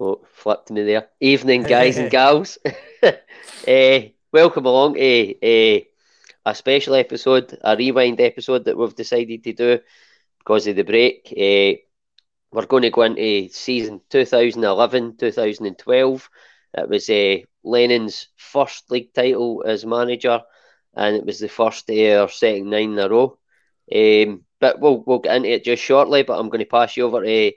Oh, flipped me there. Evening, guys and gals. uh, welcome along to uh, a special episode, a rewind episode that we've decided to do because of the break. Uh, we're going to go into season 2011 2012. It was uh, Lennon's first league title as manager, and it was the first of our setting nine in a row. Um, but we'll we'll get into it just shortly. But I'm going to pass you over to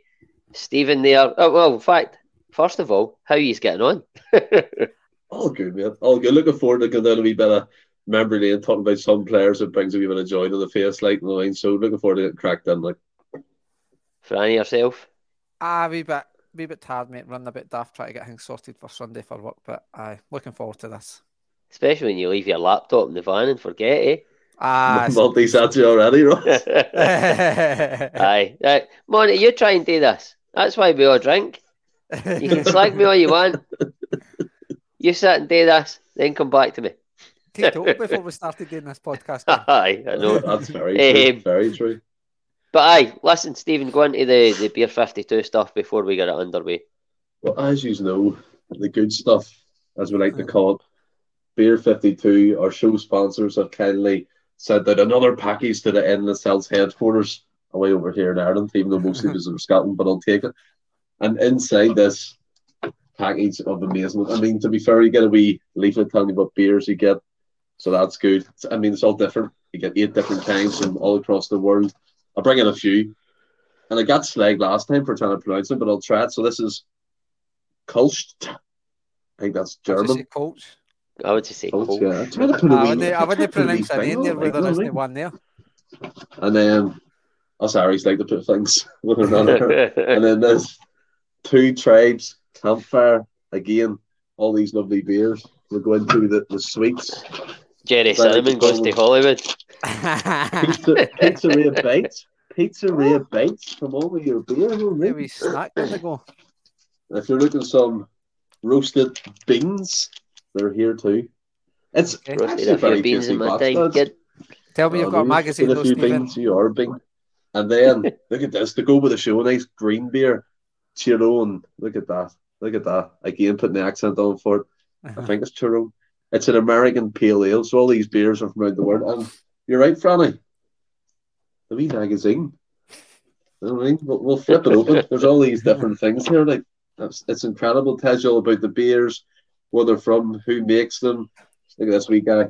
Stephen there. Oh, well, in fact, first of all, how are you getting on? all good, man. All good. Looking forward to getting down a wee bit of memory lane, talking about some players that brings a wee bit of joy to the face, like you So looking forward to getting cracked in, like. Franny yourself? Ah, wee bit, wee bit tired, mate. Running a bit daft, trying to get things sorted for Sunday for work, but I looking forward to this. Especially when you leave your laptop in the van and forget it. Eh? Ah, multi you already, Ross. Aye, right. Monty, you try and do this. That's why we all drink. You can slag me all you want. You sit and do this, then come back to me. Take before we started doing this podcast. aye, I know. That's very true. Um, very true. But aye, listen, Stephen, go into the, the Beer 52 stuff before we get it underway. Well, as you know, the good stuff, as we like to call it, Beer 52, our show sponsors have kindly said that another package to the Endless Celts headquarters away over here in Ireland, even though mostly because of Scotland, but I'll take it. And inside this package of amazement, I mean, to be fair, you get a wee leaflet telling you what beers you get, so that's good. I mean, it's all different. You get eight different kinds from all across the world. I'll bring in a few. And I got slagged last time for trying to pronounce it, but I'll try it. So this is Kulst. I think that's German. Coach. I would just say Coach. Yeah. I, to put I, wouldn't, I wouldn't pronounce it in there where there isn't one there. And then, oh, sorry, he's like to put things and then there's two tribes, campfire, again, all these lovely beers. We're going through the, the sweets. Jerry Cinnamon goes to Hollywood. Pizza, Pizzeria Bites. Pizzeria Bites. from on with your beer. Maybe snack on go. If you're looking some roasted beans, they're here too. It's okay. actually very beans in my time. Tell me you've got a magazine. A few beans, you are a bing. And then look at this to go with the show. Nice green beer, Chiron. Look at that. Look at that. Again, putting the accent on for it. Uh-huh. I think it's Chiron. It's an American pale ale, so all these beers are from around the world. And you're right, Franny. The wee magazine. You know what I mean, we'll, we'll flip it open. There's all these different things here. Like it's, it's incredible. It tells you all about the beers, where they're from, who makes them. Look at this wee guy,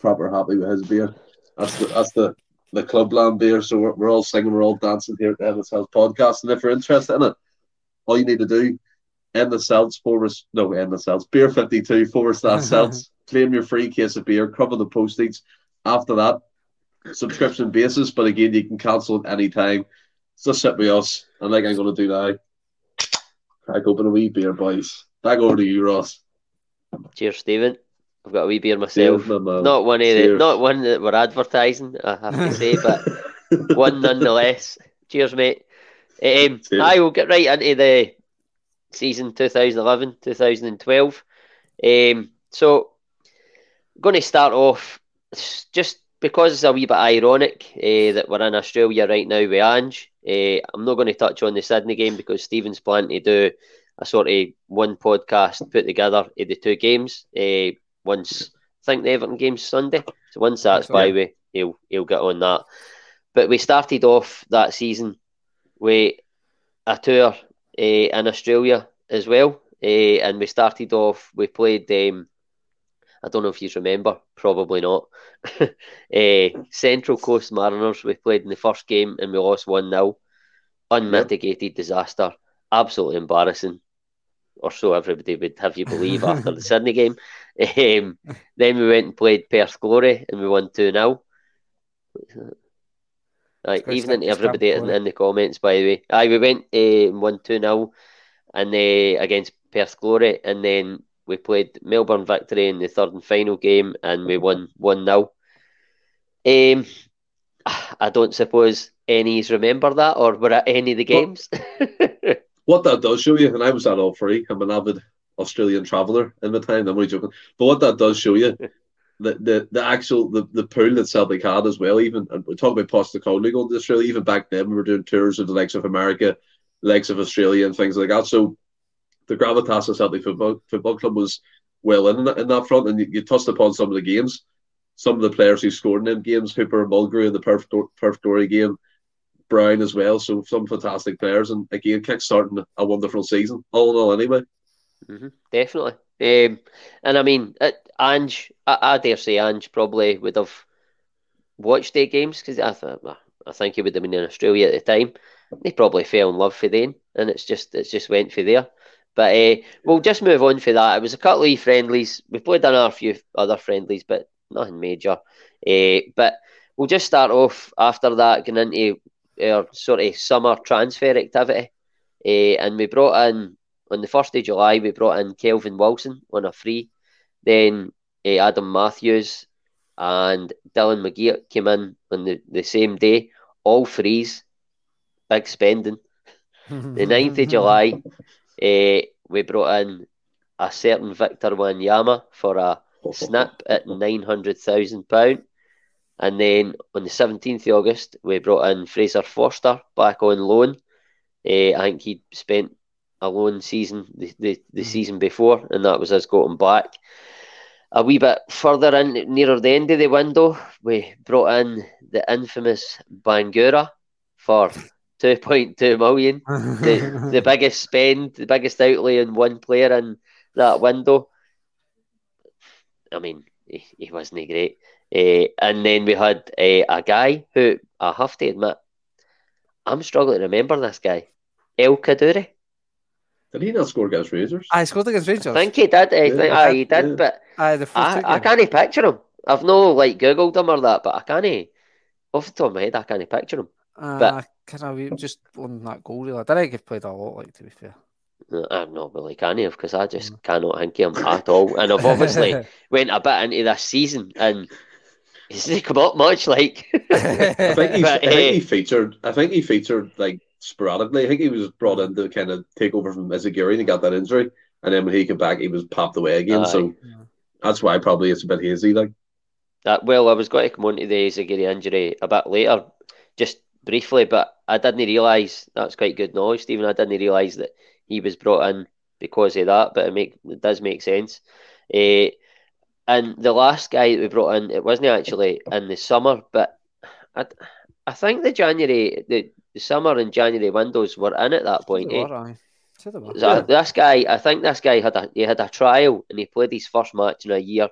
proper happy with his beer. That's the that's the the Clubland beer. So we're, we're all singing, we're all dancing here at the Celts podcast. And if you're interested in it, all you need to do Endless Celts forward no end the Celts beer fifty two forward slash Celts. Claim your free case of beer, cover the postage. After that, subscription basis, but again, you can cancel at any time. so sit with us, and like I'm going to do now, crack open a wee beer, boys. Back over to you, Ross. Cheers, Stephen. I've got a wee beer myself. Cheers, not one of the, not one that we're advertising, I have to say, but one nonetheless. Cheers, mate. Um, I will get right into the season 2011 2012. Um, so, I'm going to start off just because it's a wee bit ironic uh, that we're in Australia right now with Ange. Uh, I'm not going to touch on the Sydney game because Stephen's planning to do a sort of one podcast put together of the two games. Uh, once I think the Everton game's Sunday, so once that's by way, he'll he'll get on that. But we started off that season with a tour uh, in Australia as well, uh, and we started off. We played. Um, I don't know if you remember, probably not. uh, Central Coast Mariners, we played in the first game and we lost 1 0. Unmitigated yep. disaster. Absolutely embarrassing. Or so everybody would have you believe after the Sydney game. Um, then we went and played Perth Glory and we won 2 0. Right, evening to everybody in, in, the comments, by the way. Aye, we went uh, 1 2 0 and uh, against Perth Glory, and then we played Melbourne Victory in the third and final game, and we won one 0 um, I don't suppose any's remember that, or were at any of the games. what that does show you, and I was at all three. I'm an avid Australian traveller in the time. I'm only joking, but what that does show you. The, the, the actual the, the pool that Celtic had as well even and we talk about Postecoglou going to Australia even back then we were doing tours of the likes of America likes of Australia and things like that so the gravitas of Celtic Football Football Club was well in in that front, and you, you touched upon some of the games, some of the players who scored in them games, Hooper, Mulgrew in the Perth Perth Glory game, Brown as well. So some fantastic players, and again, kick-starting a wonderful season. All in all, anyway. Mm-hmm, definitely. Um, and I mean, it, Ange, I, I, dare say Ange probably would have watched their games because I, th- I think he would have been in Australia at the time. He probably fell in love for them, and it's just it's just went for there. But uh, we'll just move on for that. It was a couple of friendlies. We've played in a few other friendlies, but nothing major. Uh, but we'll just start off after that, going into our sort of summer transfer activity. Uh, and we brought in, on the 1st of July, we brought in Kelvin Wilson on a free. Then uh, Adam Matthews and Dylan McGee came in on the, the same day, all frees, big spending. the 9th of July, uh, we brought in a certain Victor Wanyama for a snap at £900,000. And then on the 17th of August, we brought in Fraser Forster back on loan. Uh, I think he'd spent a loan season the, the, the mm. season before, and that was us going back. A wee bit further in, nearer the end of the window, we brought in the infamous Bangura for 2.2 million. the, the biggest spend, the biggest outlay in one player in that window. I mean, he, he wasn't great. Uh, and then we had uh, a guy who I have to admit, I'm struggling to remember this guy, El Kaddouri. Did he not score against Rangers? I scored against Rangers. I think he did. I think yeah, he did, yeah. but aye, I, I can't picture him. I've no like googled him or that, but I can't. Off the top of my head, I can't picture him. Uh, but can I just on that goal reel? I don't think he's played a lot. Like to be fair. I'm not really can of because I just mm. cannot think of him at all. And I've obviously went a bit into this season and he's not come up much. Like I think, but, I think he featured. I think he featured like sporadically. I think he was brought in to kind of take over from Izaguirre and he got that injury, and then when he came back, he was popped away again. Aye. So that's why probably it's a bit hazy. Like that. Well, I was going to come on to the Izaguirre injury a bit later, just briefly, but I didn't realise that's quite good knowledge, Stephen. I didn't realise that he was brought in because of that, but it make it does make sense. Uh, and the last guy that we brought in, it wasn't actually in the summer, but I, I think the January, the, the summer and January windows were in at that point. Eh? Were, so this guy, I think this guy had a he had a trial and he played his first match in a year.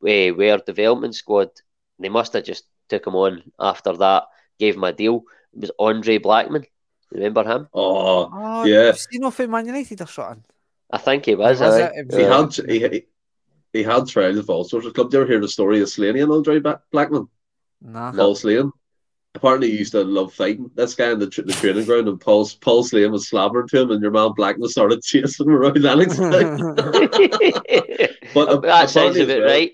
Where, where development squad, they must have just took him on after that, gave him a deal. It was Andre Blackman. Remember him? Oh, oh yeah. You know, for Man United or something? I think he was. was I he had he, he had trials of all sorts of clubs. Did you ever hear the story of Slaney and Andre Blackman? Nah. Paul Slane. Apparently, he used to love fighting this guy in the, the training ground, and Paul Paul Slane was slabbering to him, and your man Blackman started chasing him around Lennox. but that sounds a bit well, right.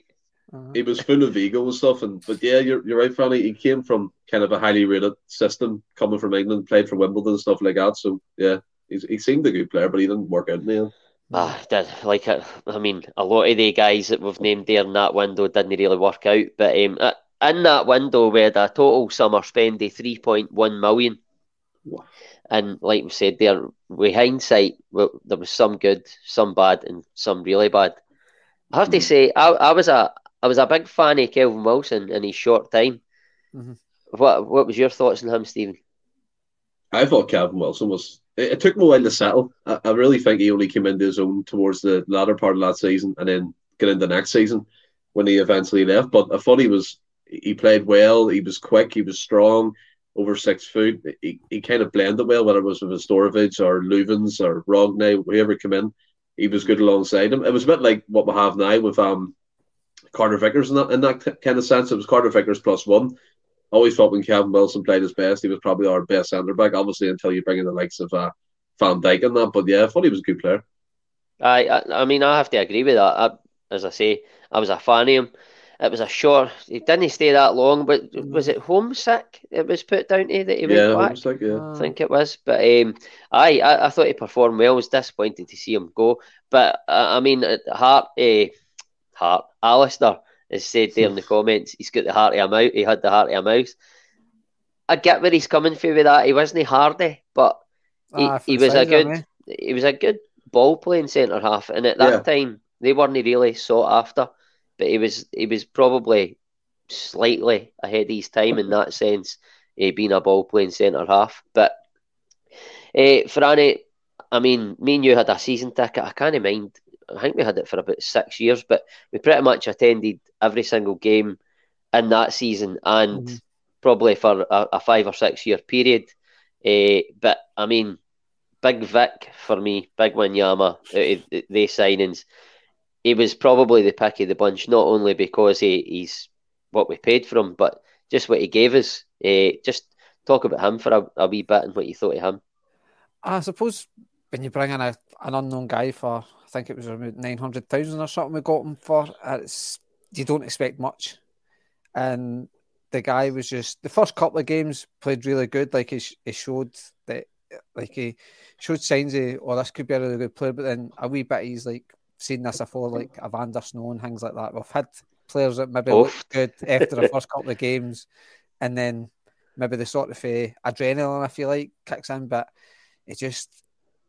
Uh-huh. He was full of ego and stuff, and but yeah, you're you're right, Franny. He came from kind of a highly rated system, coming from England, played for Wimbledon and stuff like that. So yeah, he's, he seemed a good player, but he didn't work out in the end. Ah, did like I mean, a lot of the guys that we've named there in that window didn't really work out. But um, in that window, we had a total summer spend of three point one million. And like we said there, with hindsight, well, there was some good, some bad, and some really bad. I have mm-hmm. to say, I, I was a I was a big fan of Kelvin Wilson in his short time. Mm-hmm. What What was your thoughts on him, Stephen? I thought Kelvin Wilson was. It, it, took him a while to settle. I, I, really think he only came into his own towards the latter part of that season, and then get into the next season when he eventually left. But I thought he was. He played well. He was quick. He was strong. Over six foot. He, he kind of blended well, whether it was with Storovic or Loovens or Rogne, whoever came in. He was good alongside him. It was a bit like what we have now with um Carter Vickers in that, in that kind of sense. It was Carter Vickers plus one. Always thought when Kevin Wilson played his best, he was probably our best centre back. Obviously, until you bring in the likes of uh, Van Dijk and that. But yeah, I thought he was a good player. I, I, I mean, I have to agree with that. I, as I say, I was a fan of him. It was a short. He didn't stay that long, but was it homesick? It was put down to that he went yeah, back. Homesick, yeah, I think it was. But um, I, I, I thought he performed well. I was disappointed to see him go. But uh, I mean, at heart, uh, heart, Alistair as said there in the comments, he's got the heart of a mouse. He had the heart of a mouse. I get where he's coming from with that. He wasn't hardy, but he, ah, he was a good. He was a good ball playing centre half, and at that yeah. time they weren't really sought after. But he was he was probably slightly ahead of his time in that sense, uh, being a ball playing centre half. But uh, Franny, I mean, me and you had a season ticket. I can't mind. I think we had it for about six years, but we pretty much attended every single game in that season and mm-hmm. probably for a, a, five or six year period. Uh, but I mean, Big Vic for me, Big Wanyama, uh, they signings, he was probably the pick of the bunch, not only because he, he's what we paid for him, but just what he gave us. Uh, just talk about him for a, a wee bit and what you thought of him. I suppose when you bring in a, an unknown guy for, I think it was about 900,000 or something we got him for, it's, you don't expect much. And the guy was just, the first couple of games played really good. Like he, he showed that, like he showed signs of, oh, this could be a really good player. But then a wee bit, he's like seen this before, like Evander Sno and things like that. We've had players that maybe Oof. looked good after the first couple of games and then maybe the sort of uh, adrenaline, I feel like, kicks in. But it just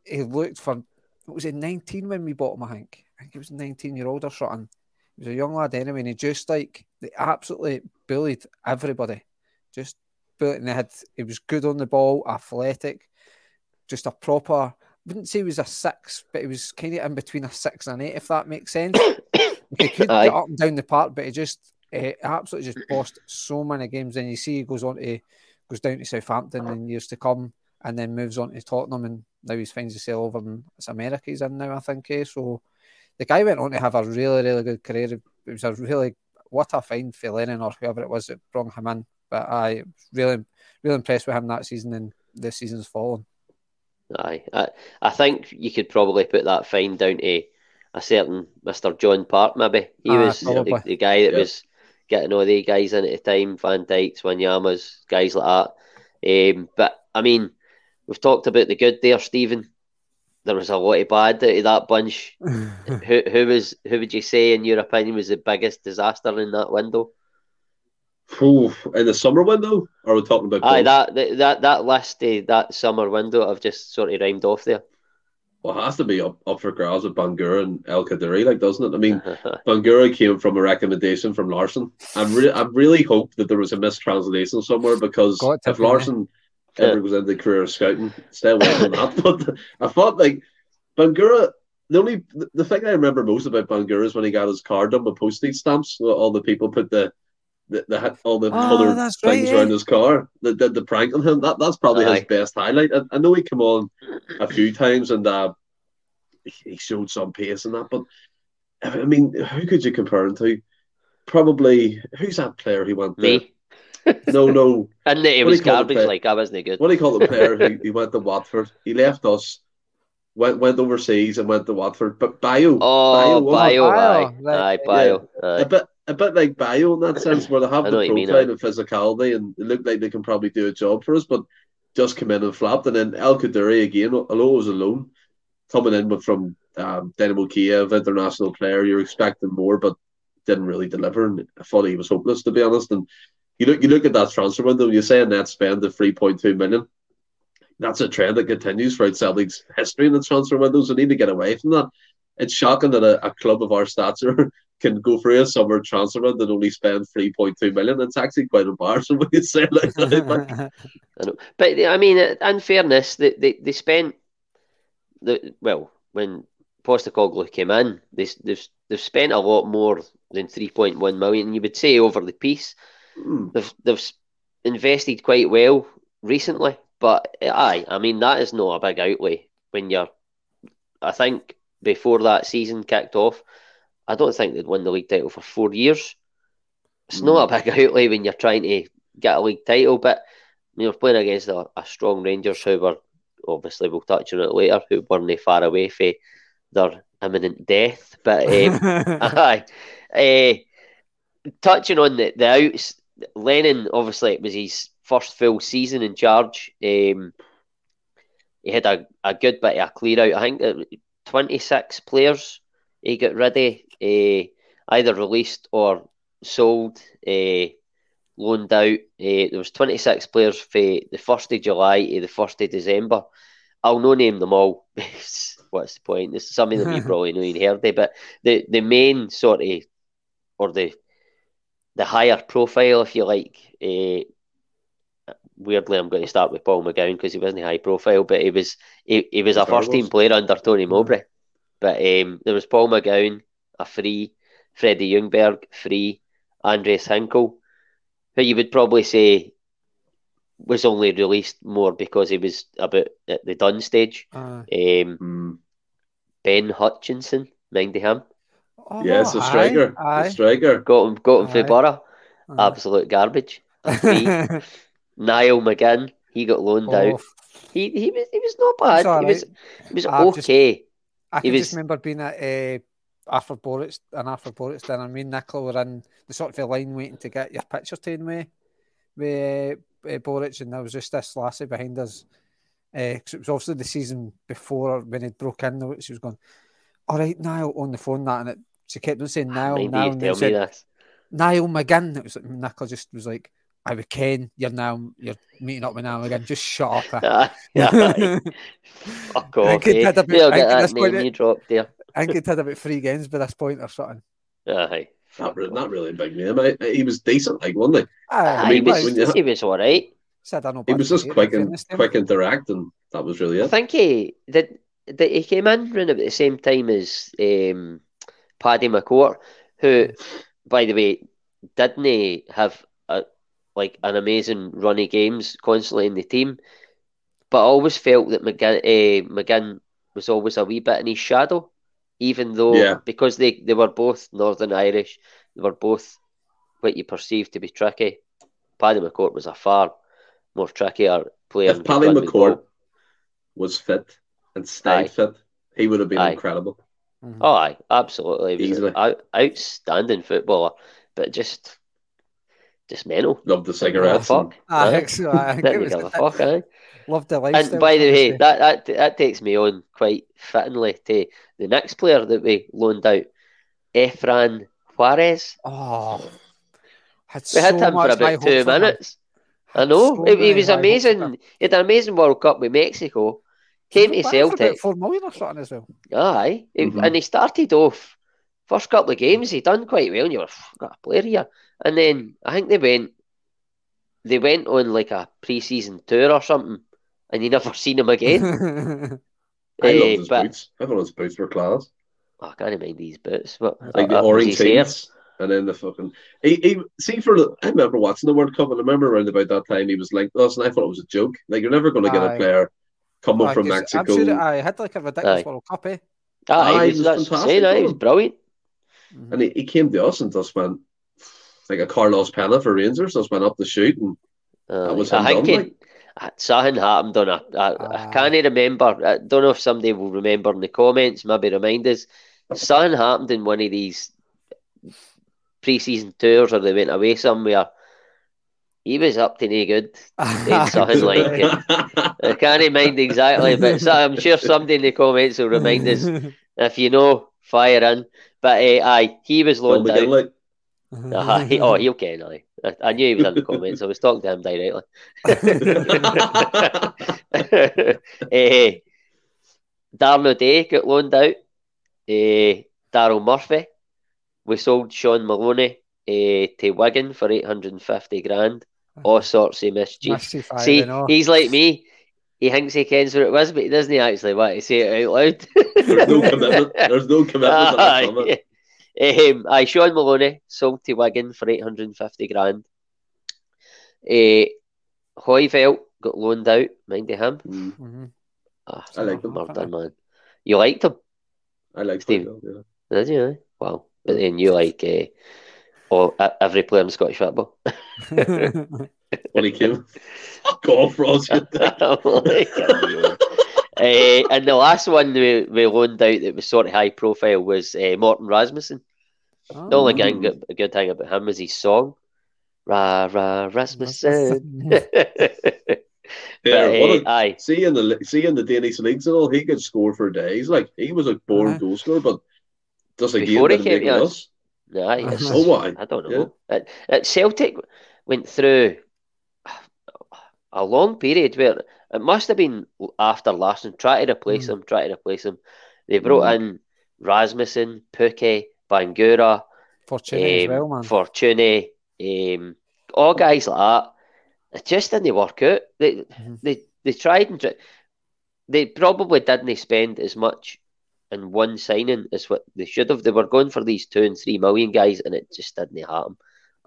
he looked for what was it 19 when we bought him I think I think he was 19 year old or something he was a young lad anyway and he just like they absolutely bullied everybody just bullied and they had he was good on the ball athletic just a proper wouldn't say he was a six but he was kind of in between a six and an eight if that makes sense he could get up and down the park but he just absolutely just bossed so many games and you see he goes on to goes down to Southampton in years to come and then moves on to Tottenham, and now he's finds himself over in it's America he's in now, I think. Eh? So the guy went on to have a really, really good career. It was a really what a find for Lennon or whoever it was that brought him in. But I really, really impressed with him that season, and this season's following. Aye, I, I think you could probably put that fine down to a certain Mister John Park. Maybe he ah, was the, the, guy that was getting all the guys in at the time, Van Dijks, Wanyamas, guys like that. Um, but I mean, We've talked about the good there, Stephen. There was a lot of bad out of that bunch. who who was who would you say, in your opinion, was the biggest disaster in that window? Ooh, in the summer window, or are we talking about? Aye, that that that last day, that summer window, I've just sort of rhymed off there. Well, it has to be up, up for grabs with Bangura and El Kaddouri, like doesn't it? I mean, Bangura came from a recommendation from Larsson. I really, I really hope that there was a mistranslation somewhere because if Larsson, ever goes into the career of scouting. Stay away from that. But I thought like Bangura. The only the thing I remember most about Bangura is when he got his card done with postage stamps. All the people put the the, the all the oh, coloured things right, around yeah. his car. The, the the prank on him. That that's probably Aye. his best highlight. I, I, know he came on a few times and uh, he showed some pace in that. But I mean, who could you compare him to? Probably who's that player he went there? Me. No, no. and it was garbage. Like I wasn't good. What do you call the player who he went to Watford? He left us, went went overseas and went to Watford. But Bayo, oh, Bayo, Bayo, Bayo, aye, Bayo, yeah, a bit a bit like Bayo in that sense, where they have the profile mean, and physicality, and they look like they can probably do a job for us, but just come in and flapped. And then El Kaddouri again, although it was alone, coming in with from um, Dynamo Kiev, international player, you're expecting more, but didn't really deliver. And I thought he was hopeless, to be honest. And you look you look at that transfer window, you say a net spend of three point two million. That's a trend that continues throughout Celtic's history in the transfer windows. We need to get away from that. It's shocking that a, a club of our stature can go through a summer transfer window and only spend three point two million. It's actually quite embarrassing when you say it like that. I but I mean, in fairness, they they, they spent the well when Postecoglou came in, they, they've they've spent a lot more than three point one million. You would say over the piece. Hmm. They've they've invested quite well recently, but aye, I mean that is not a big outlay when you're. I think before that season kicked off, I don't think they'd won the league title for four years. It's mm. not a big outlay when you're trying to get a league title, but you're playing against a, a strong Rangers who were obviously we'll touch on it later, who weren't far away from their imminent death. But um, aye, uh, touching on the, the outs, Lennon, obviously, it was his first full season in charge. Um, he had a, a good bit of a clear out. I think uh, 26 players he got rid of, uh, either released or sold, uh, loaned out. Uh, there was 26 players for the 1st of July to the 1st of December. I'll no name them all. what's the point? There's some of them you probably know you heard it, but the the main sort of or the the higher profile, if you like. Uh, weirdly, I'm going to start with Paul McGowan because he wasn't high profile, but he was he, he was a first team player under Tony Mowbray. But um, there was Paul McGowan, a free, Freddie Ljungberg, free, Andreas Hinkel, who you would probably say was only released more because he was about at the done stage. Uh, um, mm. Ben Hutchinson, mind him. Oh, yes, a striker. Aye, aye. A striker. Got him, got him for Borough. Absolute garbage. Niall McGinn, he got loaned oh. out. He he was he was not bad. He was he was okay. Just, I can was... just remember being at uh, Artur Boruc's and Artur Boruc's dinner. Me and Nicola were in the sort of a line waiting to get your picture taken with with uh, Boruc, and there was just this lassie behind us. Uh, it was obviously the season before when it broke in. She was going, "All right, Niall on the phone that," and it, she kept on saying Niall, Niall, and then said, Niall McGinn. It was like Nicola just was like, I would Ken, you're now you're meeting up with now again. Just shut up. Yeah, Fuck off. I eh? They'll get that name you dropped there. I think it had about three games by this point or something. Aye. Not, really, not really a big name. I, he was decent, like wasn't he? Aye, I mean, he, was, you, he was all right. Said I know he was just quick and quick interact, and that was really it. I think he did. That he came in around about the same time as um, Paddy McCourt, who, by the way, didn't he have like an amazing run of games constantly in the team. But I always felt that McGinn, uh, McGinn was always a wee bit in his shadow, even though yeah. because they, they were both Northern Irish, they were both what you perceive to be tricky. Paddy McCourt was a far more trickier player. If Paddy McCourt was fit and stayed aye. fit, he would have been aye. incredible. Mm-hmm. Oh, aye, absolutely. Easily. Out, outstanding footballer, but just just mental. Love the cigarettes. Fuck. I think so. I think it was a fuck, eh? Love the lifestyle. And by the way, that, that that takes me on quite fittingly to the next player that we loaned out, Efrain Juarez. Oh, had we so had him for about two minutes. I know so he, he was amazing. He had an amazing World Cup with Mexico. Came to Celtic. Four million or something as well. Aye, mm-hmm. and he started off first couple of games. He done quite well, and you were got a player here. And then I think they went they went on like a pre-season tour or something, and you never seen him again. I uh, love his but, boots. I thought his boots were class. Oh, I can't mind these boots, but like uh, the orange chains. And then the fucking he, he see for the I remember watching the World Cup and I remember around about that time he was linked to us and I thought it was a joke. Like you're never gonna get a player coming from Mexico. I'm sure I had like a ridiculous Aye. World Cup, eh? Aye, he was, was fantastic. Say, he was brilliant. Mm-hmm. And he, he came to us and just went, like a Carlos Pena for Rangers, just went up the shoot and uh, that was him I think done, it, like. Something happened on a. I, uh, I can't remember. I don't know if somebody will remember in the comments. Maybe remind us. Something happened in one of these pre-season tours, or they went away somewhere. He was up to no good. something like it. I can't mind exactly, but so I'm sure somebody in the comments will remind us. If you know, fire in. But uh, aye, he was loaned out. Like, uh, he, oh, he'll ken. I, I knew he was in the comments. I was talking to him directly. uh, Darren O'Dea got loaned out. Uh, Daryl Murphy. We sold Shaun Maloney uh, to Wigan for 850 grand. All sorts of mischief. See, he's like me. He thinks he kens what it was, but he doesn't actually want to say it out loud. There's no commitment. There's no commitment. Uh, um, I Shaun Maloney sold to Wigan for 850 grand. Uh, Hooiveld got loaned out, mind you him. Mm. Mm-hmm. Oh, I like him. Murder, man. You liked him? I liked Steve. him. Yeah. Did you? Wow. But then you like uh, all, every player in Scottish football. when he came, fuck off, Ross. Uh, and the last one we, we loaned out that was sort of high profile was uh, Morten Rasmussen. Oh. The only thing, good, a good thing about him was his song, Ra Ra Rasmussen. yeah, but, uh, aye. See in the see in the Danish leagues and all, he could score for days. Like he was a born uh-huh. goal scorer, but just a Before game he came to us. Aye, oh, why? I don't know. Yeah. At, at Celtic went through a long period where it must have been after Larsson try to replace mm. him, try to replace him. They brought mm. in Rasmussen, Pukki, Bangura, Fortune um, as well, man. Fortune, um, all guys like that. It just didn't work out. They mm-hmm. they they tried and tried. They probably didn't spend as much in one signing as what they should have. They were going for these two and three million guys, and it just didn't happen.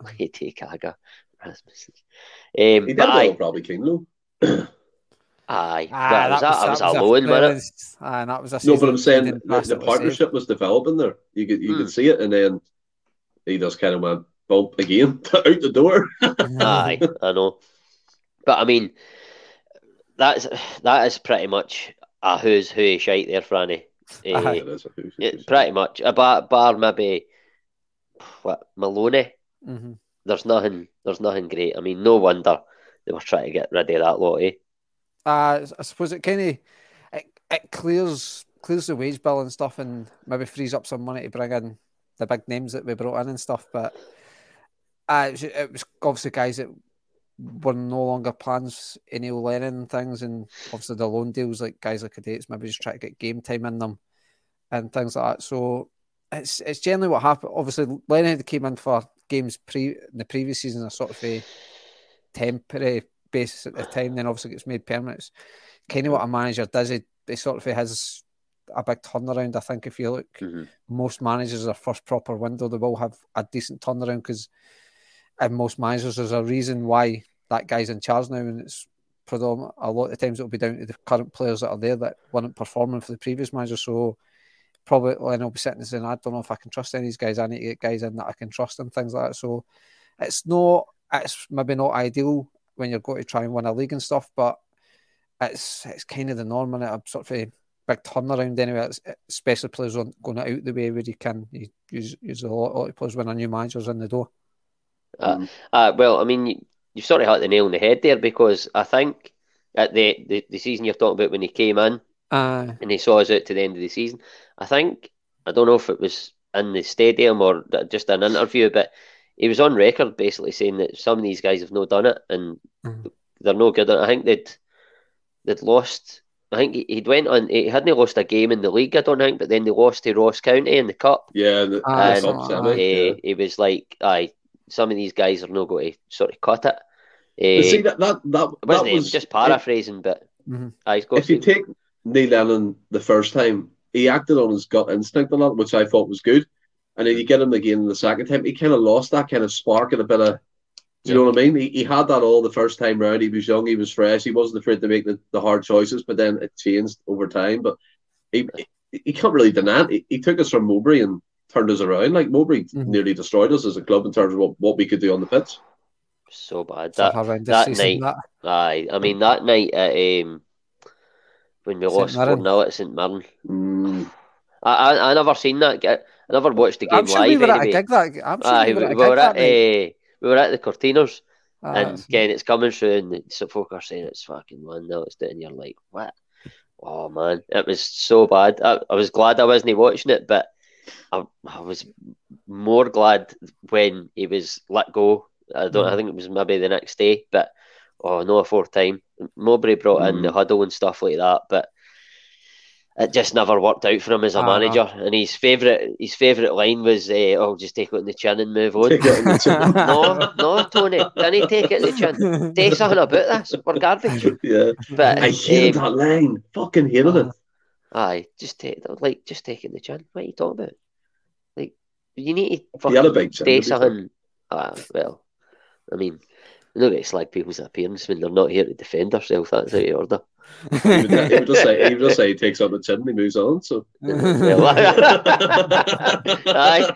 Hey, Kaga, Rasmussen. Um, he did well, probably King though. Aye, ah, that, was, that, was, a, loan, wasn't it? Aye, that was a no, but I'm saying the, the partnership was, was, developing there. You could you mm. could hmm. see it, and then he just kind of went bump again out the door. Aye, I know, but I mean, that's that is pretty much a who's who shite there, Franny. Uh, it is a who's, who's pretty much a bar, bar maybe what Maloney. Mm-hmm. There's nothing. There's nothing great. I mean, no wonder they were trying to get rid of that lot. Eh? Uh, I suppose it kind of it, it clears clears the wage bill and stuff, and maybe frees up some money to bring in the big names that we brought in and stuff. But uh, it, was, obviously guys that were no longer plans in Neil Lennon things, and obviously the loan deals like guys like Cadets maybe just try to get game time in them and things like that. So it's it's generally what happened. Obviously, Lennon came in for games pre the previous season, a sort of a temporary basis at the time, then obviously gets made permanent. It's kind of what a manager does. He, he sort of has a big turnaround. I think if you look, mm-hmm. most managers their first proper window, they will have a decent turnaround because in most managers there's a reason why that guy's in charge now, and it's predominant. A lot of the times it'll be down to the current players that are there that weren't performing for the previous manager. So probably and I'll be sitting and saying, I don't know if I can trust any of these guys. I need to get guys in that I can trust and things like that. So it's not it's maybe not ideal when you're going to try and win a league and stuff, but it's it's kind of the norm and a sort of a big turnaround anyway. especially players going out the way where you can you use, use a lot, a lot of players when a new manager's in the door. Uh, uh, well, I mean, you, you sort of hit the nail on the head there because I think at the, the, the season you're talking about when he came in uh, and he saw us out to the end of the season, I think I don't know if it was in the stadium or just an interview, but he was on record basically saying that some of these guys have not done it and mm. they're no good. I think they'd they'd lost. I think he, would went on. He hadn't lost a game in the league. I don't think, but then they lost to Ross County in the cup. Yeah, the, ah, and uh, yeah. he was like, "I some of these guys are not going to sort of cut it." Uh, see that that that, that was just paraphrasing, it, but mm-hmm. if you take Neil Lennon the first time, he acted on his gut instinct a lot, which I thought was good. And then you get him again in the second time, he kind of lost that kind of spark and a bit of, do you know what I mean? He, he had that all the first time round. He was young, he was fresh, he wasn't afraid to make the, the hard choices, but then it changed over time. But he he, he can't really deny it. He, he, took us from Mowbray and turned us around. Like Mowbray mm-hmm. nearly destroyed us as a club in terms of what, what we could do on the pitch. So bad. That, that night, that. aye, I mean, that night at um, when we St. lost 4 0 at St Mirren. Mm. I, I, I never seen that. I never watched the game I'm sure live. We were anyway. at a gig that. I'm sure uh, we, were at, we, were at, uh, we were at the Cortinos, uh, and again, it's coming through, and some folk are saying it's fucking one 0 It's doing. You're like, what? Oh man, it was so bad. I, I was glad I wasn't watching it, but I, I was more glad when he was let go. I don't. Mm. I think it was maybe the next day, but oh no, a fourth time. Mowbray brought mm. in the huddle and stuff like that, but it just never worked out for him as a uh, manager. And his favourite his favourite line was, uh, "Oh, just take it in the chin and move on." no, no, Tony, can he take it in the chin? Take something about this. We're garbage. Yeah, but I hated um, that line. Fucking hated uh, it. Aye, just take like just take it in the chin. What are you talking about? Like you need to fucking say something. Ah, well, I mean, you don't get slag people's appearance when they're not here to defend themselves. That's out of order he, would, he would just say he would just say he takes up the chin and he moves on. So aye, aye,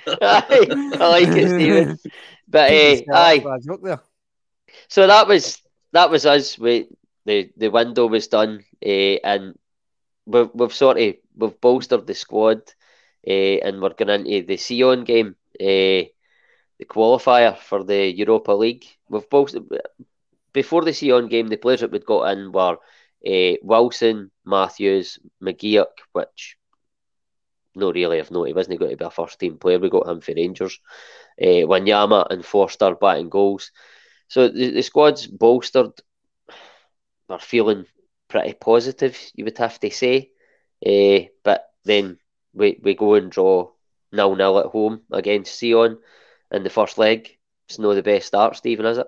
I like it, Stephen. But uh, aye. So that was that was us. We the the window was done, uh, and we've we've sort of we've bolstered the squad, uh, and we're going into the Sion game, uh, the qualifier for the Europa League. We've bolstered before the Sion game. The players that we'd got in were uh, Wilson, Matthews, McGeouch, which no really of note. He wasn't going to be a first team player. We got him for Rangers. Uh, Wanyama and Forster batting goals. So the, the squad's bolstered. are feeling pretty positive, you would have to say. Uh, but then we, we go and draw nil nil at home against Sion in the first leg. It's not the best start, Stephen, is it?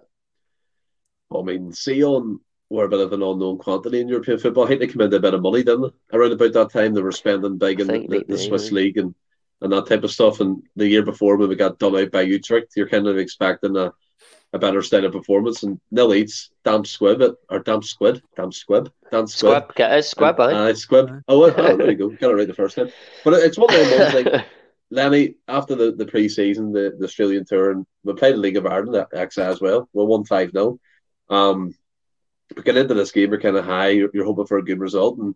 I mean, Sion were a bit of an unknown quantity in European football. I think they committed a bit of money, didn't they? Around about that time, they were spending big in the, the Swiss league and, and that type of stuff. And the year before, when we got done out by Utrecht, you're kind of expecting a, a better of performance. And nil eats, damn squib it, or damn squid, damn squib, damn squib. Squib, it squib, and, uh, squib. Oh, oh, there you go. Got it right the first time. But it's one of those ones like. Lenny, after the, the pre season, the, the Australian tour, and we played the League of Ireland at XA as well. We won 5 0. Um, getting into this game, you're kind of high. You're, you're, hoping for a good result, and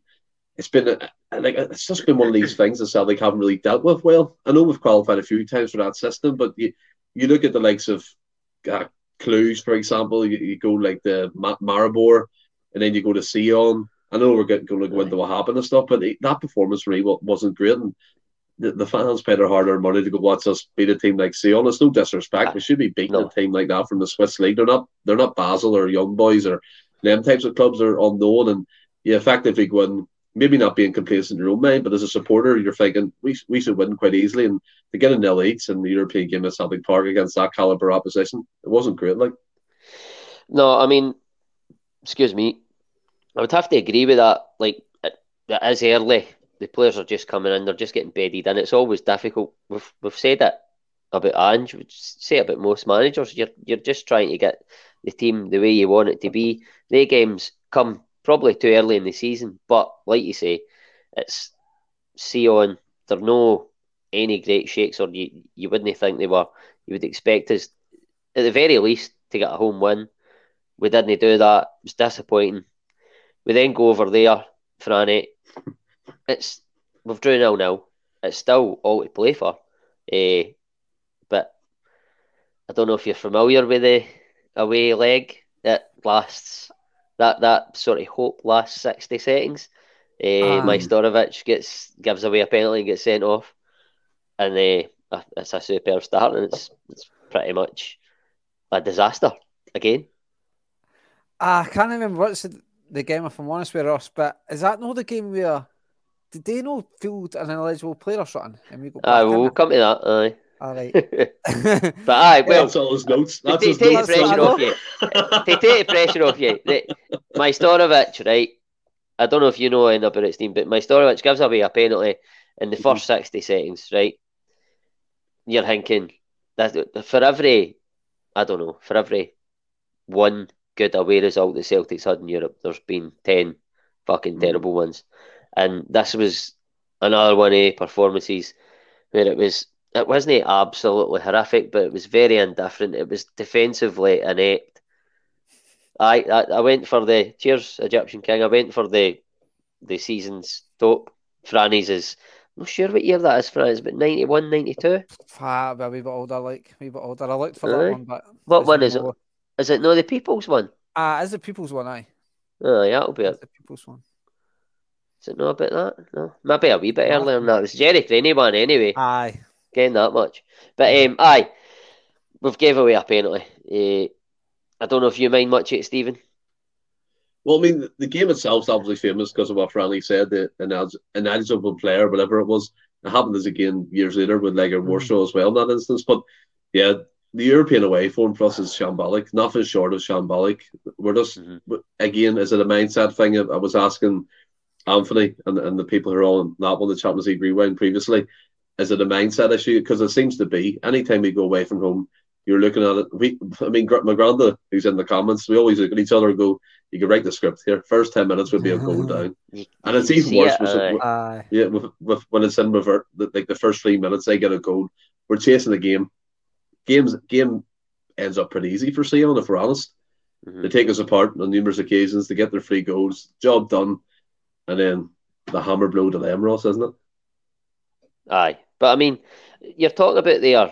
it's been a, like it's just been one of these things that Celtic haven't really dealt with well. I know we've qualified a few times for that system, but you you look at the likes of uh, Cluj, for example. You, you go like the Maribor, and then you go to Sion. I know we're going to go into what happened and stuff, but that performance really wasn't great. And the, the fans paid their hard earned money to go watch us beat a team like Sion. It's no disrespect. We should be beating no. a team like that from the Swiss league. They're not they're not Basel or Young Boys or them types of clubs are unknown and you effectively go in maybe not being complacent in your own mind, but as a supporter, you're thinking we, we should win quite easily. And to get a nil eight in the European game at Celtic Park against that caliber opposition, it wasn't great. Like, no, I mean, excuse me, I would have to agree with that. Like, it, it is early. The players are just coming in; they're just getting bedded and It's always difficult. We've we've said it about Ange. We say about most managers. You're you're just trying to get the team the way you want it to be. The games come probably too early in the season, but like you say, it's Sion. They're no any great shakes, or you you wouldn't think they were. You would expect us at the very least to get a home win. We didn't do that. It was disappointing. We then go over there, Franny. It's we've drew nil nil. It's still all to play for. Uh, I don't know if you're familiar with the away leg that lasts that that sort of hope lasts sixty seconds. Uh, um, Majstorovic gets gives away a penalty and gets sent off, and uh, it's a superb start, and it's it's pretty much a disaster again. I can't remember what's the, the game if I'm honest with Ross, but is that not the game where did they not field an eligible player or something? And we go we'll come to that. Aye. All right. but aye, well, that's all his notes. That's to, take the pressure off you. to take the pressure off you. The, Majstorovic, right? I don't know if you know anything about it, Steve, but my Majstorovic gives away a penalty in the first 60 seconds, right? You're thinking that for every, I don't know, for every one good away result the Celtics had in Europe, there's been 10 fucking mm. terrible ones. And this was another one of performances where it was it wasn't absolutely horrific, but it was very indifferent. It was defensively inept. I, I I went for the cheers Egyptian King. I went for the the season's top. Franny's is I'm not sure what year that is, Franny's, but 91, 92? Ah, a wee bit older, like a wee bit older. I looked for that one, but what one is it? Is it no the People's one? Ah, uh, is the People's one? Aye. Oh, yeah, it'll be it. The People's one. Is it not about that? No, maybe a wee bit earlier than that. It's Jerry Craney one anyway. Aye getting that much. But um, aye, we've gave away a penalty. Uh, I don't know if you mind much, it, Stephen. Well, I mean, the game itself is obviously famous because of what Franny said, the ineligible player, whatever it was. It happened as again years later with Legia mm-hmm. Warsaw as well in that instance. But yeah, the European away form for us is shambolic, nothing short of shambolic. We're just, mm-hmm. again, is it a mindset thing? I was asking Anthony and, and the people who are on that one, the Champions League rewind previously is it a mindset issue? Because it seems to be. Anytime we go away from home, you're looking at it. We, I mean, my granda, who's in the comments, we always look at each other and go, "You can write the script here. First ten minutes would be a goal down," and it's even worse. It, with, uh, yeah, with, with, when it's in revert, like the first three minutes, they get a goal. We're chasing the game. Games game ends up pretty easy for Sion, if we're honest. Mm-hmm. They take us apart on numerous occasions. They get their free goals, job done, and then the hammer blow to them, Ross, isn't it? Aye, but I mean, you're talking about there.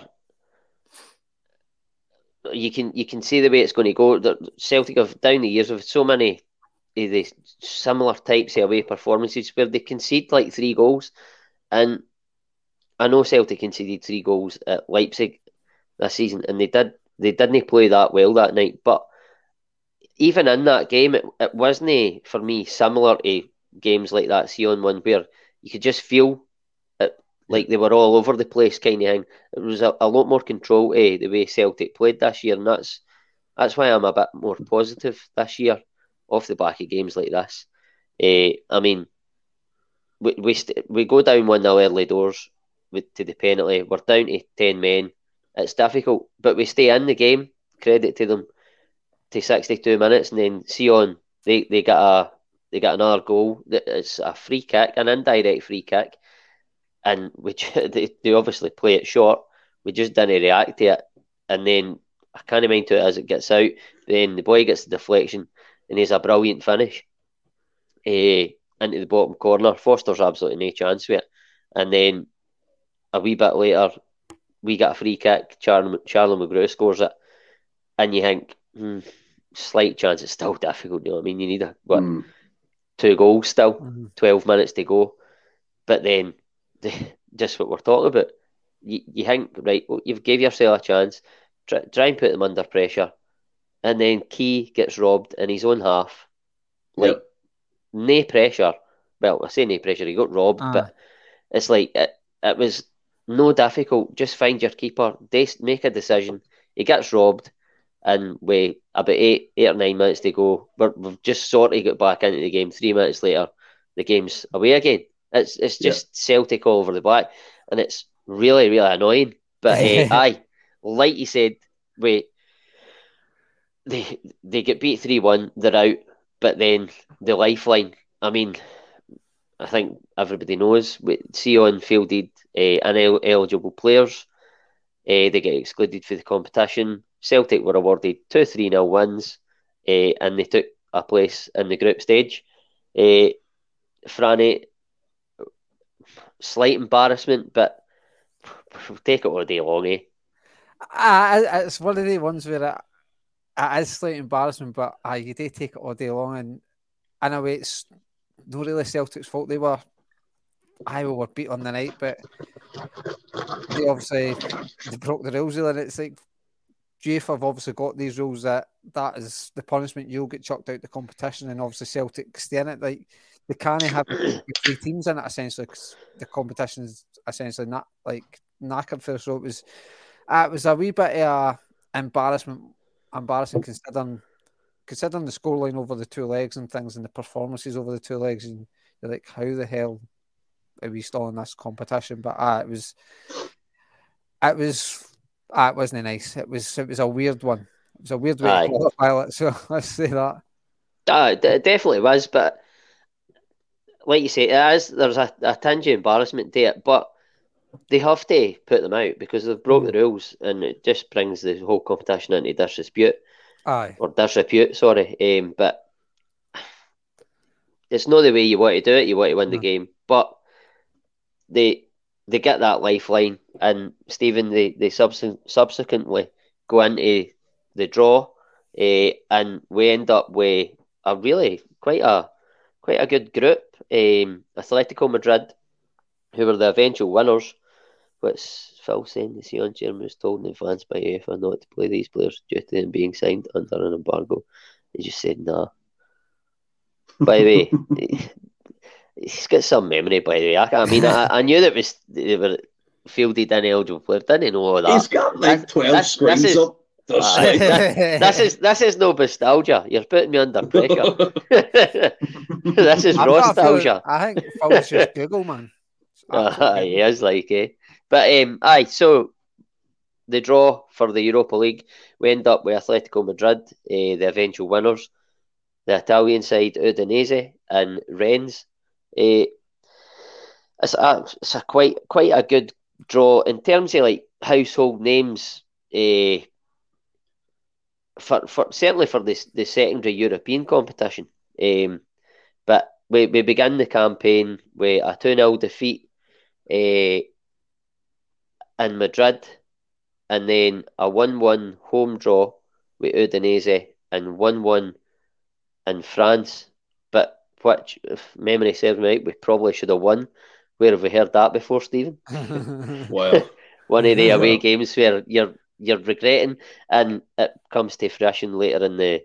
You can you can see the way it's going to go. Celtic have down the years of so many of the similar types of away performances where they concede like three goals, and I know Celtic conceded three goals at Leipzig this season, and they did they didn't play that well that night. But even in that game, it, it wasn't for me similar to games like that see on one where you could just feel like they were all over the place kind of thing. It was a, a lot more control to the way Celtic played this year, and that's that's why I'm a bit more positive this year off the back of games like this. Uh, I mean, we we, st- we go down one nil early doors with, to the penalty. We're down to ten men. It's difficult, but we stay in the game. Credit to them. To sixty two minutes, and then Sion they they got a they got another goal. It's a free kick, an indirect free kick, and which they, they obviously play it short. We just didn't react to it, and then I can't mind to it as it gets out. Then the boy gets the deflection, and he's a brilliant finish. Uh, into the bottom corner. Forster's absolutely no chance with it. And then a wee bit later, we get a free kick. Charlie, Charlie Mulgrew scores it. And you think, hmm, slight chance. It's still difficult. You know what I mean? You need a, what, mm. two goals still, mm-hmm. 12 minutes to go. But then, the, just what we're talking about, you, you think, right, well, you've gave yourself a chance. Try, try and put them under pressure. And then Ki gets robbed in his own half. Like, yep no pressure. Well, I say no pressure. He got robbed, ah. but it's like it, it was no difficult. Just find your keeper, make a decision. He gets robbed, and we about eight, eight or nine minutes to go. we have just sort of got back into the game. Three minutes later, the game's away again. It's it's just yeah. Celtic all over the black, and it's really really annoying. But uh, aye, like you said, wait, they they get beat three one. They're out. But then the lifeline, I mean, I think everybody knows Sion fielded uh, ineligible players. Uh, they get excluded for the competition. Celtic were awarded two 3 0 wins uh, and they took a place in the group stage. Uh, Franny, slight embarrassment, but take it all day long, eh? Uh, it's one of the ones where it is slight embarrassment, but uh, you do take it all day long. And in a way, it's not really Celtic's fault. They were, I were beat on the night, but they obviously they broke the rules. And it's like GF have obviously got these rules that that is the punishment. You'll get chucked out the competition, and obviously Celtic stay in it. Like they can't have three teams in it essentially because the competition is essentially not like knackered for So it was, uh, it was a wee bit of a embarrassment embarrassing considering considering the scoreline over the two legs and things and the performances over the two legs and you're like how the hell are we still in this competition? But uh, it was it was uh, it wasn't nice. It was it was a weird one. It was a weird way Aye. to it so let's say that. Uh, it definitely was but like you say it is there's a, a tinge of embarrassment to it but they have to put them out because they've broke mm. the rules, and it just brings the whole competition into disrepute. Aye, or disrepute. Sorry, um, but it's not the way you want to do it. You want to win the game, but they they get that lifeline, and Stephen they they subsequently go into the draw, uh, and we end up with a really quite a quite a good group. Um, Atletico Madrid, who were the eventual winners, What's Phil saying? The Sion chairman was told in advance by UEFA not to play these players due to them being signed under an embargo. He just said nah. by the way, he's got some memory. By the way, I, I mean, I, I, knew that was they were fielded ineligible players. Didn't know all that. He's got like twelve screens this is, up. Uh, this is this is no nostalgia. You're putting me under pressure. this is nostalgia. I think Phil's just Google man. Uh, he is like eh. But um, aye, so the draw for the Europa League, we end up with Atletico Madrid, uh, the eventual winners, the Italian side Udinese and Rennes. Uh, it's a, it's a quite quite a good draw in terms of like household names. Uh, for, for certainly for this the secondary European competition. Um, but we, we begin the campaign with a 2 0 defeat uh, in Madrid, and then a 1 1 home draw with Udinese and 1 1 in France. But which, if memory serves me right, we probably should have won. Where have we heard that before, Stephen? well, one of the away games where you're you're regretting, and it comes to fruition later in the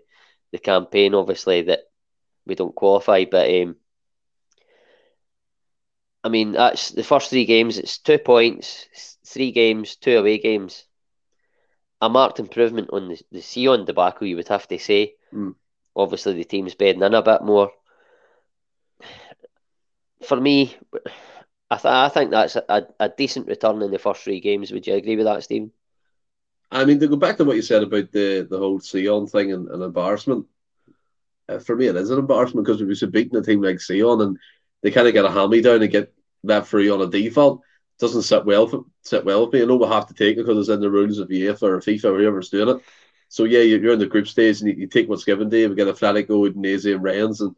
the campaign, obviously, that we don't qualify. But um, I mean, that's the first three games. It's two points, three games, two away games. A marked improvement on the, the Sion debacle, you would have to say. Mm. Obviously, the team's bedding in a bit more. For me, I, th- I think that's a, a decent return in the first three games. Would you agree with that, Stephen? I mean, to go back to what you said about the, the whole Sion thing and, and embarrassment, uh, for me, it is an embarrassment because we have beating a team like Sion and they kind of get a hand me down and get that free on a default. Doesn't sit well for, sit well with me. I know we have to take it because it's in the rules of UEFA or FIFA or whoever's doing it. So yeah, you're in the group stage and you, you take what's given to you. We get Atletico, Udinese, and Rennes, and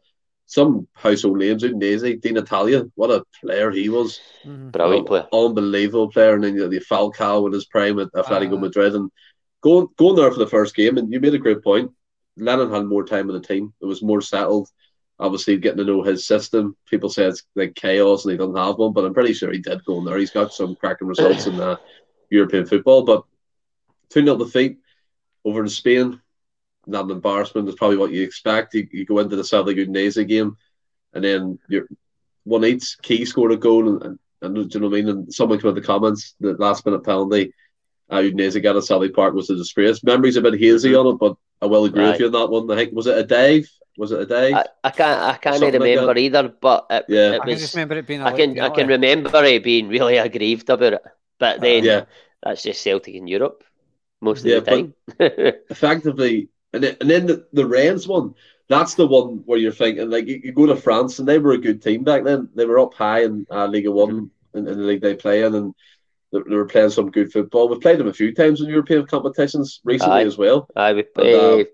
some household names. in Udinese, Di Natale, what a player he was! Mm-hmm. Brilliant player, unbelievable player. And then you know, the Falcao in his prime at Atletico uh, Madrid, and going going there for the first game. And you made a great point. Lennon had more time with the team. It was more settled obviously getting to know his system. People say it's like chaos and he doesn't have one, but I'm pretty sure he did go in there. He's got some cracking results in uh, European football. But 2 0 defeat over in Spain, not an embarrassment. It's probably what you expect. You, you go into the Celtic Udinese game, and then you're one each Ki scored a goal, and, and, and do you know what I mean? And someone came in the comments, the last minute penalty. Uh, Udinese got at Celtic Park was a disgrace. Memories a bit hazy on it, but I will agree right. with you on that one. I think was it a dive was it a day? I, I can't. I can't remember like either. But it, yeah, it I can just remember it being. I can. I can remember it being really aggrieved about it. But then, yeah. that's just Celtic in Europe most of yeah, the time. effectively, and then, and then the, the Rennes one. That's the one where you're thinking like you, you, go to France and they were a good team back then. They were up high in uh, Ligue One mm-hmm. in, in, the league they play in, and they, they, were playing some good football. We've played them a few times in European competitions recently Aye. as well. Aye, we, uh, uh,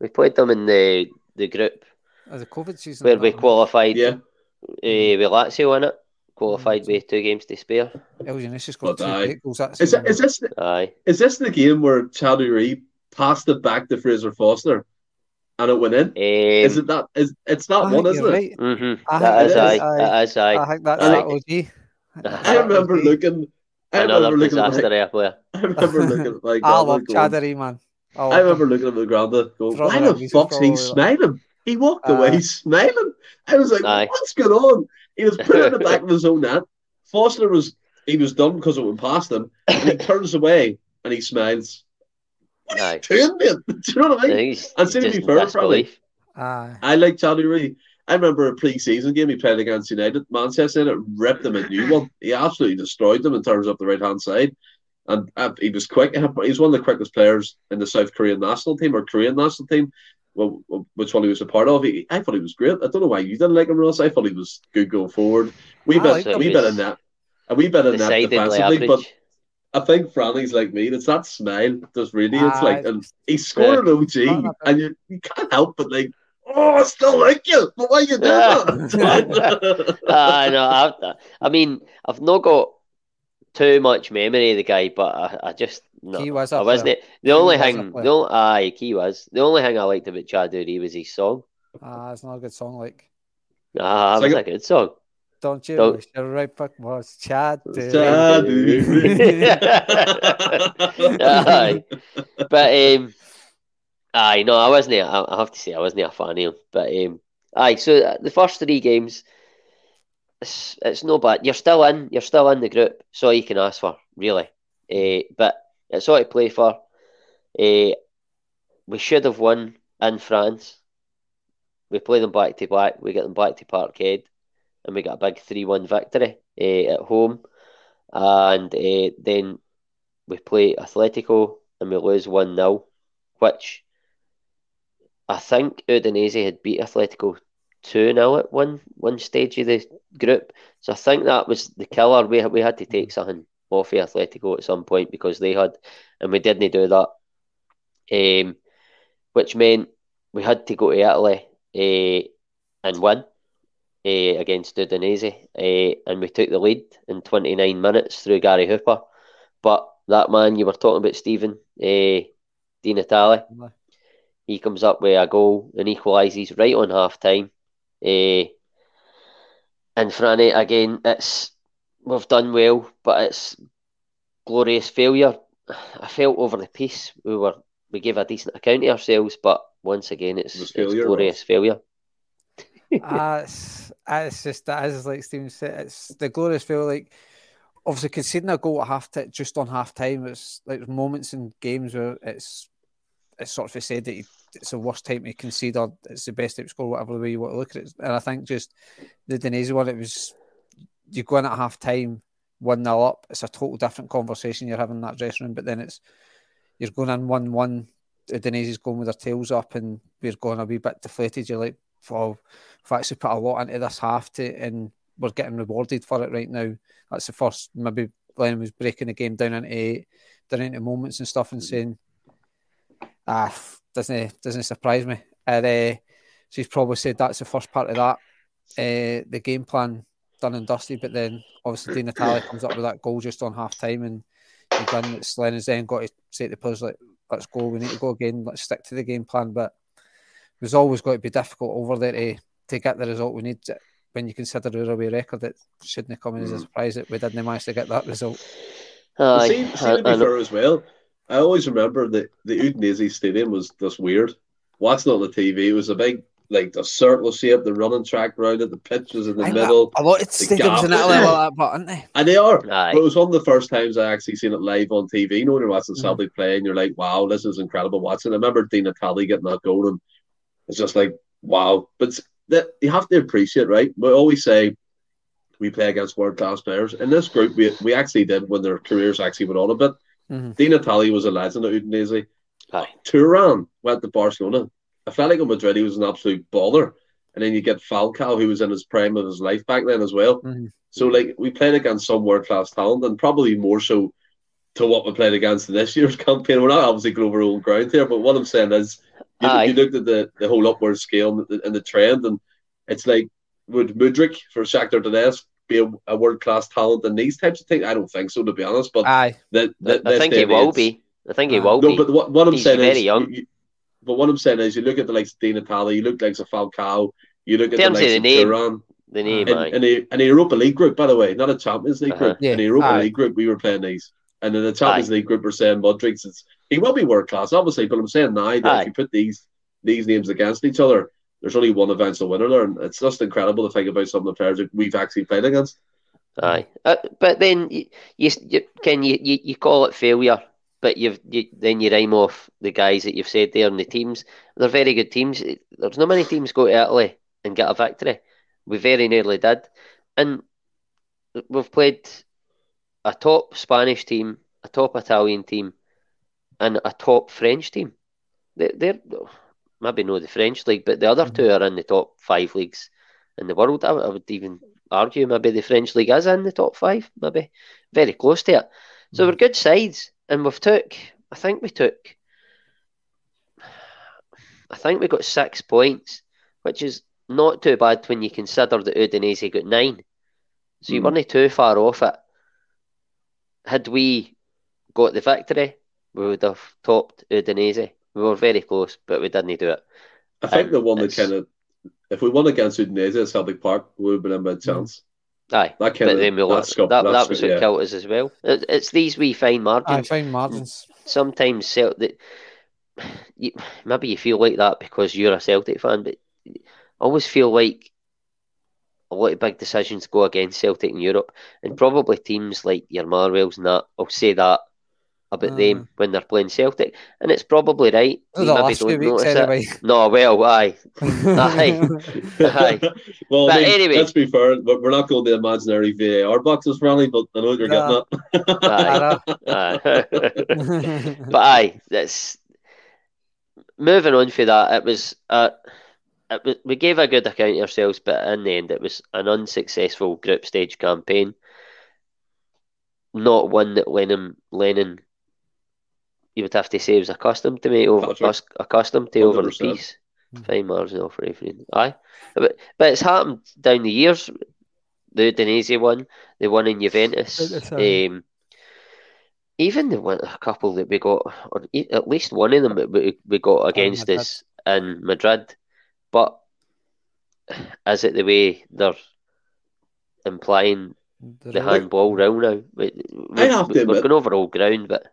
we played them in the the group as a COVID season where we qualified. Yeah, uh, with Lazio in it, qualified with two games to spare. El got two goals. Is, it, is this the, aye. is this the game where Cha Du-ri passed it back to Fraser Forster? And it went in. Um, is it that? Is it's that one, isn't it? Mm-hmm. That is aye. That is aye. I think that's that OG. I remember looking. I Another remember disaster looking like, player. I remember looking like. I love Cha Du-ri, man. I, I remember him. looking at the ground going, why the fuck's he smiling? He walked uh, away smiling. I was like, aye. what's going on? He was put in the back of his own net. Forster was he was done because it went past him, and he turns away and he smiles. What are you doing, man? Do you know what I mean? and to be fair, probably. Uh, I like Cha Du-ri. I remember a pre-season game he played against United. Manchester United ripped them a new one. He absolutely destroyed them in terms of the right hand side, and uh, he was quick. He's one of the quickest players in the South Korean national team or Korean national team well, which one he was a part of. He, I thought he was great. I don't know why you didn't like him, Ross. I thought he was good going forward. We bit, like we bit in that, a wee bit in that defensively, but I think Franny's like me. It's that smile just radiates uh, like, and he scored an OG, and you, you can't help but like. Oh, I still like you, but why you doing that? I know. I, I mean, I've not got too much memory of the guy, but I, I just no, he was I wasn't it. The only thing, the only, aye, he was. The only thing I liked about Cha Du-ri was his song. Ah, it's not a good song, like. Ah, it was a good song. Don't you Don't... wish your right back was Chaudhary? aye, but um, aye, no, I wasn't. I, I have to say, I wasn't a fan of him. But um, aye, so uh, the first three games, it's, it's no bad. You're still in. You're still in the group. So you can ask for really. Uh, but it's all to play for. Uh, we should have won in France. We play them back to back. We get them back to Parkhead, and we got a big three-one victory uh, at home. And uh, then we play Atletico and we lose one 0 which I think Udinese had beat Atletico two 0 at one one stage of the group. So I think that was the killer. We we had to take something off of Atletico at some point because they had, and we didn't do that. Um, which meant we had to go to Italy uh, and win uh, against Udinese, uh, and we took the lead in 29 minutes through Gary Hooper. But that man you were talking about, Stephen, uh, Di Natale, he comes up with a goal and equalises right on half time. Uh, and Franny, again, it's we've done well, but it's glorious failure. I felt over the piece we were we gave a decent account of ourselves, but once again, it's, it's failure, glorious failure. Uh, it's, it's just that is like Steven said, it's the glorious feel. Like obviously conceding a goal at half t- just on half time. It's like moments in games where it's it's sort of said that it's the worst time to concede or it's the best time to score, whatever way you want to look at it. And I think just the Udinese one, it was you go in at half time, one 0 up. It's a total different conversation you're having in that dressing room. But then it's you're going in one one. Udinese's going with their tails up, and we're going a wee bit deflated. You're like, well, we've actually put a lot into this half to, and we're getting rewarded for it right now. That's the first. Maybe Lennon was breaking the game down into down into moments and stuff, and mm. saying, ah, doesn't doesn't surprise me. And uh, so he's probably said that's the first part of that. Uh, the game plan done and dusty, but then obviously Di Natale comes up with that goal just on half time, and you've done it's Lennon's then got to say to the players like, "Let's go, we need to go again, let's stick to the game plan." But was always going to be difficult over there to, to get the result we need. When you consider our away record, it shouldn't have come in as a mm. surprise that we didn't manage to get that result. Uh, see, see to be fair as well, I always remember that the Udinese stadium was just weird. Watching it on the TV, it was a big like the circle shape, the running track around it, the pitch was in the I, middle. A lot of stadiums in Italy like that, but aren't they? And they are. But it was one of the first times I actually seen it live on TV. You know, when you're watching mm. Celtic play and you're like, wow, this is incredible watching. I remember Di Natale getting that goal and it's just like, wow. But that you have to appreciate, right? We always say we play against world class players. In this group, we, we actually did when their careers actually went on a bit. Mm-hmm. Di Natale was a legend at Udinese. Aye. Turan went to Barcelona. Atletico Madrid, he was an absolute baller. And then you get Falcao, who was in his prime of his life back then as well. Mm-hmm. So, like, we played against some world class talent, and probably more so to what we played against in this year's campaign. We're not obviously going over own ground here, but what I'm saying is, you, you looked at the, the whole upward scale and the, and the trend, and it's like, would Mudryk for Shakhtar Donetsk be a, a world class talent in these types of things? I don't think so, to be honest. But Aye. That, that, I think he will be. I think he will no, be. but what, what I'm He's saying very is, young. You, but what I'm saying is, you look at the likes of Di Natale, you look like a Falcao, you look at the likes of, name, Turan, the name, in, in, a, in a Europa League group, by the way, not a Champions League uh-huh. group. Yeah. In a Europa Aye. League group, we were playing these, and in the Champions Aye. League group, we're saying Mudryk. It's he will be world class, obviously, but I'm saying now that Aye. if you put these these names against each other, there's only one eventual winner there, and it's just incredible to think about some of the players that we've actually played against. Aye, uh, but then you, you, you can you, you, you call it failure but you've you, then you rhyme off the guys that you've said there and the teams. They're very good teams. There's not many teams go to Italy and get a victory. We very nearly did, and we've played a top Spanish team, a top Italian team, and a top French team. They, they're maybe not the French league, but the other mm-hmm. two are in the top five leagues in the world. I, I would even argue maybe the French league is in the top five, maybe very close to it. So mm-hmm. we're good sides and we've took. I think we took. I think we got six points, which is not too bad when you consider that Udinese got nine. So mm. you weren't too far off it. Had we got the victory, we would have topped Udinese. We were very close, but we didn't do it. I think the one that kind of, if we won against Udinese at Celtic Park, we would have been in a mm. chance. Aye, that but then we'll that, that, that was what yeah. killed us as well. It, it's these wee fine margins. Aye, fine margins. Sometimes Celtic, you, maybe you feel like that because you're a Celtic fan, but I always feel like a lot of big decisions go against Celtic in Europe, and probably teams like your Marwells and that. I'll say that about them mm. when they're playing Celtic, and it's probably right. The maybe don't notice anyway. it. No, well, aye, aye, aye. well, but I mean, anyway, let's be fair. We're not going to imaginary VAR boxes, Ronnie, but I know you're no. getting that. aye. but aye, that's moving on for that. It was, uh, it was, we gave a good account of ourselves, but in the end, it was an unsuccessful group stage campaign. Not one that Lennon Lennon you would have to say he was accustomed to me over right. accustomed to 100%. over the piece. Fine margin off refereeing. Aye. But but it's happened down the years. The Udinese one, the one in Juventus. Um, even the one a couple that we got, or at least one of them that we, we got against oh, us in Madrid. But is it the way they're implying the, the handball round now? We, we, I have to we're admit, going over all ground, but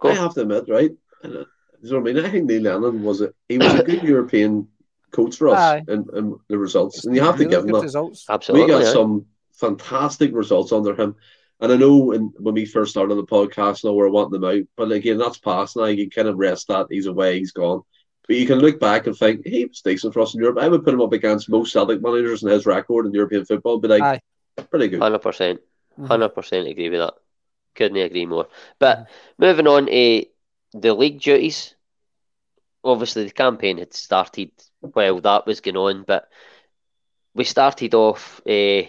Go. I have to admit, right? And You know what I mean? I think Neil Lennon was a he was a good European coach for us and, and the results, and you have to give him that. Results. Absolutely, we got yeah. some fantastic results under him. And I know in, when we first started the podcast, now we're wanting them out, but again, that's past now. You can kind of rest that he's away, he's gone. But you can look back and think he was decent for us in Europe. I would put him up against most Celtic managers in his record in European football, but like Aye. pretty good. Hundred percent, mm-hmm. hundred percent agree with that. Couldn't agree more. But moving on to the league duties. Obviously, the campaign had started while that was going on, but we started off uh,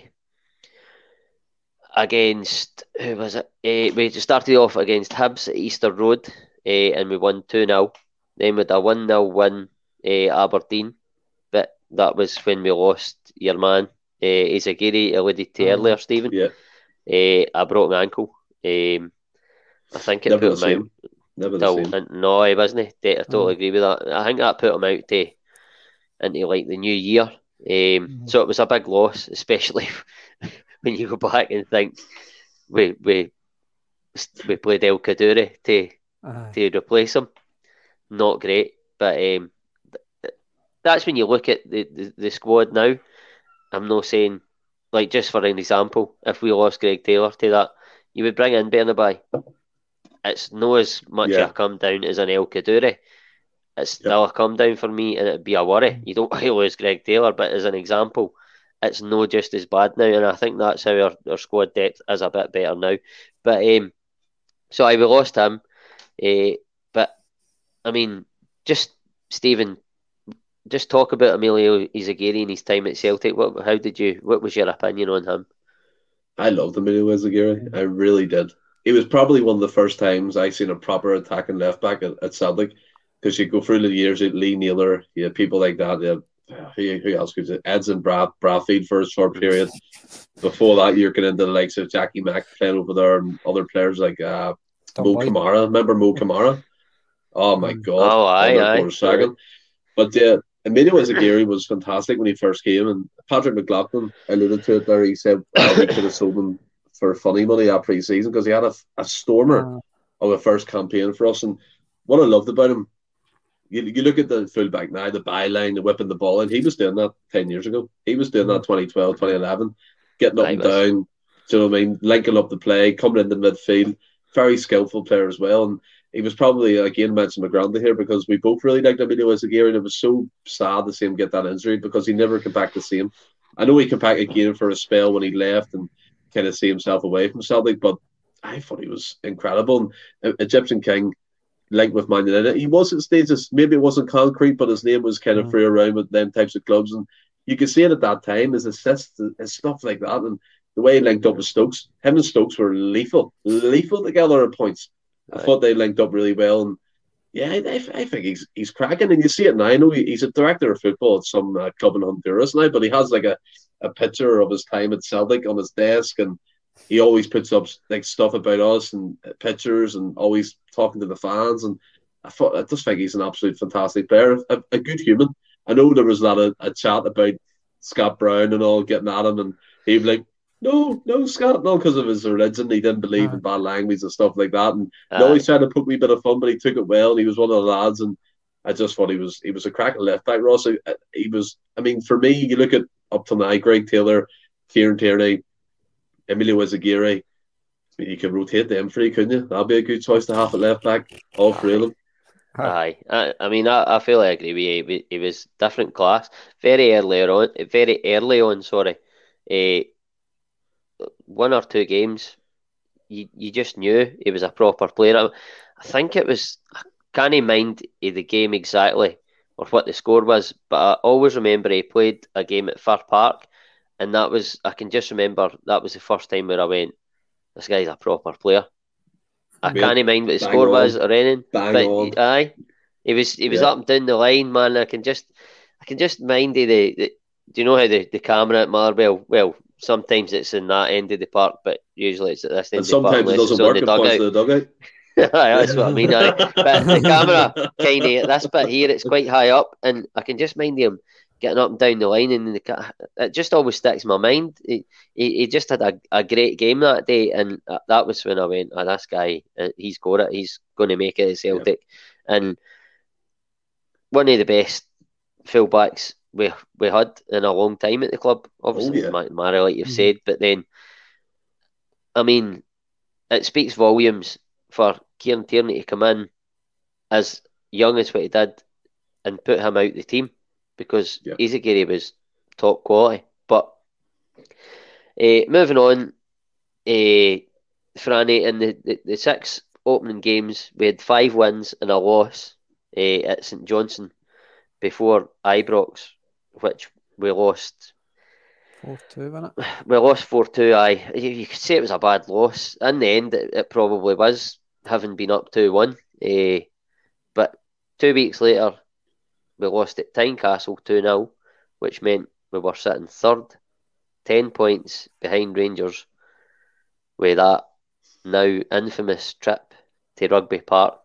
against who was it? Uh, we started off against Hibs at Easter Road, uh, and we won two 0 Then with a one 0 win Aberdeen, but that was when we lost your man uh, Izaguirre alluded to mm-hmm. earlier, Stephen. Yeah. I broke my ankle. Um, I think it Never put him out. Never till, no, he wasn't. I totally mm. agree with that. I think that put him out to into like the new year. Um, mm. So it was a big loss, especially when you go back and think we we we played El Kaddouri to uh to replace him. Not great, but um, that's when you look at the, the, the squad now. I'm not saying like just for an example, if we lost Greg Taylor to that, you would bring in Bernabei. It's no as much yeah. a come down as an El Kaddouri. It's still a come down for me, and it'd be a worry. You don't lose Greg Taylor, but as an example, it's no just as bad now, and I think that's how our, our squad depth is a bit better now. But um, so I we lost him, uh, but I mean, just Stephen, just talk about Emilio Izaguirre and his time at Celtic. What, how did you? What was your opinion on him? I loved Emilio Izaguirre. I really did. It was probably one of the first times I seen a proper attacking left back at, at Celtic because you go through the years, Lee Naylor, yeah, people like that. Yeah, who, who else could it? Edson Brad Braafheid for a short period. Before that, you're getting into the likes of Jackie Mack playing over there and other players like uh, Mo Camara. Remember Mo Camara? Oh my god! Oh, aye, aye. second. But yeah, Emilio Izaguirre was fantastic when he first came, and Patrick McLaughlin alluded to it there. He said oh, we could have sold him for funny money that pre-season because he had a, a stormer ah. of a first campaign for us. And what I loved about him you, you look at the fullback now, the byline, the whipping the ball, and he was doing that 10 years ago. He was doing that mm. 2012, 2011, getting up and down, do you know what I mean? Linking up the play, coming into midfield. Very skillful player as well. And he was probably, again, mentioned McGrandy here because we both really liked Emilio Izaguirre, and it was so sad to see him get that injury because he never came back the same. I know he came back again for a spell when he left and kind of see himself away from Celtic, but I thought he was incredible. And Egyptian King, linked with Man United. He was at stages, maybe it wasn't concrete, but his name was kind of mm. free around with them types of clubs. And you could see it at that time, his assists and stuff like that. And the way he linked up with Stokes, him and Stokes were lethal, lethal together at points. I thought they linked up really well. And yeah, I, I, think he's he's cracking. And you see it now. I know he's a director of football at some uh, club in Honduras now, but he has like a, a picture of his time at Celtic on his desk. And he always puts up like stuff about us and pictures and always talking to the fans. And I thought I just think he's an absolute fantastic player, a, a good human. I know there was a lot of a chat about Scott Brown and all getting at him, and he like, "No, no, Scott, no," because of his religion, he didn't believe uh in bad language and stuff like that. And uh he always tried to put me a bit of fun, but he took it well. And he was one of the lads, and I just thought he was he was a cracking left back. Ross, he was. I mean, for me, you look at up to now, Greg Taylor, Kieran Tierney, Emilio Izaguirre. I mean, you can rotate them three, couldn't you? That'd be a good choice to have at left back, all three of them. Aye, I, I mean, I, I feel I agree with you. He was different class, very early on, very early on. Sorry, uh, one or two games, you you just knew he was a proper player. I, I think it was I can't mind the game exactly or what the score was, but I always remember he played a game at Fir Park and that was I can just remember that was the first time where I went, this guy's a proper player. I can't mind what the score on. was or anything, but on. aye, he was he was yeah. up and down the line, man. I can just I can just mind the, the, do you know how the, the camera at Motherwell? Well, sometimes it's in that end of the park, but usually it's at this end. And sometimes it doesn't work. Points to the dugout. that's what I mean. Aye. But the camera kind of this bit here, it's quite high up, and I can just mind him getting up and down the line, and the, it just always sticks in my mind. He, he, he just had a, a great game that day, and that was when I went, oh, this guy, uh, he's got it. He's going to make it at Celtic, and one of the best fullbacks we we had in a long time at the club. Obviously, oh, yeah. Mara, like you've mm-hmm. said, but then, I mean, it speaks volumes for Kieran Tierney to come in as young as what he did and put him out the team because yeah. Izaguirre was top quality. But uh, moving on, uh, Franny, in the, the, the six opening games, we had five wins and a loss uh, at St Johnstone before Ibrox, which we lost. 4 2, wasn't it? We lost 4 2, aye. You, you, could say it was a bad loss. In the end, it, it probably was, having been up 2 1. Uh, but two weeks later, we lost at Tynecastle 2 0, which meant we were sitting third, 10 points behind Rangers, with that now infamous trip to Rugby Park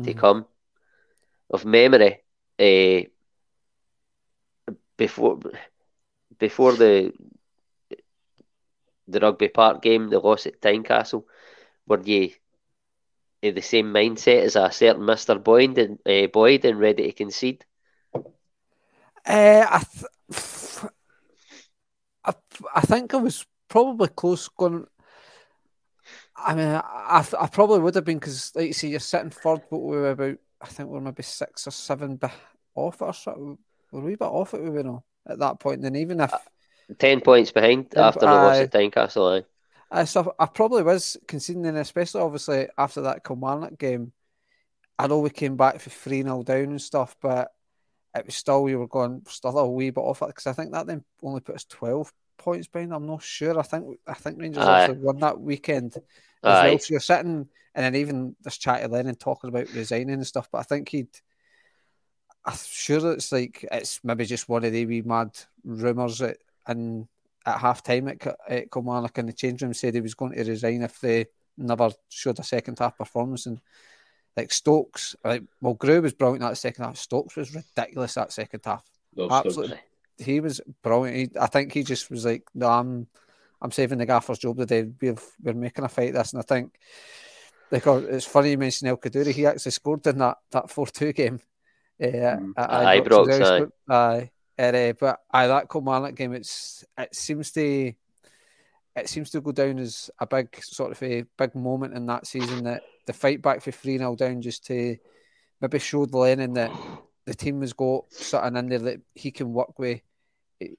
mm. to come. Of memory, uh, before before the the Rugby Park game, the loss at Tynecastle, were you in the same mindset as a certain Mister Boyd and uh, Boyd and ready to concede? Uh, I, th- I, I think I was probably close going. I mean, I, I probably would have been because, like you see, you're sitting third, but we were about, I think we are maybe six or seven off or something. We're a wee bit off it, we know, at that point. And even if. Uh, 10 points behind after the loss at Tynecastle, I, so I probably was conceding, then, especially obviously after that Kilmarnock game. I know we came back for 3 0 down and stuff, but it was still, we were going still a wee bit off it because I think that then only put us 12 points behind. I'm not sure. I think I think Rangers Aye. actually won that weekend as Aye. well. So you're sitting, and then even this chat to Lennon talking about resigning and stuff, but I think he'd. I'm sure it's like it's maybe just one of the wee mad rumours that and at half time at, at Kilmarnock in the change room said he was going to resign if they never showed a second half performance. And like Stokes like well Grew was brilliant that second half. Stokes was ridiculous that second half. No, absolutely he was brilliant. He, I think he just was like no I'm I'm saving the gaffer's job today. We've, we're making a fight this. And I think like oh, it's funny you mentioned El Kaddouri he actually scored in that that 4-2 game uh, mm. at Ibrox, aye. Uh, but aye, that Kilmarnock game, it's it seems to it seems to go down as a big sort of a big moment in that season that the fight back for 3 0 down just to maybe showed Lennon that the team has got something in there that he can work with.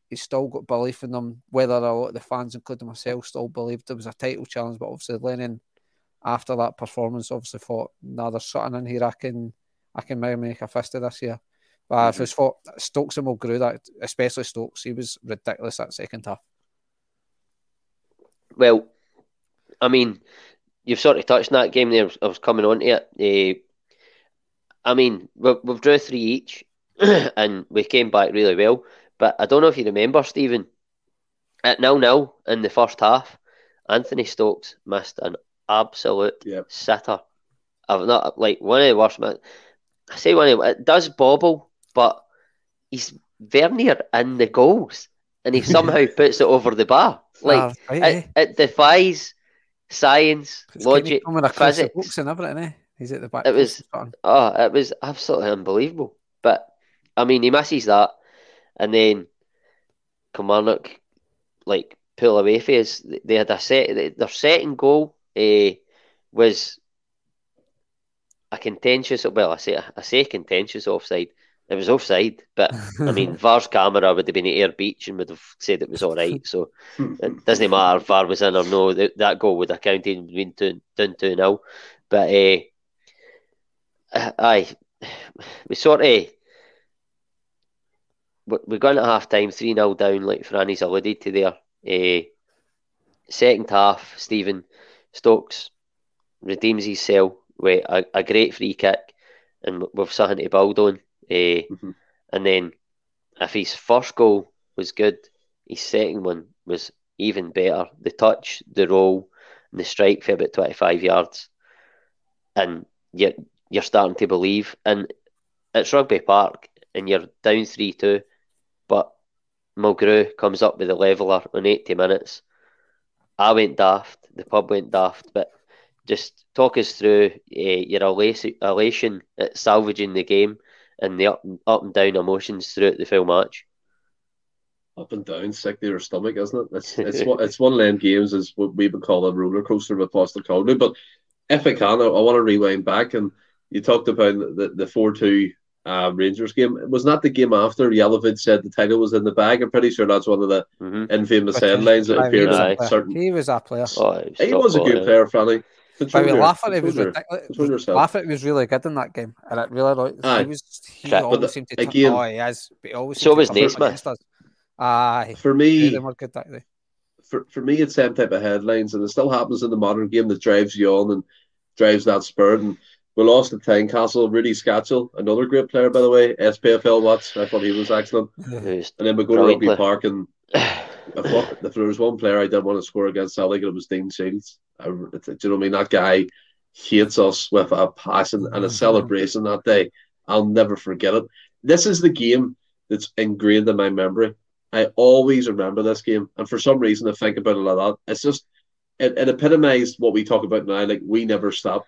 He's still got belief in them, whether a lot of the fans, including myself, still believed there was a title challenge. But obviously, Lennon, after that performance, obviously thought, nah, there's something in here I can I can maybe make a fist of this year. But mm-hmm. if it's for Stokes and Mulgrew, that especially Stokes, he was ridiculous that second half. Well, I mean, you've sort of touched on that game there. I was coming on to it. Uh, I mean, we've, we've drew three each, and we came back really well. But I don't know if you remember, Stephen, at nil nil in the first half, Anthony Stokes missed an absolute yep. sitter. I've not like one of the worst. I say one of it does bobble, but he's very near in the goals, and he somehow puts it over the bar. Like right, it, eh? it, defies science, it's logic, physics, books and everything. Eh? He's at the back. It was oh, it was absolutely unbelievable. But I mean, he misses that, and then Kilmarnock like pull away for us. They had a set. Their second goal uh, was a contentious. Well, I say I say contentious offside. It was offside, but I mean, VAR's camera would have been at Ayr Beach and would have said it was all right. So it doesn't matter if VAR was in or no. That, that goal would have counted been two, down two now. But uh, aye, we sort of we're going at half time, 3 0 down, like Franny's alluded to there. Uh, second half, Stephen Stokes redeems himself with a, a great free kick and with something to build on. Uh, mm-hmm. And then if his first goal was good, his second one was even better. The touch, the roll, and the strike for about 25 yards. And you're, you're starting to believe. And it's Rugby Park, and you're down 3 2, but Mulgrew comes up with a leveller on 80 minutes. I went daft, the pub went daft, but just talk us through uh, your elation at salvaging the game and the up, and, up and down emotions throughout the full match. Up and down, sick to your stomach, isn't it? It's it's it's one of them games is what we would call a roller coaster with Postecoglou. But if I can, I, I want to rewind back and you talked about the the four two uh, Rangers game. Was not the game after Jelavic said the title was in the bag? I'm pretty sure that's one of the mm-hmm. infamous headlines that appeared on certain. He was a player. Oh, he was, he was a good player, Franny. But we laugh at it was ridiculous. Laugh at it was really good in that game, and it really like he was. He yeah, always seemed to. Again, oh, he is. But he always. So was Naismith. Aye. For me, for, for me, it's same type of headlines, and it still happens in the modern game that drives you on and drives that spurt. And we lost to Tynecastle, Rudy Skacel, another great player, by the way, SPFL Watts. I thought he was excellent. and then we go to Rugby Park, and if, if there was one player I didn't want to score against Celtic, it was Dean Shiels. I, do you know what I mean? That guy hates us with a passion and a mm-hmm. celebration that day. I'll never forget it. This is the game that's ingrained in my memory. I always remember this game, and for some reason, I think about it like that. It's just it, it epitomized what we talk about now. Like we never stop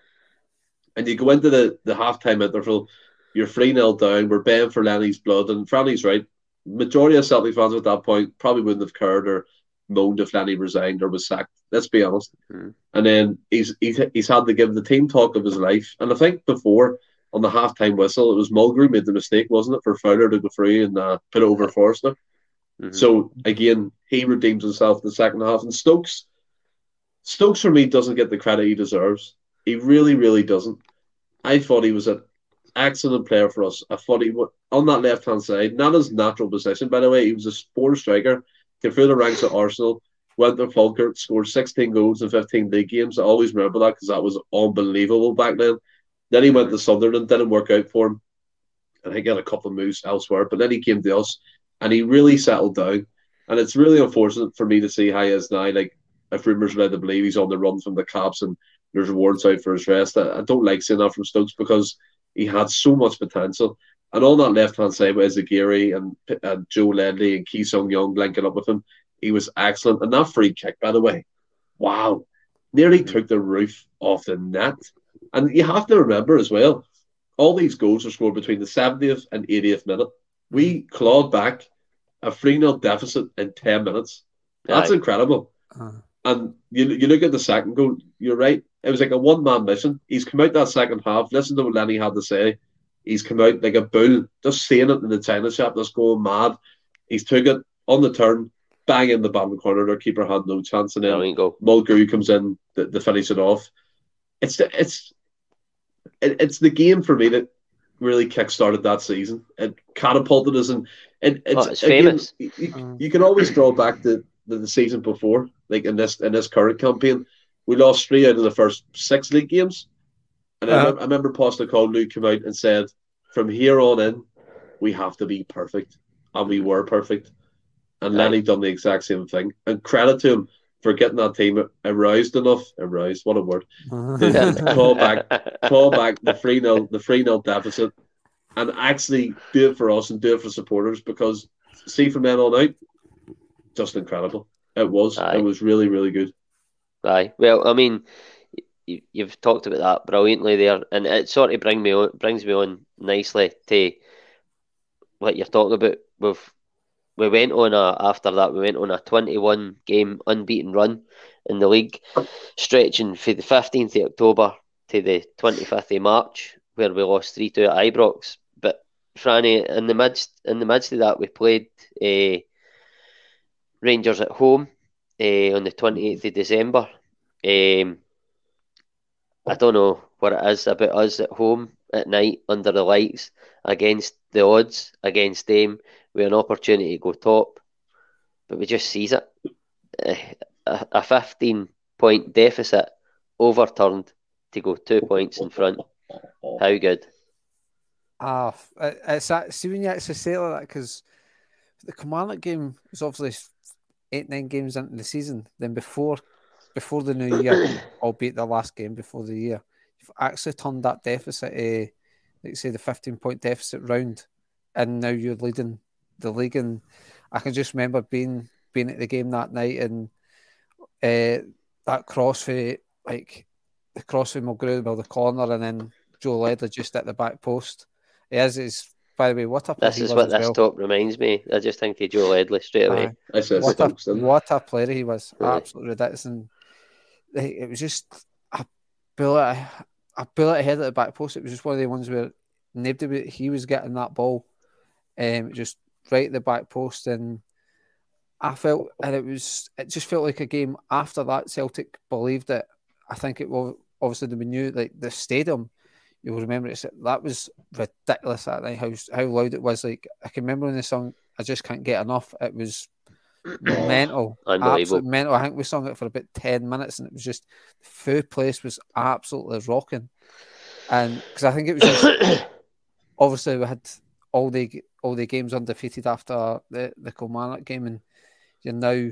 and you go into the, the halftime interval, you're 3 0 down, we're baying for Lenny's blood, and Franny's right. Majority of Celtic fans at that point probably wouldn't have cared or moaned if Lenny resigned or was sacked. Let's be honest. Mm. And then he's, he's he's had to give the team talk of his life. And I think before on the halftime whistle, it was Mulgrew made the mistake, wasn't it, for Fowler to go free and uh, put over Forster. Mm-hmm. So again, he redeems himself in the second half. And Stokes, Stokes for me doesn't get the credit he deserves. He really, really doesn't. I thought he was an excellent player for us. He would on that left hand side, not his natural position, by the way. He was a four striker, came through the ranks at Arsenal, went to Falkirk, scored 16 goals in 15 league games. I always remember that because that was unbelievable back then. Then he went to Sunderland, didn't work out for him. And he got a couple of moves elsewhere, but then he came to us and he really settled down. And it's really unfortunate for me to see how he is now. Like, if rumours led to believe he's on the run from the Caps and there's rewards out for his rest. I, I don't like seeing that from Stokes because he had so much potential. And on that left hand side with Izaguirre and, and Joe Ledley and Ki Sung-yueng linking up with him, he was excellent. And that free kick, by the way, wow, nearly took the roof off the net. And you have to remember as well, all these goals are scored between the 70th and 80th minute. We clawed back a 3 0 deficit in 10 minutes. That's Aye. incredible. Uh. And you, you look at the second goal, you're right. It was like a one man mission. He's come out that second half. Listen to what Lenny had to say. He's come out like a bull, just seeing it in the china shop, just going mad. He's took it on the turn, bang in the bottom corner. Their keeper had no chance, and then Mulgrew comes in to, to, finish it off. It's the, it's it, it's the game for me that really kick-started that season. It catapulted us, and it, it's, oh, it's again, famous. You, you, you, can always draw back to the, the season before, like in this in this current campaign we lost three out of the first six league games. And uh-huh. I, I remember Postecoglou came out and said, from here on in, we have to be perfect. And we were perfect. And Lenny done the exact same thing. And credit to him for getting that team aroused enough. Aroused, what a word. to, call back call back the 3 0 the 3 0 deficit and actually do it for us and do it for supporters because see from then on out, just incredible. It was. Aye. It was really, really good. Aye. Well, I mean, you, you've talked about that brilliantly there, and it sort of bring me on, brings me on nicely to what you're talking about. We've we went on a after that we went on a 21 game unbeaten run in the league, stretching from the 15th of October to the 25th of March, where we lost three two at Ibrox. But Franny, in the midst in the midst of that, we played uh, Rangers at home uh, on the 28th of December. Um, I don't know what it is about us at home at night under the lights against the odds against them with an opportunity to go top, but we just seize it. Uh, a, a 15 point deficit overturned to go two points in front. How good? Ah, uh, it's that. See when you actually say like that because the Kilmarnock game was obviously eight nine games into the season, then before before the new year, albeit the last game before the year, you've actually turned that deficit, uh, like say the fifteen point deficit round, and now you're leading the league. And I can just remember being being at the game that night and uh, that cross for like the cross for Mulgrew, well the corner, and then Joe Ledley just at the back post. He has his by the way, what a player This is what this well. top reminds me. I just think of Joe Ledley straight away. Uh, what, a, what a player he was. Really? Absolutely ridiculous. And it was just a bullet, a bullet ahead at the back post. It was just one of the ones where nobody, he was getting that ball um, just right at the back post. And I felt, and it was, it just felt like a game after that. Celtic believed it. I think it was obviously we knew like the stadium you'll remember it. That was ridiculous that night. How how loud it was. Like I can remember when the song "I Just Can't Get Enough." It was mental, absolutely mental. I think we sung it for about ten minutes, and it was just the full place was absolutely rocking. And because I think it was just obviously we had all the all the games undefeated after the the Kilmarnock game, and you're now,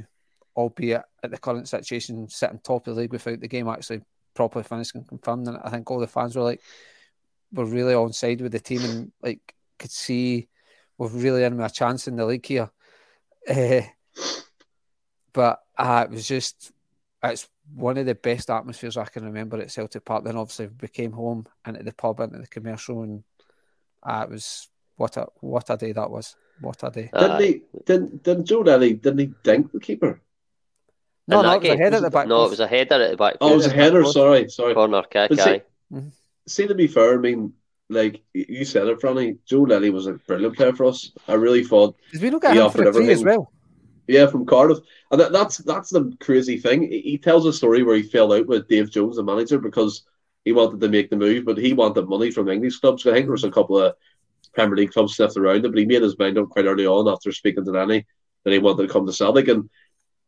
albeit at the current situation, sitting top of the league without the game actually properly finished and confirmed. And I think all the fans were like, were really on side with the team and like could see we're really in a chance in the league here. Uh, but uh, it was just it's one of the best atmospheres I can remember at Celtic Park. Then obviously we came home into the pub, into the commercial, and uh, it was what a what a day that was. What a day! Didn't he? Didn't, didn't Joe Denny? Didn't he dink the keeper? No, no, it was a header at the back. No, it was a header at the back. Oh, it was a header. Sorry, sorry. Corner kick. See, mm-hmm. See, to be fair, I mean, like you said it, Franny. Joe Ledley was a brilliant player for us. I really thought. We look at him for a as well? Yeah, from Cardiff, and that, that's that's the crazy thing. He tells a story where he fell out with Dave Jones, the manager, because he wanted to make the move, but he wanted money from English clubs. I think there was a couple of Premier League clubs sniffed around him, but he made his mind up quite early on after speaking to Lenny that he wanted to come to Celtic. And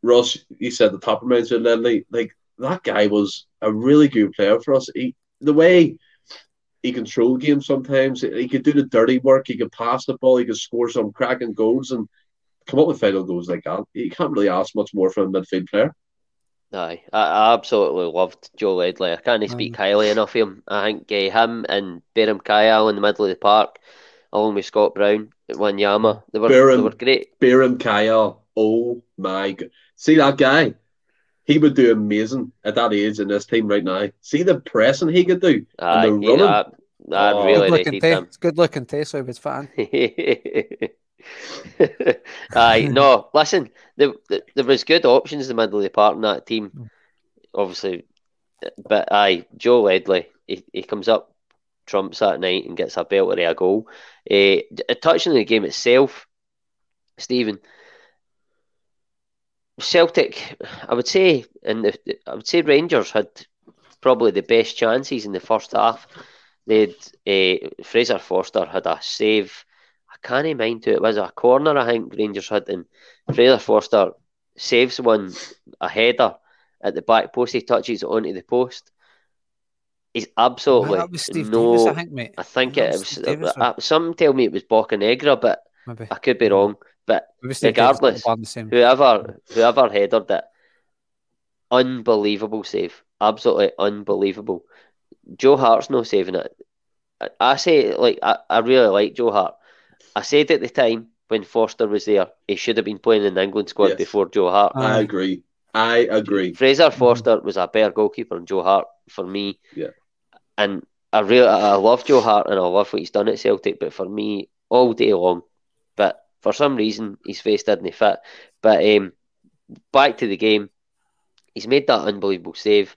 Ross, he said the top of mind said Lenny, like that guy was a really good player for us. He the way he controlled games sometimes. He could do the dirty work. He could pass the ball. He could score some cracking goals and come up with final goals like that. You can't really ask much more from a midfield player. Aye, I absolutely loved Joe Ledley. I can't speak mm. highly enough of him. I think uh, him and Beram Kayal in the middle of the park, along with Scott Brown at Wanyama, they were, Beram, they were great. Beram Kayal, oh my god. See that guy? He would do amazing at that age in this team right now. See the pressing he could do Aye, and the running. Yeah, I, oh, really good looking him. Good looking Tess, I was fan. aye, no, listen, there, there was good options in the middle of the park in that team, obviously, but aye, Joe Ledley, he, he comes up, trumps that night and gets a belter of a goal. Uh, touching the game itself, Stephen, Celtic, I would say, and I would say Rangers had probably the best chances in the first half. They'd uh, Fraser Forster had a save. I can't mind who it was. A corner, I think Rangers had, and Fraser Forster saves one a header at the back post. He touches it onto the post. He's absolutely no. Davis, I think. I think it, was. Davis, uh, some tell me it was Bocanegra, but Maybe. I could be wrong. But regardless, whoever whoever headed it, unbelievable save, absolutely unbelievable. Joe Hart's no saving it. I, I say like I, I really like Joe Hart. I said at the time when Forster was there, he should have been playing in the England squad yes. before Joe Hart. I agree. I agree. Fraser Forster was a better goalkeeper than Joe Hart for me. Yeah. And I really I love Joe Hart and I love what he's done at Celtic, but for me, all day long, but for some reason his face didn't fit. But um, back to the game, he's made that unbelievable save.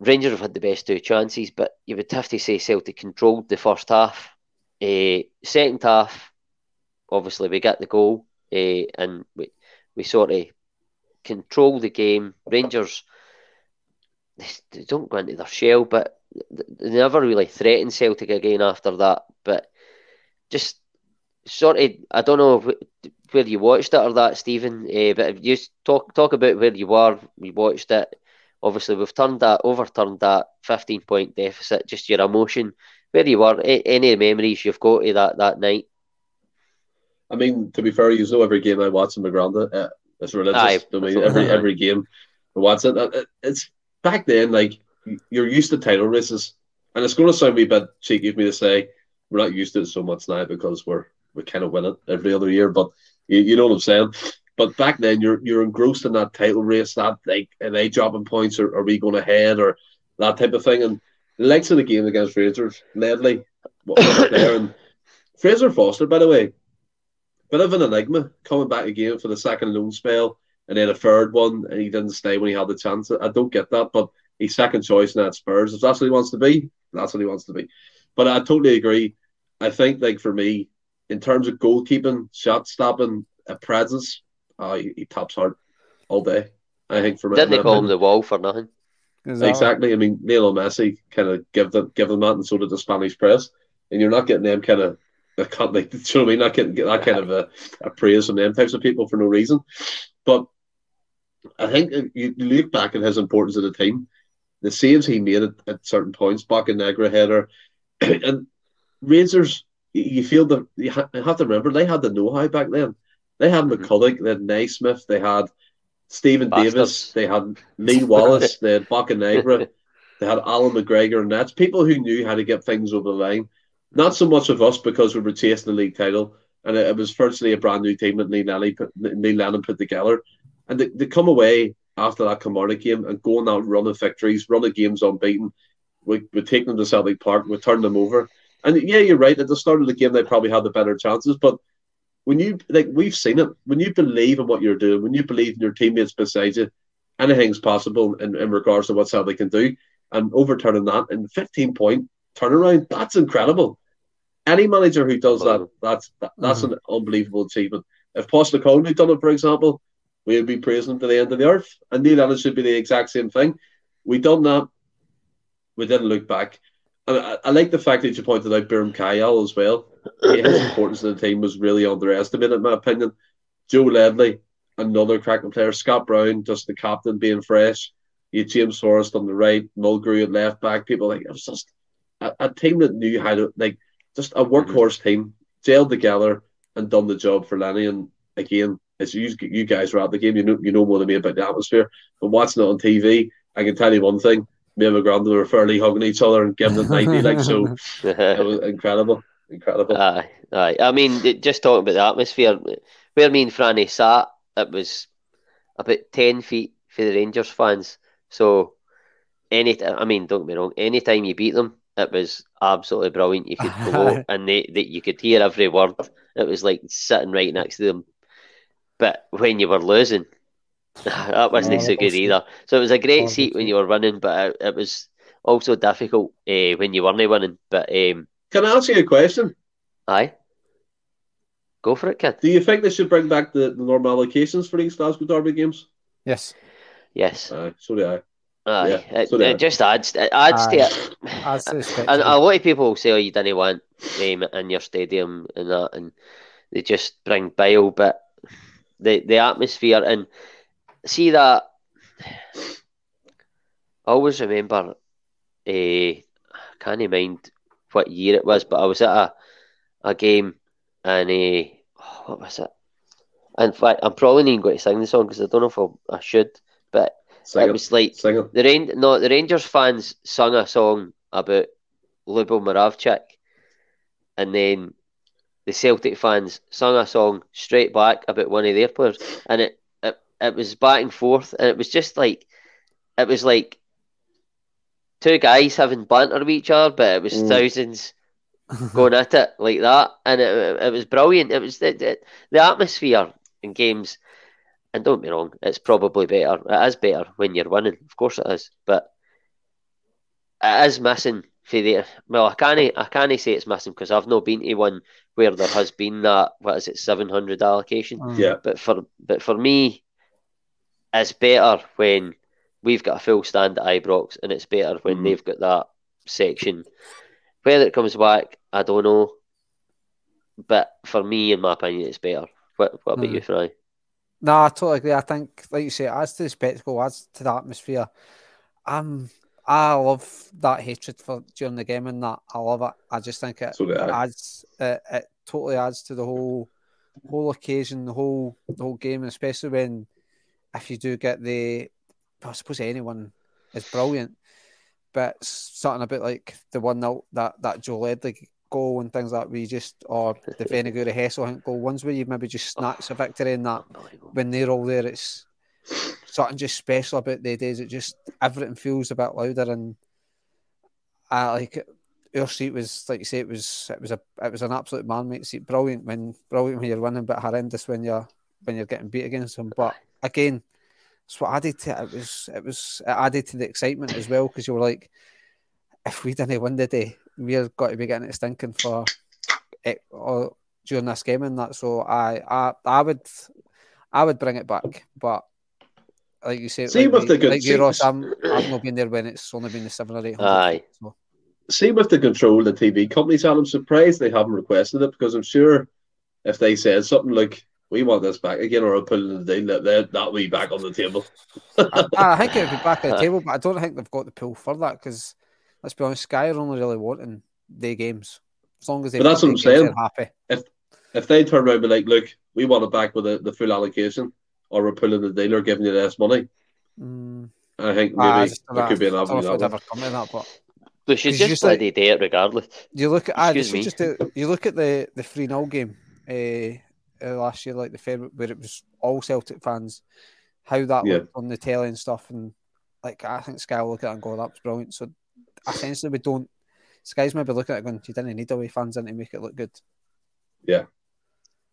Rangers have had the best two chances, but you would have to say Celtic controlled the first half. Uh, second half, obviously we get the goal uh, and we we sort of control the game. Rangers they, don't go into their shell, but they never really threatened Celtic again after that. But just sort of, I don't know where you watched it or that, Stephen. Uh, but if you talk talk about where you were, we watched it. Obviously, we've turned that, overturned that fifteen point deficit. Just your emotion, where you were, any memories you've got of that that night. I mean, to be fair, you know every game I watch in McGranda. Uh, it's religious. Aye, I mean, every every game I watch it. It's back then, like you're used to title races, and it's going to sound a bit cheeky of me to say we're not used to it so much now because we're we kind of win it every other year. But you, you know what I'm saying. But back then, you're you're engrossed in that title race, that like are they dropping points, or are we going ahead, or that type of thing. And the lengths of the game against Rangers, Ledley, there, and Fraser Forster, by the way, bit of an enigma coming back again for the second loan spell and then a third one, and he didn't stay when he had the chance. I don't get that, but he's second choice in that Spurs. If that's what he wants to be, that's what he wants to be. But I totally agree. I think, like for me, in terms of goalkeeping, shot stopping, a presence, uh, he, he tops hard all day. I think for me, didn't they call him the wall for nothing? Exactly. I mean, Lionel Messi kind of give them give them that, and so did the Spanish press. And you're not getting them kind of I can't like you know what I mean? Not getting that kind of a, a praise from them types of people for no reason. But I think you, you look back at his importance to the team, the saves he made at, at certain points, back in Bocanegra header, and Rangers. You feel the you, ha- you have to remember they had the know-how back then. They had mm-hmm. McCulloch, they had Naismith, they had Stephen Bastards. Davis, they had Lee Wallace, they had Bocanegra, they had Alan McGregor, and that's people who knew how to get things over the line. Not so much of us because we were chasing the league title, and it, it was virtually a brand new team that Neil Lennon put, Neil Lennon put together and they, they come away after that Kilmarnock game and go on that run of victories, run of games unbeaten. We we take them to Celtic Park, we turn them over. And yeah, you're right. At the start of the game, they probably had the better chances. But when you like, we've seen it. When you believe in what you're doing, when you believe in your teammates beside you, anything's possible in, in regards to what Celtic can do. And overturning that in 15 point turnaround, that's incredible. Any manager who does that, that's that, that's mm-hmm. an unbelievable achievement. If Postecoglou had done it, for example, we would be praising him to the end of the earth. And Neil Lennon should be the exact same thing. We done that. We didn't look back. I, I like the fact that you pointed out Beram Kayal as well. His importance to the team was really underestimated, in my opinion. Joe Ledley, another cracking player. Scott Brown, just the captain, being fresh. You James Forrest on the right, Mulgrew at left back. People like it was just a, a team that knew how to like just a workhorse team, gelled together and done the job for Lenny. And again, as you you guys were at the game, you know you know more than me about the atmosphere. But watching it on TV, I can tell you one thing: me and my grandmother were fairly hugging each other and giving it ninety, like so. it was incredible, incredible. Aye, aye. I mean, just talking about the atmosphere, where me and Franny sat, it was about ten feet for the Rangers fans. So, any, I mean, don't get me wrong. Anytime you beat them, it was absolutely brilliant. You could go and they, they, you could hear every word. It was like sitting right next to them but when you were losing, that wasn't no, so good either. So it was a great seat when you were winning, but it, it was also difficult uh, when you weren't winning. But um, can I ask you a question? Aye. Go for it, kid. Do you think they should bring back the, the normal allocations for these Glasgow Derby games? Yes. Yes. Aye, so do I. Aye, yeah, it, it just adds it adds Aye. to it. Adds and a lot of people say, "Oh, you didn't want um, in your stadium and that," and they just bring bile. But the the atmosphere and see that. I always remember, uh, I can't even mind what year it was, but I was at a a game and uh, oh, what was it? In fact, I'm probably not going to sing the song because I don't know if I, I should, but sing it, was like the Rain. No, the Rangers fans sung a song about Lubo Moravcik, and then the Celtic fans sung a song straight back about one of their players, and it, it it was back and forth, and it was just like it was like two guys having banter with each other, but it was mm. thousands going at it like that, and it, it was brilliant. It was the, the, the atmosphere in games, and don't be wrong, it's probably better. It is better when you're winning, of course it is, but it is missing for the well, I can't I can't say it's missing because I've not been to one where there has been that what is it seven hundred allocation. Mm. Yeah. But for but for me, it's better when we've got a full stand at Ibrox, and it's better when mm. they've got that section. Whether it comes back, I don't know. But for me, in my opinion, it's better. What, what about mm. you, Fry? No, I totally agree. I think, like you say, adds to the spectacle, adds to the atmosphere. Um, I love that hatred for during the game and that I love it. I just think it, so it adds it, it, totally adds to the whole whole occasion, the whole the whole game, especially when if you do get the I suppose anyone is brilliant, but something a bit like the one that that, that Joe Ledley goal and things like that, you just or the Vennegoor Hesselink goal, ones where you maybe just oh, snatch a victory in that when they're all there, it's something just special about the days. It just everything feels a bit louder, and I like our seat was like you say, it was it was a it was an absolute man mate seat. Brilliant when brilliant when you're winning, but horrendous when you're when you're getting beat against them. But again, it's what added to it. it was it was it added to the excitement as well because you were like, if we didn't win the day, we're got to be getting it stinking for it or during this game and that. So I I I would I would bring it back, but like you say, see like, with the good, like you, Ross, I'm, I've not been there when it's only been the seven or eight. Aye. So. See with the control the TV companies, and I'm surprised they haven't requested it because I'm sure if they said something like we want this back again or a pull in the deal that that'll be back on the table. I, I, think it would be back on the table, but I don't think they've got the pull for that because let's be honest, Sky are only really wanting their games as long as they. But that's what I'm saying. Happy. If if they turn around and be like, look, we want it back with the, the full allocation, or we're pulling the deal or giving you less money. Mm. I think maybe ah, could be an avenue. That ever come to that, but we should just, just let like, do it regardless. You look at ah, just you look at the the three 0 game uh, uh, last year, like the fair where it was all Celtic fans, how that yeah. looked on the telly and stuff, and like I think Sky will look at it and go, "That was brilliant." So essentially, we don't. Sky's maybe looking at it going, "You didn't need away fans in to make it look good." Yeah.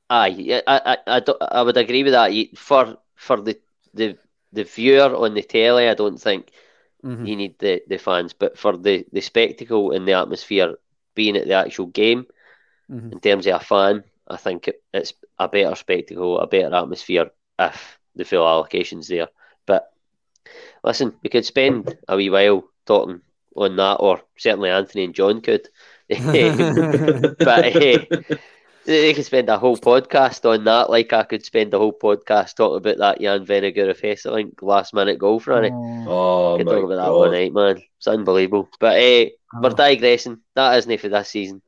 Aye, I, I, I, I would agree with that. For for the, the the viewer on the telly, I don't think mm-hmm. you need the, the fans, but for the, the spectacle and the atmosphere being at the actual game, mm-hmm. in terms of a fan, I think it, it's a better spectacle, a better atmosphere if the full allocation's there. But listen, we could spend a wee while talking on that, or certainly Anthony and John could. but uh, they could spend a whole podcast on that. Like I could spend a whole podcast talking about that Jan Vennegoor of Hesselink last minute goal for it. Oh, could talk about God. that one night, man. It's unbelievable. But uh, oh. we're digressing. That isn't for this season.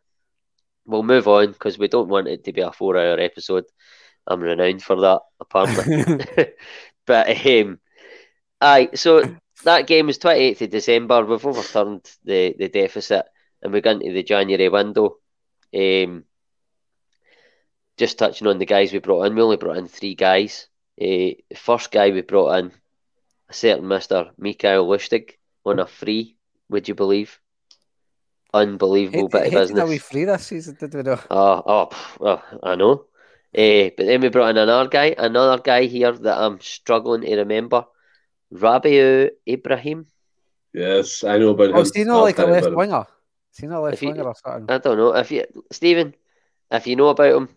We'll move on because we don't want it to be a four-hour episode. I'm renowned for that, apparently. but um, aye, so that game was 28th of December. We've overturned the, the deficit and we're going to the January window. Um, just touching on the guys we brought in, we only brought in three guys. Uh, the first guy we brought in, a certain Mr. Mikael Lustig, on a free, would you believe? Unbelievable bit of business. we free this season, did we know? Oh, oh, oh I know. Uh, but then we brought in another guy, another guy here that I'm struggling to remember. Rabiu Ibrahim. Yes, I know about oh, him. Is he not like a left winger? Is he not a left winger or something? I don't know. If you, Stephen, if you know about him,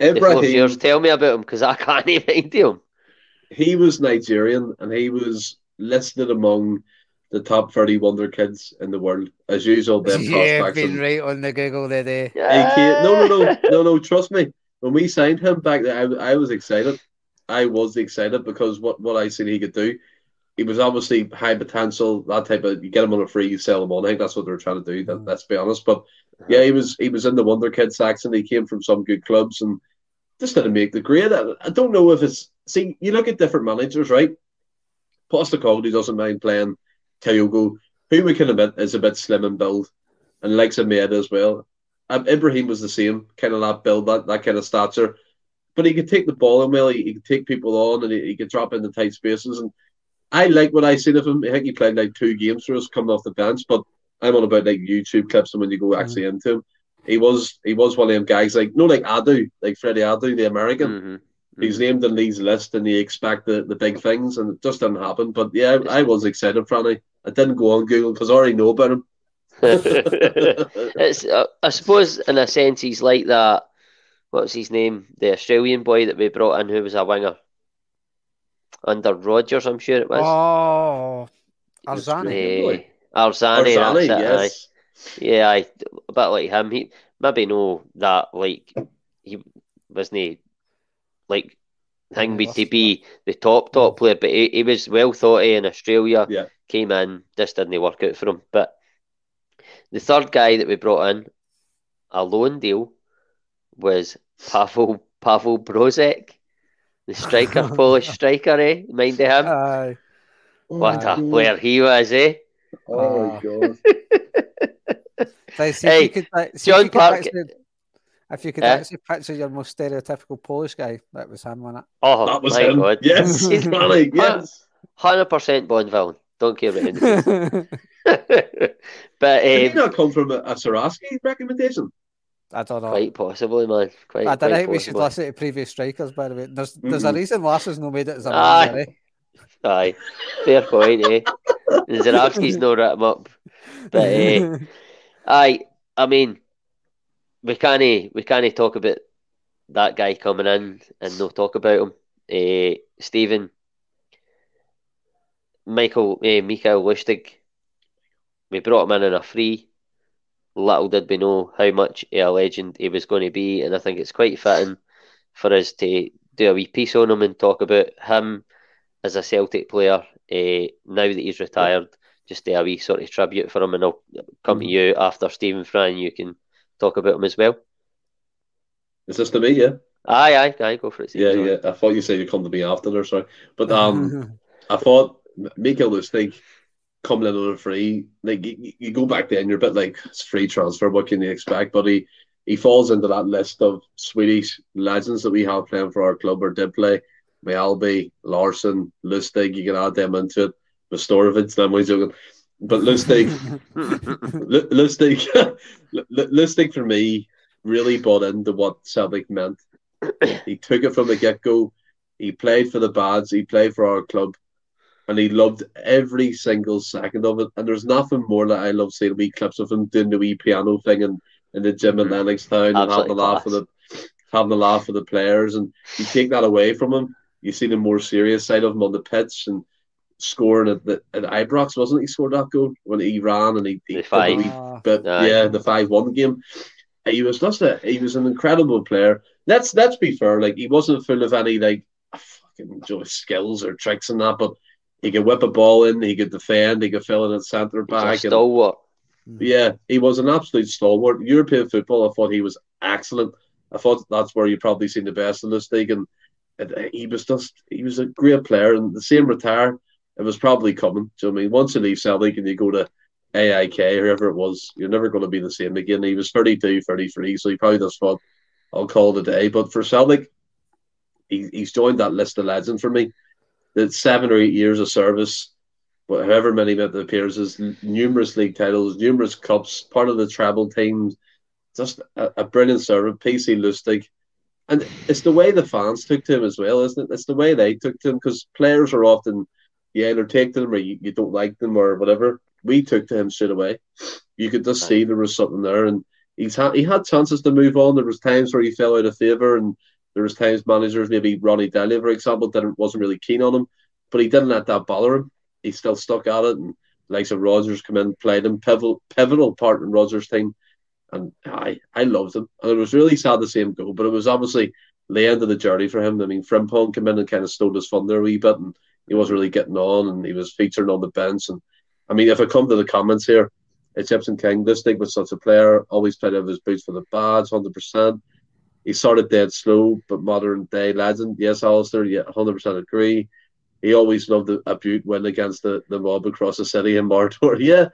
Ibrahim, tell me about him because I can't even him. He was Nigerian and he was listed among the top 30 wonder kids in the world. As usual, them yeah, prospects. been right on the Google today. Yeah. No, no, no, no, no. Trust me. When we signed him back then, I, I was excited. I was excited because what, what I seen he could do. He was obviously high potential, that type of. You get him on a free, you sell him on. I think that's what they're trying to do. That, mm. let's be honest. But yeah, he was he was in the Wonder Kid section. He came from some good clubs and just didn't make the grade. I, I don't know if it's see. You look at different managers, right? Postecoglou doesn't mind playing Kyogo, who we can admit is a bit slim and build, and likes a made as well. Um, Ibrahim was the same kind of that build, that, that kind of stature, but he could take the ball in well. He, he could take people on, and he, he could drop into tight spaces. And I like what I seen of him. I think he played like two games for us coming off the bench, but I'm on about like YouTube clips and when you go actually mm-hmm. into him. He was he was one of them guys like no like Adu, like Freddie Adu, the American. Mm-hmm. He's named in Lee's list and you expect the, the big things and it just didn't happen. But yeah, I, I was excited, Franny. I didn't go on Google because I already know about him. it's uh, I suppose in a sense he's like that. What's his name? The Australian boy that we brought in who was a winger under Rodgers, I'm sure it was. Oh, Arzani. Arzani, Arzani yes. Yeah, I, a bit like him. He maybe know that like he wasn't like thing me to be the top top player, but he, he was well thought of in Australia. Yeah. Came in, just didn't work out for him. But the third guy that we brought in, a loan deal, was Pavel Pavel Brozek, the striker, Polish striker, eh? Mind him? Aye. What a player he was, eh? Oh my god. so hey, could, John Park. If you could uh, actually picture your most stereotypical Polish guy, that was him, wasn't it? Oh, that was him. God. Yes, he's funny. Yes, hundred percent Bond villain. Don't care about anything. but um, did he not come from a, a Zurawski recommendation? I don't know. Quite possibly, man. Quite, I don't quite think we should listen to previous strikers, by the way. There's mm-hmm. there's a reason Lars's no made it as a Aye. Man, eh? Aye, fair point, eh? Zurawski's no written up. But, eh, aye, I mean, we can't, we can't talk about that guy coming in and no talk about him. Uh, Stephen, Michael, uh, Mikael Lustig, we brought him in on a free. Little did we know how much a legend he was going to be, and I think it's quite fitting for us to do a wee piece on him and talk about him as a Celtic player. Uh, now that he's retired, just do a wee sort of tribute for him, and I'll come to you after Stephen Fran. You can talk about him as well. Is this to me? Yeah. Aye, aye, aye. Go for it. Yeah, yeah. I thought you said you come to me after there. Sorry, but um, I thought Mikael Lustig coming in on a free. Like you, you, go back then, you're a bit like it's free transfer. What can you expect? But he he falls into that list of Swedish legends that we have playing for our club or did play. Mjällby, Larsson, Lustig. You can add them into it. Majstorovic. I'm always joking. But Lustig, Lustig, Lustig for me really bought into what Celtic meant. He took it from the get go. He played for the Bads. He played for our club and he loved every single second of it. And there's nothing more that I love seeing wee clips of him doing the wee piano thing in, in the gym mm-hmm. in Lennoxtown and having the laugh with the having the laugh with the players. And you take that away from him, you see the more serious side of him on the pitch and scoring at the at Ibrox, wasn't he scored that goal when he ran and he, he the five. Wee, but, yeah, the five one game. He was just a he was an incredible player. Let's let's be fair, like he wasn't full of any like fucking skills or tricks and that, but he could whip a ball in, he could defend, he could fill in at centre back. stalwart. And, yeah, he was an absolute stalwart. European football, I thought he was excellent. I thought that's where you probably seen the best in this league, and, and he was just he was a great player. And the same retire, it was probably coming. So I mean, once you leave Celtic and you go to AIK whoever it was, you're never going to be the same again. He was 32, 33, so he probably just thought, I'll call it a day. But for Celtic, he, he's joined that list of legends for me that seven or eight years of service, but however many appears, numerous league titles, numerous cups, part of the treble team, just a, a brilliant servant, PC Lustig. And it's the way the fans took to him as well, isn't it? It's the way they took to him because players are often, you either take to them or you, you don't like them or whatever. We took to him straight away. You could just see there was something there, and he's had he had chances to move on. There was times where he fell out of favour, and there was times managers, maybe Ronny Deila, for example, didn't wasn't really keen on him, but he didn't let that bother him. He still stuck at it, and likes of Rodgers come in, played him pivotal pivotal part in Rodgers' team, and I I loved him, and it was really sad to see him go, but it was obviously the end of the journey for him. I mean, Frimpong came in and kind of stole his thunder a wee bit, and he wasn't really getting on, and he was featuring on the bench. And I mean, if I come to the comments here, it's Egyptian King, this thing was such a player, always played out of his boots for the Bads, hundred percent he started dead slow, but modern day legend. Yes, Alistair, yeah, 100% agree. He always loved a, a Bute win against the, the mob across the city in Martor. Yeah,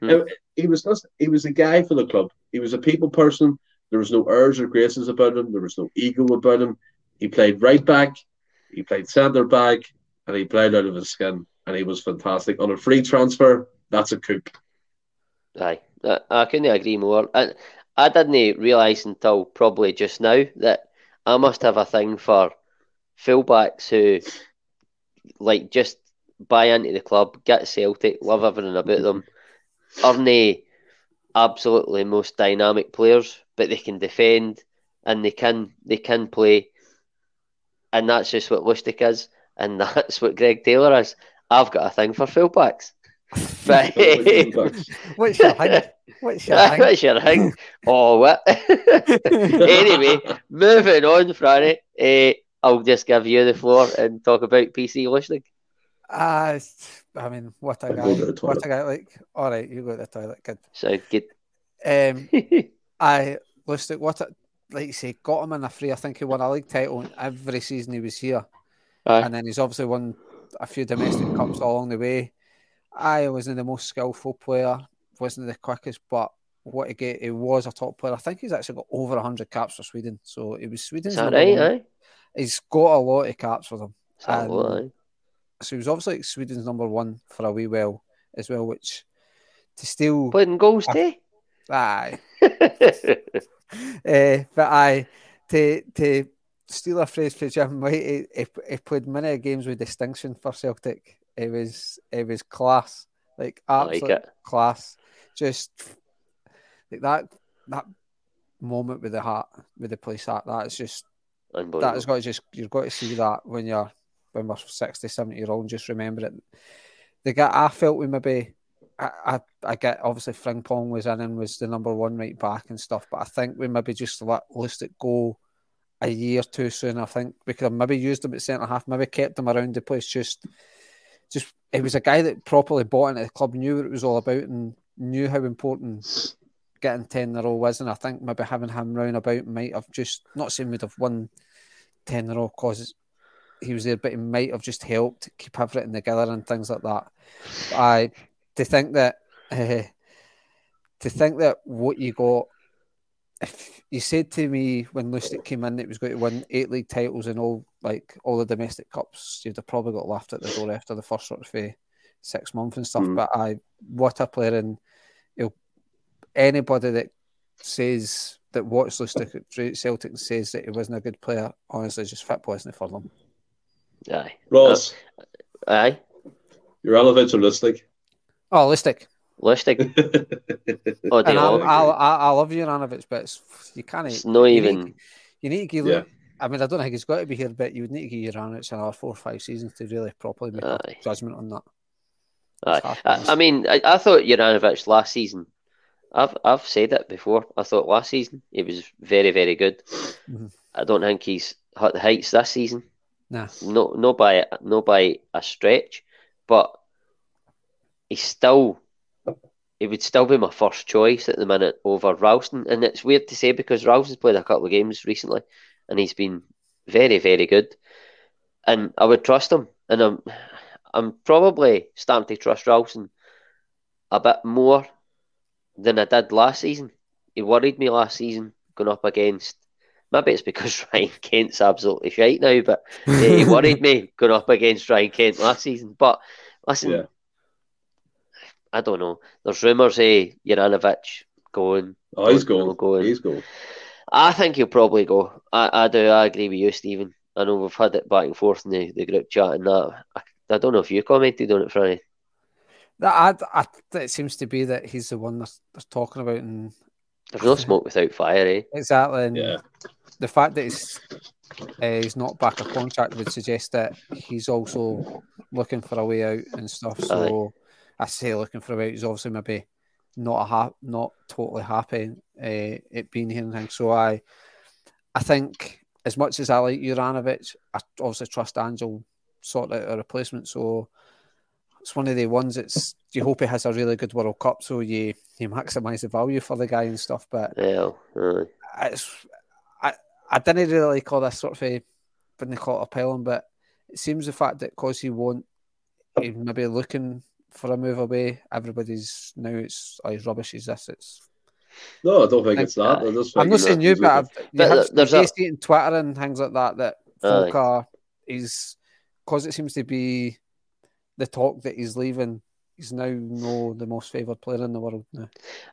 hmm. he was just he was a guy for the club. He was a people person. There was no airs or graces about him. There was no ego about him. He played right back, he played centre back, and he played out of his skin. And he was fantastic on a free transfer. That's a coup. Aye, I, couldn't agree more. And I didn't realise until probably just now that I must have a thing for fullbacks who like just buy into the club, get Celtic, love everything about them, aren't absolutely most dynamic players, but they can defend and they can they can play, and that's just what Lustig is, and that's what Greg Taylor is. I've got a thing for fullbacks. But what's your hang? What's your hang? what's your hang? Oh, what? anyway, moving on, Franny. Uh, I'll just give you the floor and talk about PC Lustig. Uh, I mean, what a guy! What a guy! Like, all right, you go to the toilet. Good. Sounds good. Um, I Lustig. What, a, like you say, got him in a free. I think he won a league title every season he was here, Aye. and then he's obviously won a few domestic cups along the way. I wasn't the most skillful player, wasn't the quickest, but what he get, he was a top player. I think he's actually got over 100 caps for Sweden. So it was Sweden's Is that right, aye? He's got a lot of caps for them. So he was obviously Sweden's number one for a wee while as well, which to steal putting goals too. Aye, uh, but aye to to steal a phrase for Jim White. He, he, he played many games with distinction for Celtic. It was it was class, like absolute like class. Just like that that moment with the heart with the place heart. That's just that has got to just you've got to see that when you're when we're 60, 70 year old and just remember it. The guy I felt we maybe I, I, I get obviously Frimpong was in and was the number one right back and stuff, but I think we maybe just let Lustig go a year too soon. I think because I maybe used him at centre half, maybe kept him around the place. Just, just it was a guy that properly bought into the club, knew what it was all about, and knew how important getting ten row was. And I think maybe having him round about might have just not saying we'd have won ten row because he was there, but he might have just helped keep everything together and things like that. I to think that uh, to think that what you got if you said to me when Lustig came in, it was going to win eight league titles and all like all the domestic cups, you'd have probably got laughed at the door after the first sort of uh, six months and stuff. Mm. But I, what a player, and you know, anybody that says that watched Lustig at Celtic and says that he wasn't a good player, honestly, just fit wasn't for them. Aye, Ross. Uh, aye, Juranovic or Lustig? Oh, Lustig. Lustig. oh, and I, I, I, I love Juranovic, but you can't. It's not you even. Need, you need to give. Yeah. I mean, I don't think he's got to be here, but you would need to give Juranovic another four or five seasons to really properly make Aye. a judgment on that. Aye. I, I, mean, I, I thought Juranovic last season. I've I've said it before. I thought last season he was very very good. Mm-hmm. I don't think he's hit the heights this season. Nah. No, no by no by a stretch, but he's still he would still be my first choice at the minute over Ralston. And it's weird to say because Ralston's played a couple of games recently and he's been very, very good. And I would trust him. And I'm I'm probably starting to trust Ralston a bit more than I did last season. He worried me last season going up against maybe it's because Ryan Kent's absolutely shite now, but he worried me going up against Ryan Kent last season. But listen, yeah. I don't know. There's rumours of Juranovic going. Oh, he's going. going. He's going. I think he'll probably go. I, I do. I agree with you, Stephen. I know we've had it back and forth in the, the group chat and that. I, I don't know if you commented on it, Franny. That I, I, it seems to be that he's the one they're, they're talking about, and there's no smoke without fire, eh? Exactly. And yeah. The fact that he's uh, he's not back a contract would suggest that he's also looking for a way out and stuff. So. Aye I say looking for a way. He's obviously maybe not a ha- not totally happy uh, at being here and things. So I, I think as much as I like Juranovic, I obviously trust Angel sort out a replacement. So it's one of the ones that's you hope he has a really good World Cup, so you you maximise the value for the guy and stuff. But yeah, it's I I didn't really call this sort of a when they call it a but it seems the fact that because he won't, he maybe looking for a move away. Everybody's now it's oh, he's rubbish. Is this? It's no, I don't think, it's that. I am not saying you, but I've, you have there's a... in Twitter and things like that that folk uh, are is because it seems to be the talk that he's leaving. He's now no the most favoured player in the world now.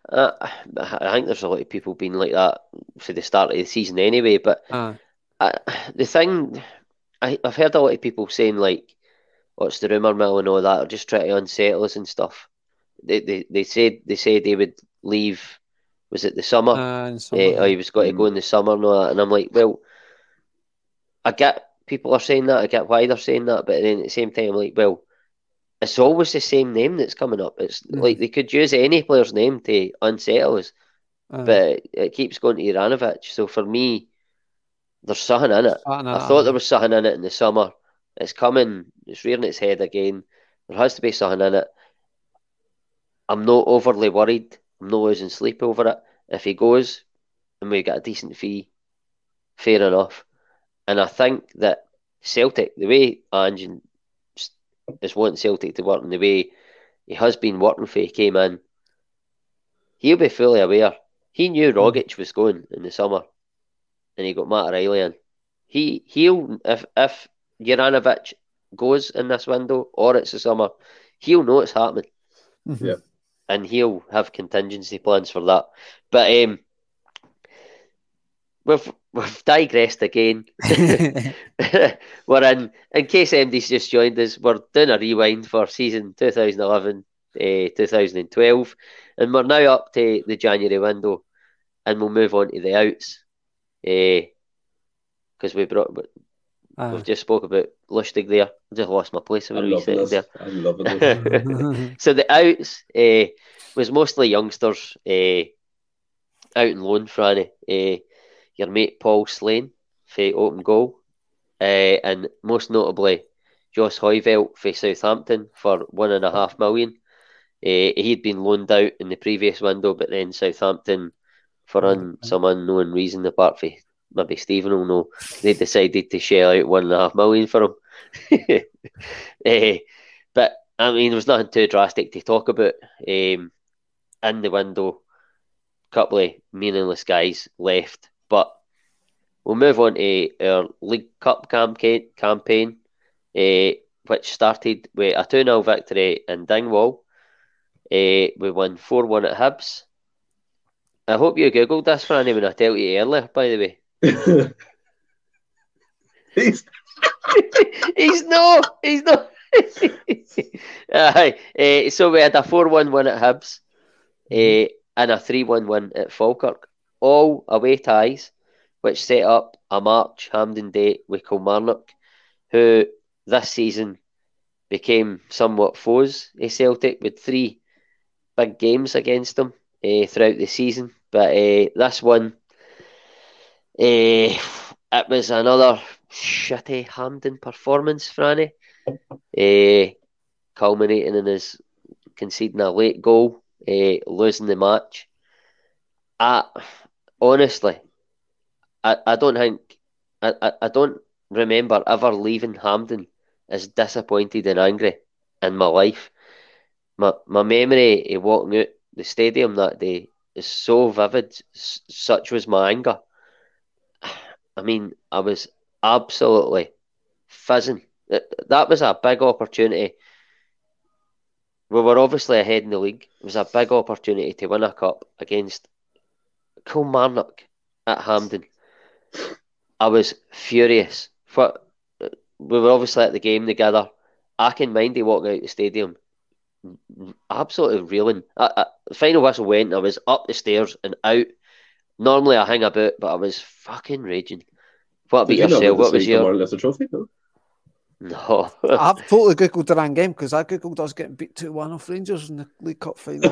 Uh, I think there's a lot of people being like that for the start of the season anyway. But uh. the thing, I, I've heard a lot of people saying like what's the rumor mill and all that, or just try to unsettle us and stuff. They they they said they said they would leave. Was it the summer? Uh, summer. Uh, oh, he was going to go in the summer and all that. And I'm like, well, I get people are saying that. I get why they're saying that, but then at the same time, I'm like, well, it's always the same name that's coming up. It's mm. like they could use any player's name to unsettle us, uh, but it keeps going to Juranovic. So for me, there's something in it. I thought there was something in it in the summer. It's coming. It's rearing its head again. There has to be something in it. I'm not overly worried. I'm not losing sleep over it. If he goes and we get a decent fee, fair enough. And I think that Celtic, the way Ange is wanting Celtic to work and the way he has been working for he came in, he'll be fully aware. He knew hmm. Rogic was going in the summer and he got Matt O'Riley in. He he'll if if Juranovic goes in this window or it's the summer, he'll know it's happening. Mm-hmm. Yeah. and he'll have contingency plans for that. But um, we've we've digressed again. we're in in case MD's just joined us. We're doing a rewind for season 2011, uh, 2012, and we're now up to the January window, and we'll move on to the outs. Because uh, we brought uh, we've just spoke about Lustig there. I just lost my place I'm loving there. I'm loving it. so the outs uh, was mostly youngsters uh, out in loan, Franny. Uh, your mate Paul Slane for open goal, uh, and most notably Josh Hooiveld for Southampton for one and a half million. Uh, he'd been loaned out in the previous window, but then Southampton, for un- some unknown reason, apart from maybe Stephen will know, they decided to shell out one and a half million for him. uh, but I mean, there was nothing too drastic to talk about. Um, in the window, a couple of meaningless guys left but we'll move on to our League Cup campaign, campaign uh, which started with a 2 0 victory in Dingwall. Uh, we won 4 1 at Hibs. I hope you googled this, Franny, when I tell you earlier, by the way. He's... he's no, he's not. uh, uh, so we had a 4 1 win at Hibs uh, and a 3 1 win at Falkirk all away ties, which set up a March Hampden date with Kilmarnock, who this season became somewhat foes of Celtic with three big games against them uh, throughout the season. But uh, this one, uh, it was another shitty Hampden performance, Franny, culminating in his conceding a late goal, losing the match. At honestly, I, I don't think I, I, I don't remember ever leaving Hampden as disappointed and angry in my life. My my memory of walking out the stadium that day is so vivid. Such was my anger. I mean, I was absolutely fizzing. That was a big opportunity. We were obviously ahead in the league. It was a big opportunity to win a cup against Kilmarnock at Hampden. I was furious. For, we were obviously at the game together. I can mind you walking out the stadium, absolutely reeling. I, I, the final whistle went. I was up the stairs and out. Normally I hang about, but I was fucking raging. What about yourself? What was your? Lift the trophy, no. No. I've totally googled the wrong game because I googled us getting beat two one off Rangers in the League Cup final.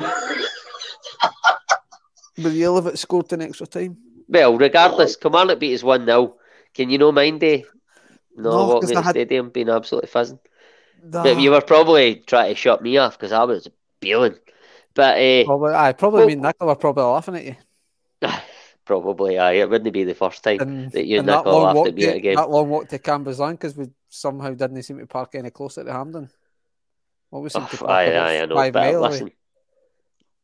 Will you live it scored in extra time? Well, regardless, Kilmarnock beat us 1 0. Can you know mind day? No, no walking in the had... stadium being absolutely fizzing. Nah. But you were probably trying to shut me off because I was bealing. But uh, probably, I probably well, mean Nicola were probably laughing at you. probably, aye. It wouldn't be the first time and, that you and Nicola laughed at me to, again. That long walk to Cambuslang because we somehow didn't seem to park any closer to Hampden. What was oh, aye, aye, I know. But listen, it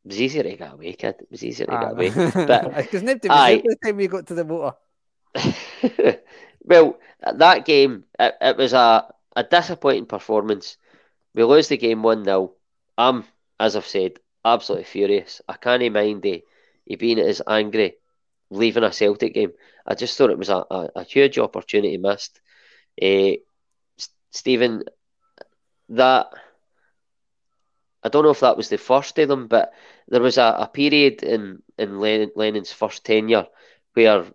was easier to get away, kid. It was easier to ah, get away. But because nobody was the time we got to the motor. well, that game, it, it, was a, a disappointing performance. We lose the game 1 0. I'm, as I've said, absolutely furious. I can't mind he being as angry leaving a Celtic game. I just thought it was a, a, a huge opportunity missed. Uh, Stephen, that I don't know if that was the first of them, but there was a, a period in in Lennon, Lennon's first tenure where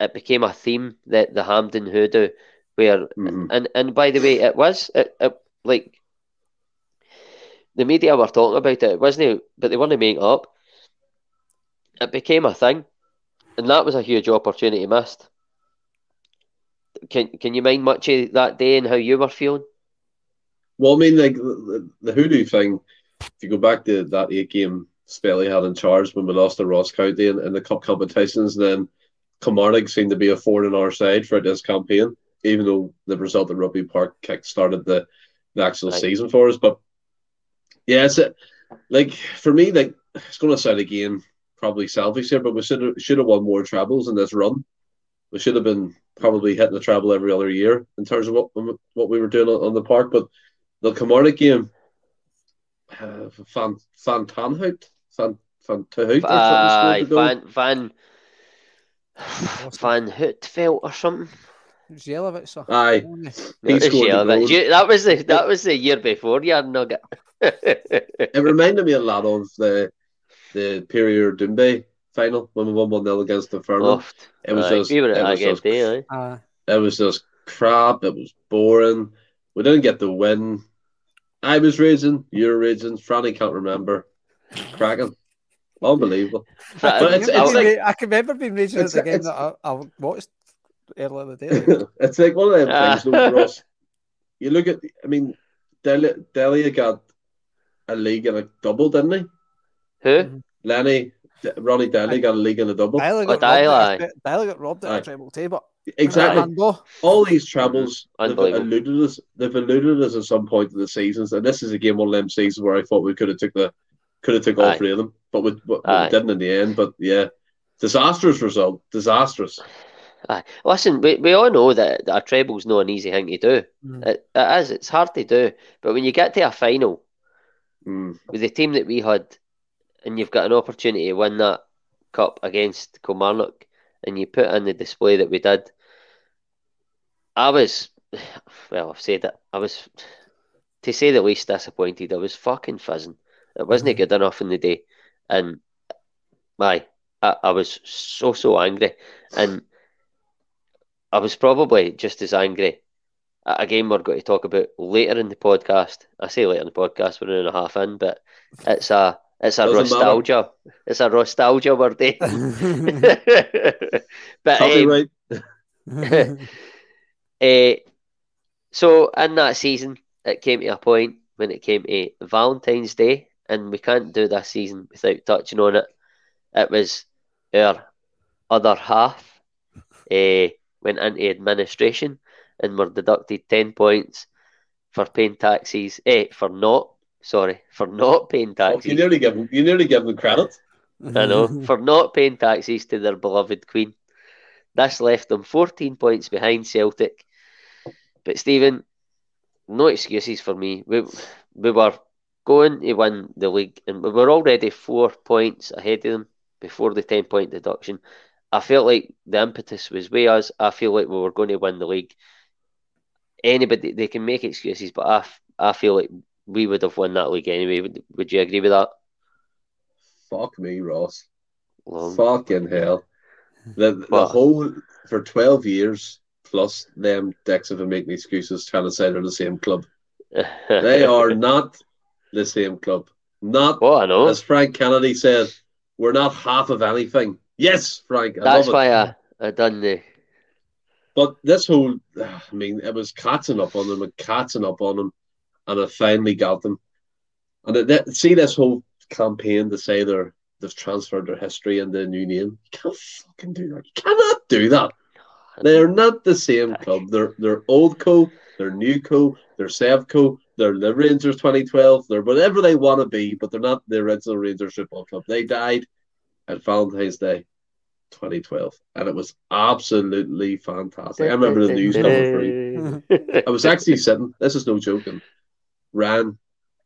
it became a theme that the Hampden hoodoo, where mm-hmm. and and by the way, it was it, it like the media were talking about it. It wasn't, it? but they weren't making up. It became a thing, and that was a huge opportunity missed. Can Can you mind much of that day and how you were feeling? Well, I mean, like the, the hoodoo thing. If you go back to that eight game spell he had in charge when we lost to Ross County in, in the cup competitions, then Kilmarnock seemed to be a four in our side for this campaign, even though the result at Rugby Park kick started the, the actual right. season for us. But yeah, it's a, like for me, like it's going to sound again probably selfish here, but we should have, should have won more trebles in this run. We should have been probably hitting the treble every other year in terms of what what we were doing on, on the park. But the Kilmarnock game, uh, Van Van Tanhout, Van Van Tahout, uh, Van Van Van Houtveld or something. Jelavic, so. Aye, he scored That was the that was the year before you had Nugget. it reminded me a lot of the the Perrier Doumbé final when we won one 0 against the Firm. It was just, it was just, day, uh, it was just crap. It was boring. We didn't get the win. I was raging. You're raging. Franny can't remember. Cracking. Unbelievable. but it's, it's like, I can remember being raging at the game that I, I watched earlier in the day. it's like one of them uh. things, though, Ross. You look at, I mean, Deila, Deila got a league and a double, didn't he? Who? Lenny, Ronny Deila got a league and a double. Deila got, oh, robbed, Deila got robbed at a treble table. Exactly. All these troubles they've eluded us. They've eluded us at some point in the seasons, and this is again one of them seasons where I thought we could have took the could have took all Aye. three of them, but we, we didn't in the end. But yeah, disastrous result. Disastrous. Aye. Listen, we, we all know that a treble's not an easy thing to do. Mm. It, it is. It's hard to do. But when you get to a final mm. with the team that we had, and you've got an opportunity to win that cup against Kilmarnock, and you put in the display that we did, I was, well, I've said it. I was, to say the least, disappointed. I was fucking fizzing. It wasn't mm-hmm. good enough in the day, and my, I, I was so so angry, and I was probably just as angry at a game we're going to talk about later in the podcast. I say later in the podcast, we're in a half in, but it's a it's a nostalgia. Matter. It's a nostalgia word. but um, uh, so in that season, it came to a point when it came to Valentine's Day, and we can't do this season without touching on it. It was our other half uh, went into administration and were deducted ten points for paying taxes. Eh, for not sorry for not paying taxes. Oh, you nearly give them, you nearly give them credit. I know for not paying taxes to their beloved Queen. This left them 14 points behind Celtic. But Stephen, no excuses for me. We we were going to win the league, and we were already four points ahead of them before the 10 point deduction. I felt like the impetus was with us. I feel like we were going to win the league. Anybody, they can make excuses, but I, I feel like we would have won that league anyway. Would, would you agree with that? Fuck me, Ross. Long. Fucking hell. The, the whole, for 12 years, plus them dicks have been making excuses trying to say they're the same club. they are not the same club. Not, oh, I know. as Frank Kennedy said, we're not half of anything. Yes, Frank. I That's why I, I done the. But this whole, I mean, it was catching up on them and catching up on them, and I finally got them. And it, it, see this whole campaign to say they're they've transferred their history into a new name. You can't fucking do that. You cannot do that. They're not the same club. They're they're old co, they're new co, they're Sevco, they're the Rangers 2012, they're whatever they want to be, but they're not the original Rangers football club. They died at Valentine's Day 2012, and it was absolutely fantastic. I remember the news cover free. I was actually sitting. This is no joking. Ran,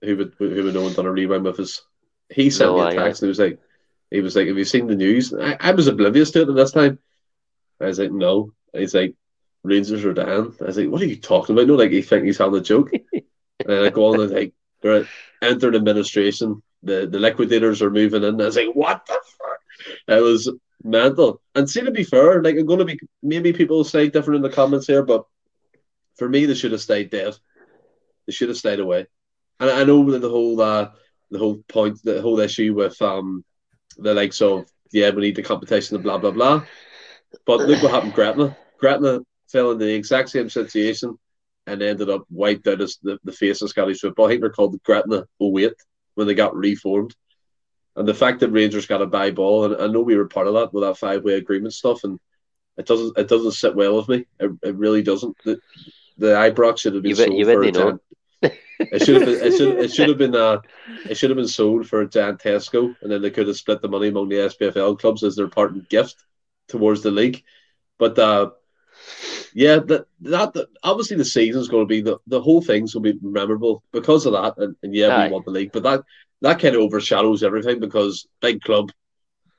who would who would know and done a rewind with us. He sent no, me a uh, text and he was like, he was like, "Have you seen the news?" I, I was oblivious to it at this time. I was like, "No." He's like, "Rangers are down." I was like, "What are you talking about?" No, like he think he's having a joke. and I go on and like, right, entered administration. The the liquidators are moving in. I was like, "What the fuck?" It was mental. And see, to be fair, like I'm going to be maybe people say different in the comments here, but for me, they should have stayed dead. They should have stayed away. And I know that the whole uh, the whole point, the whole issue with um the likes of yeah, we need the competition and blah blah blah. But look what happened, Gretna. Gretna fell in the exact same situation and ended up wiped out as the, the face of Scottish football. I think they're called the Gretna 08 when they got reformed. And the fact that Rangers got a buy ball, and I know we were part of that with that five way agreement stuff, and it doesn't it doesn't sit well with me. It, it really doesn't. The, the Ibrox should have been you sold you for a giant, it should have been it should it should have been uh it should have been sold for a giant Tesco, and then they could have split the money among the SPFL clubs as their parting gift towards the league. But uh, yeah, that, that, that obviously the season's going to be the, the whole thing's going to be memorable because of that, and, and yeah, Aye. we won the league, but that that kind of overshadows everything because big club,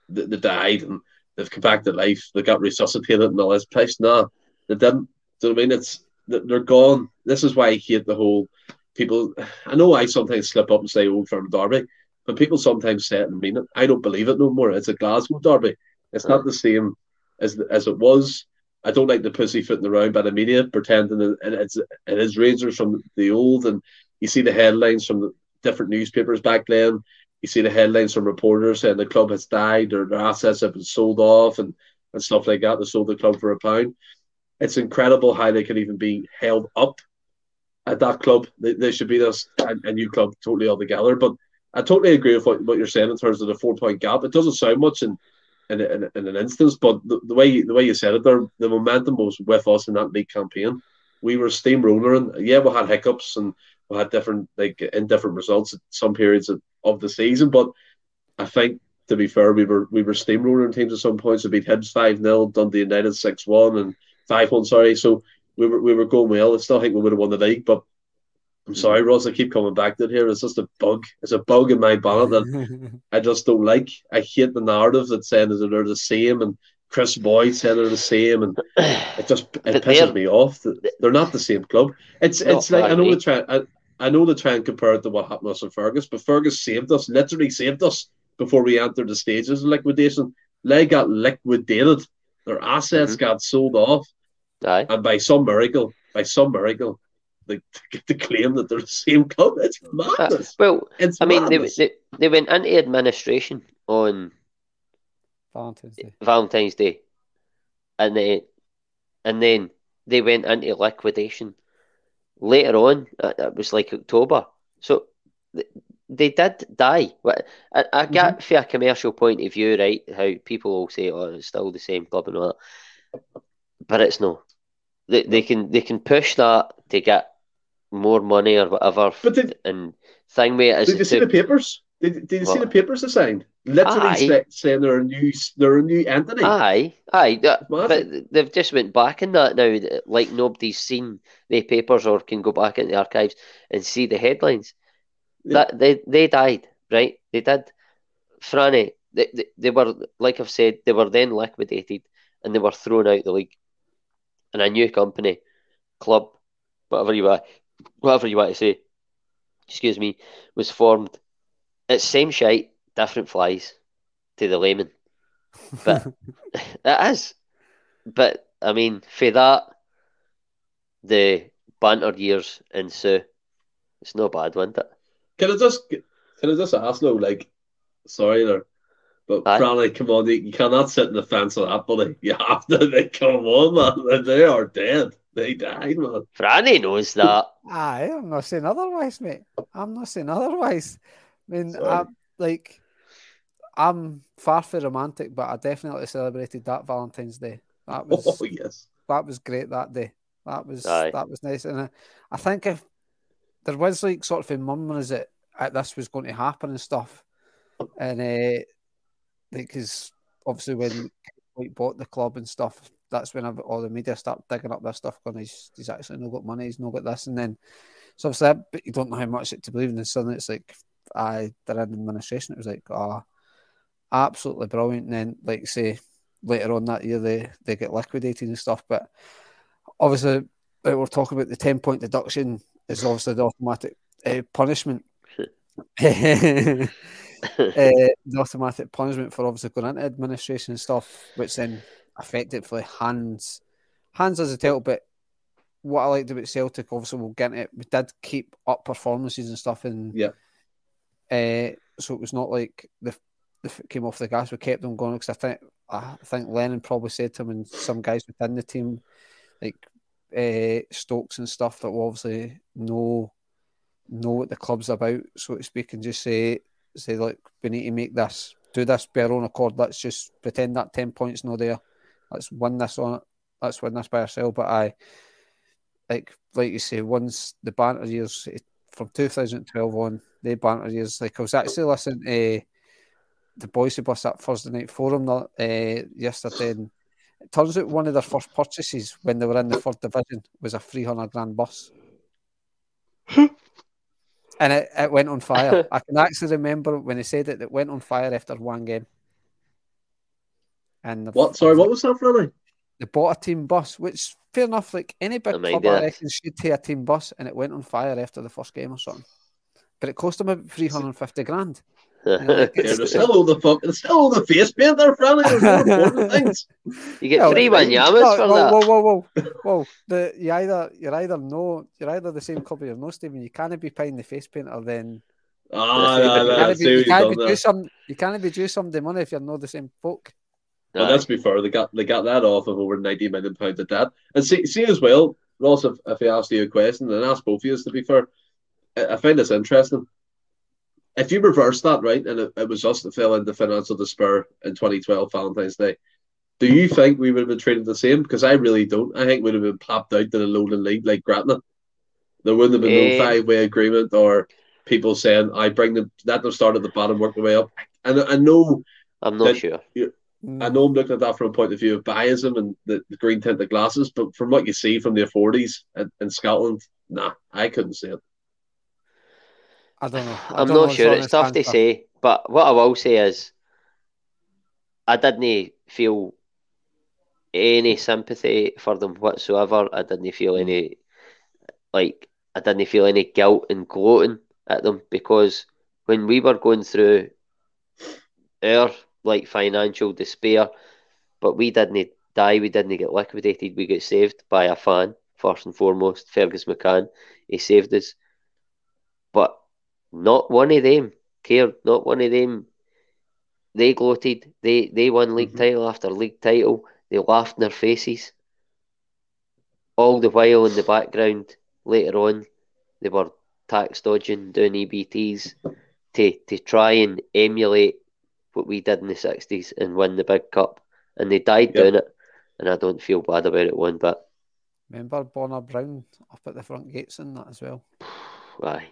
they, they died and they've come back to life, they got resuscitated and all this place. No, they didn't. Do you know what I mean? It's they're gone. This is why I hate the whole people. I know I sometimes slip up and say oh, Old Firm Derby, but people sometimes say it and mean it. I don't believe it no more. It's a Glasgow Derby. It's not the same as as it was. I don't like the pussyfooting around by the media pretending that it's it is Rangers from the old, and you see the headlines from the different newspapers back then. You see the headlines from reporters saying the club has died or their assets have been sold off and, and stuff like that. They sold the club for a pound. It's incredible how they can even be held up at that club. They, they should be this a, a new club totally altogether. But I totally agree with what, what you're saying in terms of the four point gap. It doesn't sound much in in, in, in an instance, but the, the way the way you said it there, the momentum was with us in that league campaign. We were steamrolling. Yeah, we had hiccups and we had different like in different results at some periods of, of the season, but I think to be fair, we were we were steamrolling teams at some points. We beat Hibs five 0 Dundee United six one, and five one. Sorry, so we were we were going well. I still think we would have won the league, but I'm sorry, Ross. I keep coming back to it here. It's just a bug. It's a bug in my bonnet that I just don't like. I hate the narrative that saying that they're the same and Kris Boyd said they're the same, and it just it pisses me off. They're not the same club. It's it's like I know the try. I, I know they try and compare it to what happened to us in Fergus, but Fergus saved us, literally saved us before we entered the stages of liquidation. They got liquidated. Their assets mm-hmm. got sold off. Aye. And by some miracle, by some miracle, they get the claim that they're the same club. It's madness. Uh, well, it's I mean, they, they, they went into administration on Valentine's Day. Valentine's Day, and they, and then they went into liquidation later on. Uh, it was like October, so they did die. I, I get mm-hmm. from a commercial point of view, right? How people will say, "Oh, it's still the same club and all that," but it's no. They, they can they can push that to get more money or whatever. But did, and thing with it is did you see the papers? Did, did you see the papers they signed? Literally say, saying they're a new they're a new entity. Aye, aye, but they've just went back in that now. Like nobody's seen the papers or can go back in the archives and see the headlines. Yeah. That they they died, right? They did. Franny, they, they, they were like I've said, they were then liquidated and they were thrown out the league. And a new company, club, whatever you want, whatever you want to say, excuse me, was formed. It's same shite, different flies to the layman. But it is. But I mean, for that, the banter years ensue. It's no bad, wasn't it? Can I just can I just ask though, like, sorry there, but Aye. come on, you, you cannot sit in the fence of that, buddy. You have to. They come on, man. They are dead. They died, man. Franny knows that. Aye, I'm not saying otherwise, mate. I'm not saying otherwise. I mean, I'm, like, I'm far from romantic, but I definitely celebrated that Valentine's Day. That was, oh yes, that was great that day. That was Aye. that was nice, and I, I think if there was like sort of a murmurs that uh, this was going to happen and stuff, and uh, because obviously when we bought the club and stuff, that's when all the media start digging up this stuff. Going, he's, he's actually not got money, he's not got this, and then so obviously, but you don't know how much it to believe in. And suddenly it's like, I they're in administration. It was like, ah, oh, absolutely brilliant. And then, like say later on that year, they they get liquidated and stuff. But obviously, we're talking about the ten point deduction is obviously the automatic uh, punishment. uh, the automatic punishment for obviously going into administration and stuff, which then effectively hands hands us a title. But what I liked about Celtic, obviously, we'll get it. We did keep up performances and stuff, and yeah, uh, so it was not like the, the came off the gas. We kept them going because I think I think Lennon probably said to him and some guys within the team, like uh, Stokes and stuff, that will obviously know know what the club's about, so to speak, and just say say like we need to make this do this by our own accord. Let's just pretend that ten points no there let's win this on it. Let's win this by ourselves. But I like like you say, once the banter years from 2012 on, the banter years. Like I was actually listening to the Boise Bus at Thursday Night Forum uh, yesterday, and It turns out one of their first purchases when they were in the third division was a 300 grand bus. and it, it went on fire. I can actually remember when they said it, it went on fire after one game. And what? Sorry, what was that, really? They bought a team bus, which fair enough. Like any big club, I reckon should take a team bus, and it went on fire after the first game or something. But it cost them about three hundred and fifty grand. You know, like, still all the fuck, there's still all the face paint there, Franny. There's more important things. You get three Wanyamas for whoa, that. Whoa, whoa, whoa, whoa! The, you either you're either no, you're either the same club or no, Stephen. You can't be paying the face paint or then. Ah, no, no, you can't be, you can't be due some. You can't be due some the money if you're not the same folk. But let's be fair, they got they got that off of over ninety million pounds of debt. And see, see as well, Ross, if, if he asked you a question, and ask both of you to be fair, I, I find this interesting. If you reverse that, right, and it, it was us that fell into financial despair in 2012 Valentine's Day, do you think we would have been treated the same? Because I really don't. I think we'd have been plopped out to the lowland league like Gretna. There wouldn't have been no five way agreement or people saying, I bring them, let them start at the bottom, work their way up. And I know. I'm not sure. I know I'm looking at that from a point of view of biasm and the, the green tinted glasses, but from what you see from the 40s in, in Scotland, nah, I couldn't see it. I don't know. I am not sure. It's tough to say, but what I will say is, I didn't feel any sympathy for them whatsoever. I didn't feel hmm. any like I didn't feel any guilt and gloating at them because when we were going through our like financial despair, but we didn't die. We didn't get liquidated. We got saved by a fan first and foremost. Fergus McCann, he saved us, but not one of them cared. Not one of them. They gloated. They they won league mm-hmm. title after league title. They laughed in their faces. All the while in the background, later on, they were tax dodging, doing EBTs to to try and emulate what we did in the sixties and win the big cup, and they died yep. doing it, and I don't feel bad about it one bit. Remember Bonner Brown up at the front gates and that as well. Why?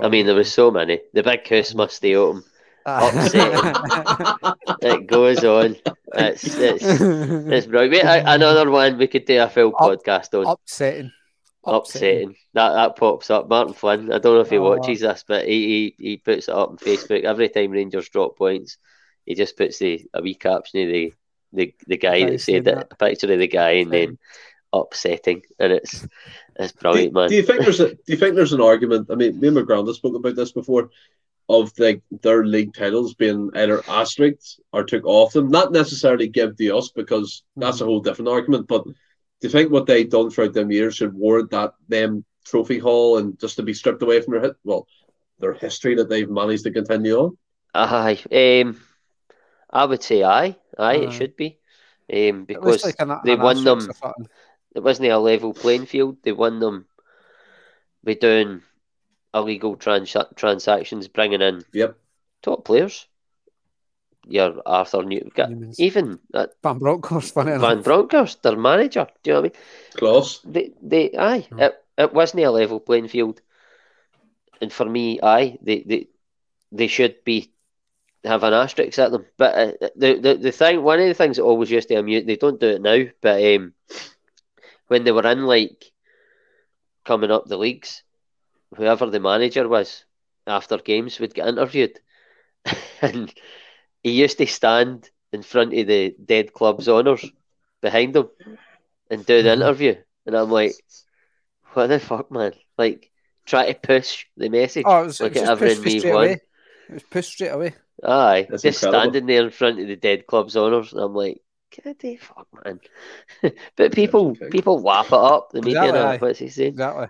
I mean, there was so many. The big house must stay open. Ah. it goes on. It's it's it's brilliant. Another one we could do a full Up, podcast on. Upsetting. Upsetting. That that pops up. Martin Flynn. I don't know if he oh, watches this, but he, he he puts it up on Facebook every time Rangers drop points he just puts the a wee caption of the the, the guy that said that, a picture of the guy and then upsetting and it's it's brilliant do, man. Do you think there's a do you think there's an argument? I mean me and McGranda spoke about this before of like their league titles being either asterisks or took off them. Not necessarily give to us because that's a whole different argument, but do you think what they've done throughout them years should warrant that them trophy haul and just to be stripped away from their hit well their history that they've managed to continue on? Aye. Um I would say aye, aye, uh, it should be, um, because like an, they an won them. It wasn't a level playing field. They won them by doing illegal trans- transactions, bringing in yep. top players. Your Arthur Numan, even uh, Van Bronckhorst, Van Bronckhorst, their manager. Do you know what I mean? Close. They, they, aye, mm. it, it wasn't a level playing field, and for me, aye, they, they, they should be have an asterisk at them. But uh, the, the the thing, one of the things that always used to amuse, they don't do it now, but um, when they were in like coming up the leagues, whoever the manager was after games would get interviewed, and he used to stand in front of the dead club's honours behind them and do the mm-hmm. interview, and I'm like, what the fuck, man? Like, try to push the message. Oh, it was, like it was just pushed straight away. It was pushed straight away. Aye, That's just incredible. standing there in front of the dead club's honours, and I'm like, "Get a fuck, man!" but people, people whap it up. The media, exactly, what's he saying? Exactly.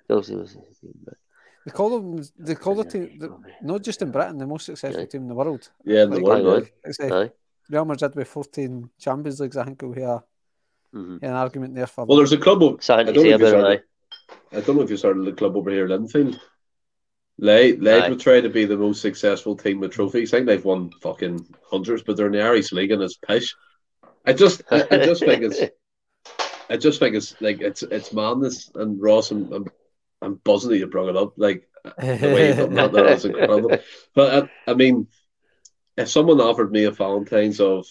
They call them. They call the team, the, not just in Britain, the most successful yeah. team in the world. Yeah, in like, the world. Like, Real Madrid with 14 Champions Leagues. I think we have mm-hmm. an argument there for. Well, there's a club. Of, I, don't know if you started, I don't know if you started the club over here, Linfield. Leigh, Leigh would try to be the most successful team with trophies. I think they've won fucking hundreds, but they're in the Irish League and it's pish. I just, I, I just think it's, I just think it's like it's it's madness. And Ross, I'm, I'm, I'm buzzing that you brought it up. Like the way you done that, that was incredible. But I, I mean, if someone offered me a Valentine's of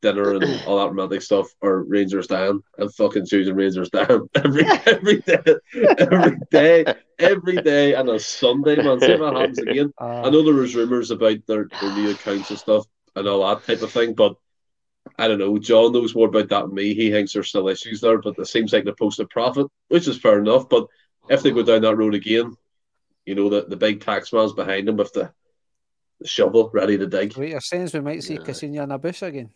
dinner and all that romantic stuff, or Rangers down. I'm fucking choosing Rangers down every every day, every day, every day, and a Sunday, man. See what happens again. Uh, I know there was rumours about their, their new accounts and stuff and all that type of thing, but I don't know. John knows more about that than me. He thinks there's still issues there, but it seems like they posted profit, which is fair enough. But if they go down that road again, you know that the big tax man's behind them with the, the shovel ready to dig. Wait, you're saying we might see yeah. Caixinha in a bush again?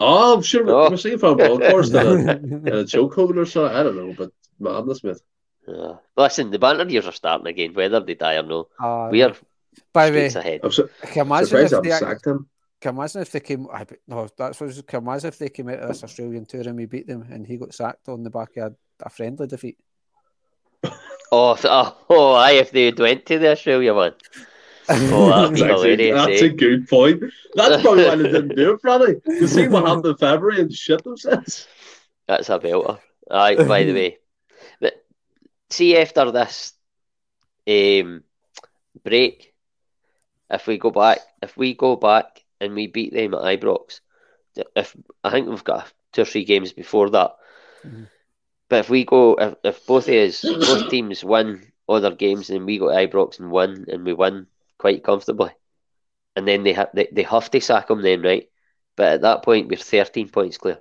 Oh, I'm sure oh. we're seeing from broadcast in a, in a chokehold or so. I don't know, but madness, mate. Yeah. Listen, the banter years are starting again, whether they die or no. Uh, we are by the way, ahead. I'm su- can imagine if they, sacked him. Can imagine if they came. I, no, that's what. Can imagine if they came out of this Australian tour and we beat them, and he got sacked on the back of a, a friendly defeat. oh, oh, oh, aye! If they went to the Australia one. Oh, that's, actually, that's eh? a good point. That's probably why they didn't do it, Franny. You see what happened in February and shit themselves. That's a belter. Aye, by the way. But see after this um, break, if we go back, if we go back and we beat them at Ibrox, if I think we've got two or three games before that. Mm-hmm. But if we go, if, if both us, both teams win other games, and we go to Ibrox and win, and we win quite comfortably, and then they have they, they have to sack him then, right? But at that point, we're thirteen points clear,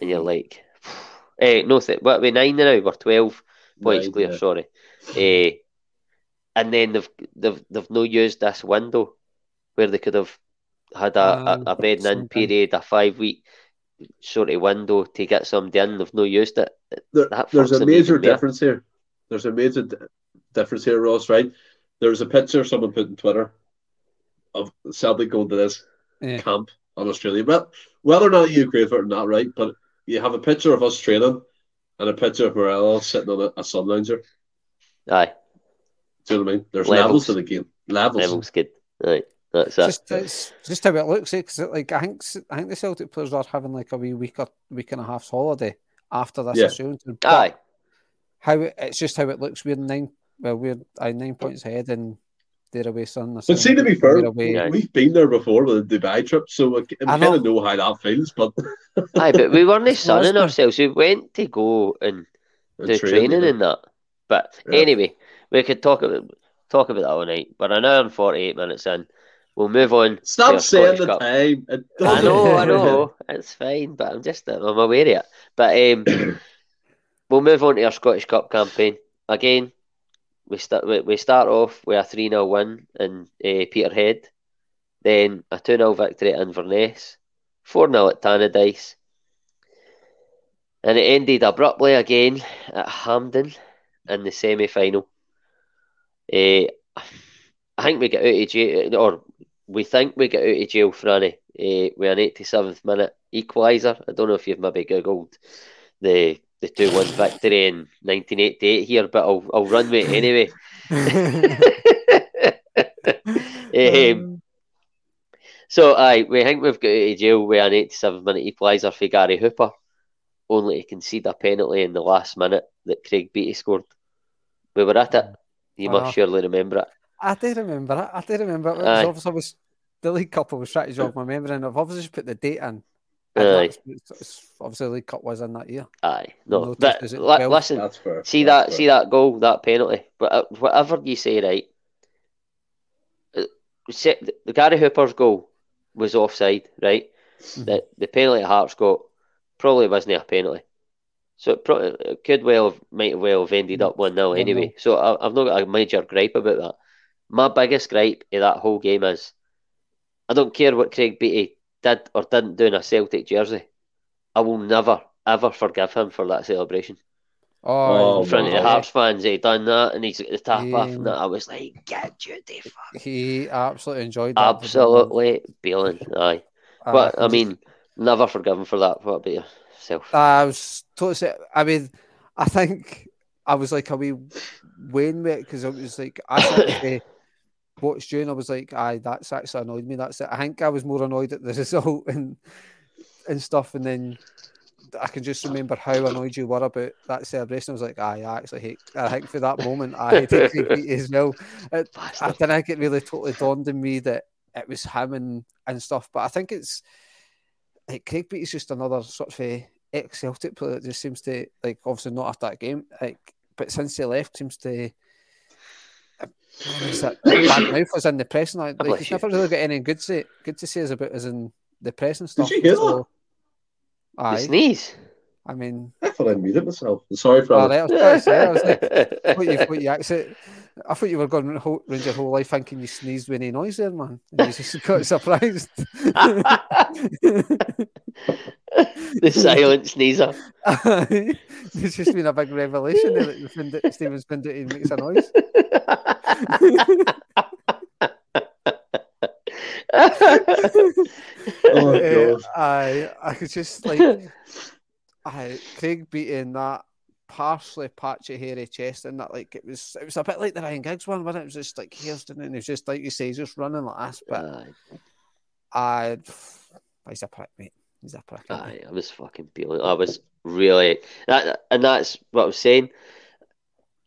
and you're like, eh, no, th- what we nine now? We're twelve points nine, clear. Yeah. Sorry, eh, and then they've they've they've no used this window where they could have had a, um, a, a bedding in period, a five week sort of window to get somebody in. They've no used it. There, there's a major difference here. There's a major d- difference here, Ross. Right? There's a picture someone put on Twitter of Celtic going to this yeah. camp on Australia. Well, whether or not you agree with it or not, right? But you have a picture of us training and a picture of Morelos sitting on a, a sun lounger. Aye. Do you know what I mean? There's levels, levels to the game. Levels. Levels good. Aye. That's it. Just, it's just how it looks, because eh? like I think I think the Celtic players are having like a wee week or week and a half's holiday after this yeah. Australian Aye. How it's just how it looks. We're nine. Well, we're I nine points ahead, and they're away son. But see, to be fair, we've been there before with the Dubai trip, so we, we kind of know how that feels. But aye, but we weren't sunning ourselves. We went to go and, and do training, training and that. But yeah. anyway, we could talk about talk about that all night. But an hour and forty eight minutes in. We'll move on. Stop saying the Cup. time. I know, I know. It's fine, but I'm just I'm aware of it. But um, we'll move on to our Scottish Cup campaign again. We start we, we start off with a three 0 win in uh, Peterhead, then a two 0 victory at Inverness, four 0 at Tannadice, and it ended abruptly again at Hampden in the semi final. Uh, I think we get out of jail, or we think we get out of jail, Franny, uh, with an 87th minute equaliser. I don't know if you've maybe googled the the 2 1 victory in 1988 here, but I'll, I'll run with it anyway. um, so, aye, we think we've got out of jail with an 87 minute equaliser for Gary Hooper, only to concede a penalty in the last minute that Craig Beattie scored. We were at it. You must surely remember it. I do remember it. I do remember it. Aye. Obviously, was the League Cup. I was trying to jog my memory, and I've obviously just put the date in. Aye. obviously, the League Cup was in that year. Aye, no, but l- listen, That's fair. see That's that, fair. see that goal, that penalty. But uh, whatever you say, right? Uh, the Gary Hooper's goal was offside, right? Mm-hmm. The the penalty at Hearts got probably wasn't a penalty. So it, pro- it could well have, might well have ended up one 0 anyway. So I, have not got a major gripe about that. My biggest gripe of that whole game is I don't care what Craig Beattie did or didn't do in a Celtic jersey. I will never, ever forgive him for that celebration. Oh, in front of the Hearts fans, he done that and he's got the tap off and that. I was like, get you the fuck. He absolutely enjoyed that. Absolutely bailing, aye. Uh, but I mean, never forgive him for that. What about yourself? I was totally. I mean, I think I was like a wee Wayne mate because I was like, I thought watched you and I was like, aye, that's actually annoyed me. That's it. I think I was more annoyed at the result and and stuff. And then I can just remember how annoyed you were about that celebration. I was like, aye, I actually hate. I think for that moment, I hated Craig as well. It, I think it really totally dawned on me that it was him and, and stuff. But I think it's like Craig Beattie's just another sort of uh, ex Celtic player that just seems to like obviously not after that game, like but since he left seems to. That bad mouth was in the press and like, like he's never really got any good say good to say about as in the press and stuff. Did you hear so, that? Aye. The sneeze. I mean, I thought I muted myself. Sorry for ah, that. I was, say, I was like, what you, what you actually, I thought you were going to hold, your whole life thinking you sneezed with any noise there, man. And you just got surprised. the silent sneezer. it's just been a big revelation that Stephen's been doing makes a noise. Oh, I I could just like I Craig beating that parsley patchy hairy chest and that like it was it was a bit like the Ryan Giggs one, but it? it was just like Hairston and it was just like you say, just running like this. But I he's a prick, mate. He's a prick. Aye, I was fucking peeling. I was really that, and that's what I was saying.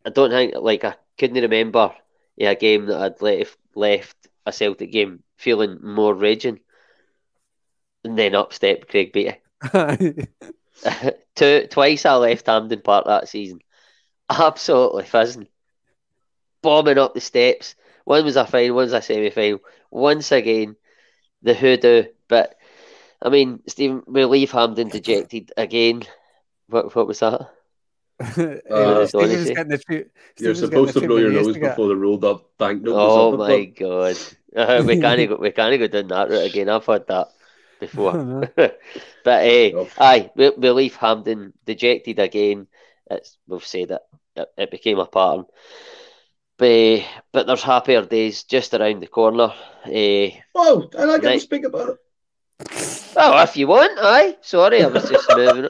I don't think like I couldn't remember yeah, a game that I'd left left a Celtic game feeling more raging, and then up stepped Craig Beattie. Two, twice I left Hampden Park that season. Absolutely fizzing. Bombing up the steps. One was a final, one was a semi final. Once again, the hoodoo. But, I mean, Stephen, we leave Hampden dejected again. What, what was that? Uh, you're supposed to blow your nose before the rolled up banknote. Oh my god! Uh, we can't go. We can't go down that route again. I've had that before. but uh, oh. aye, we, we leave Hampden dejected again. It's, we've said it, it, it became a pattern. But, but there's happier days just around the corner. Uh, oh, and I get to speak about it. Oh, if you want, aye. Sorry, I was just moving.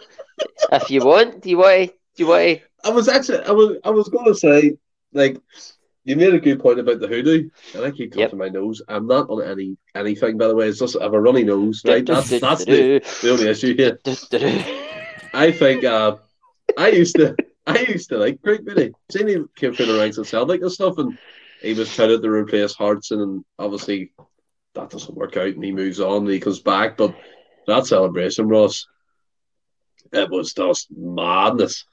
If you want, do you want? To, do you want? To... I was actually, I was, I was going to say, like, you made a good point about the hoodoo, and I keep yep. my nose. I'm not on any anything, by the way. It's just I have a runny nose, right? That's that's the, the only issue here. I think uh, I used to I used to like Craig Beattie. Seen him came through the ranks of Celtic and stuff, and he was trying to replace Hartson, and obviously that doesn't work out, and he moves on, and he comes back. But that celebration, Ross, it was just madness.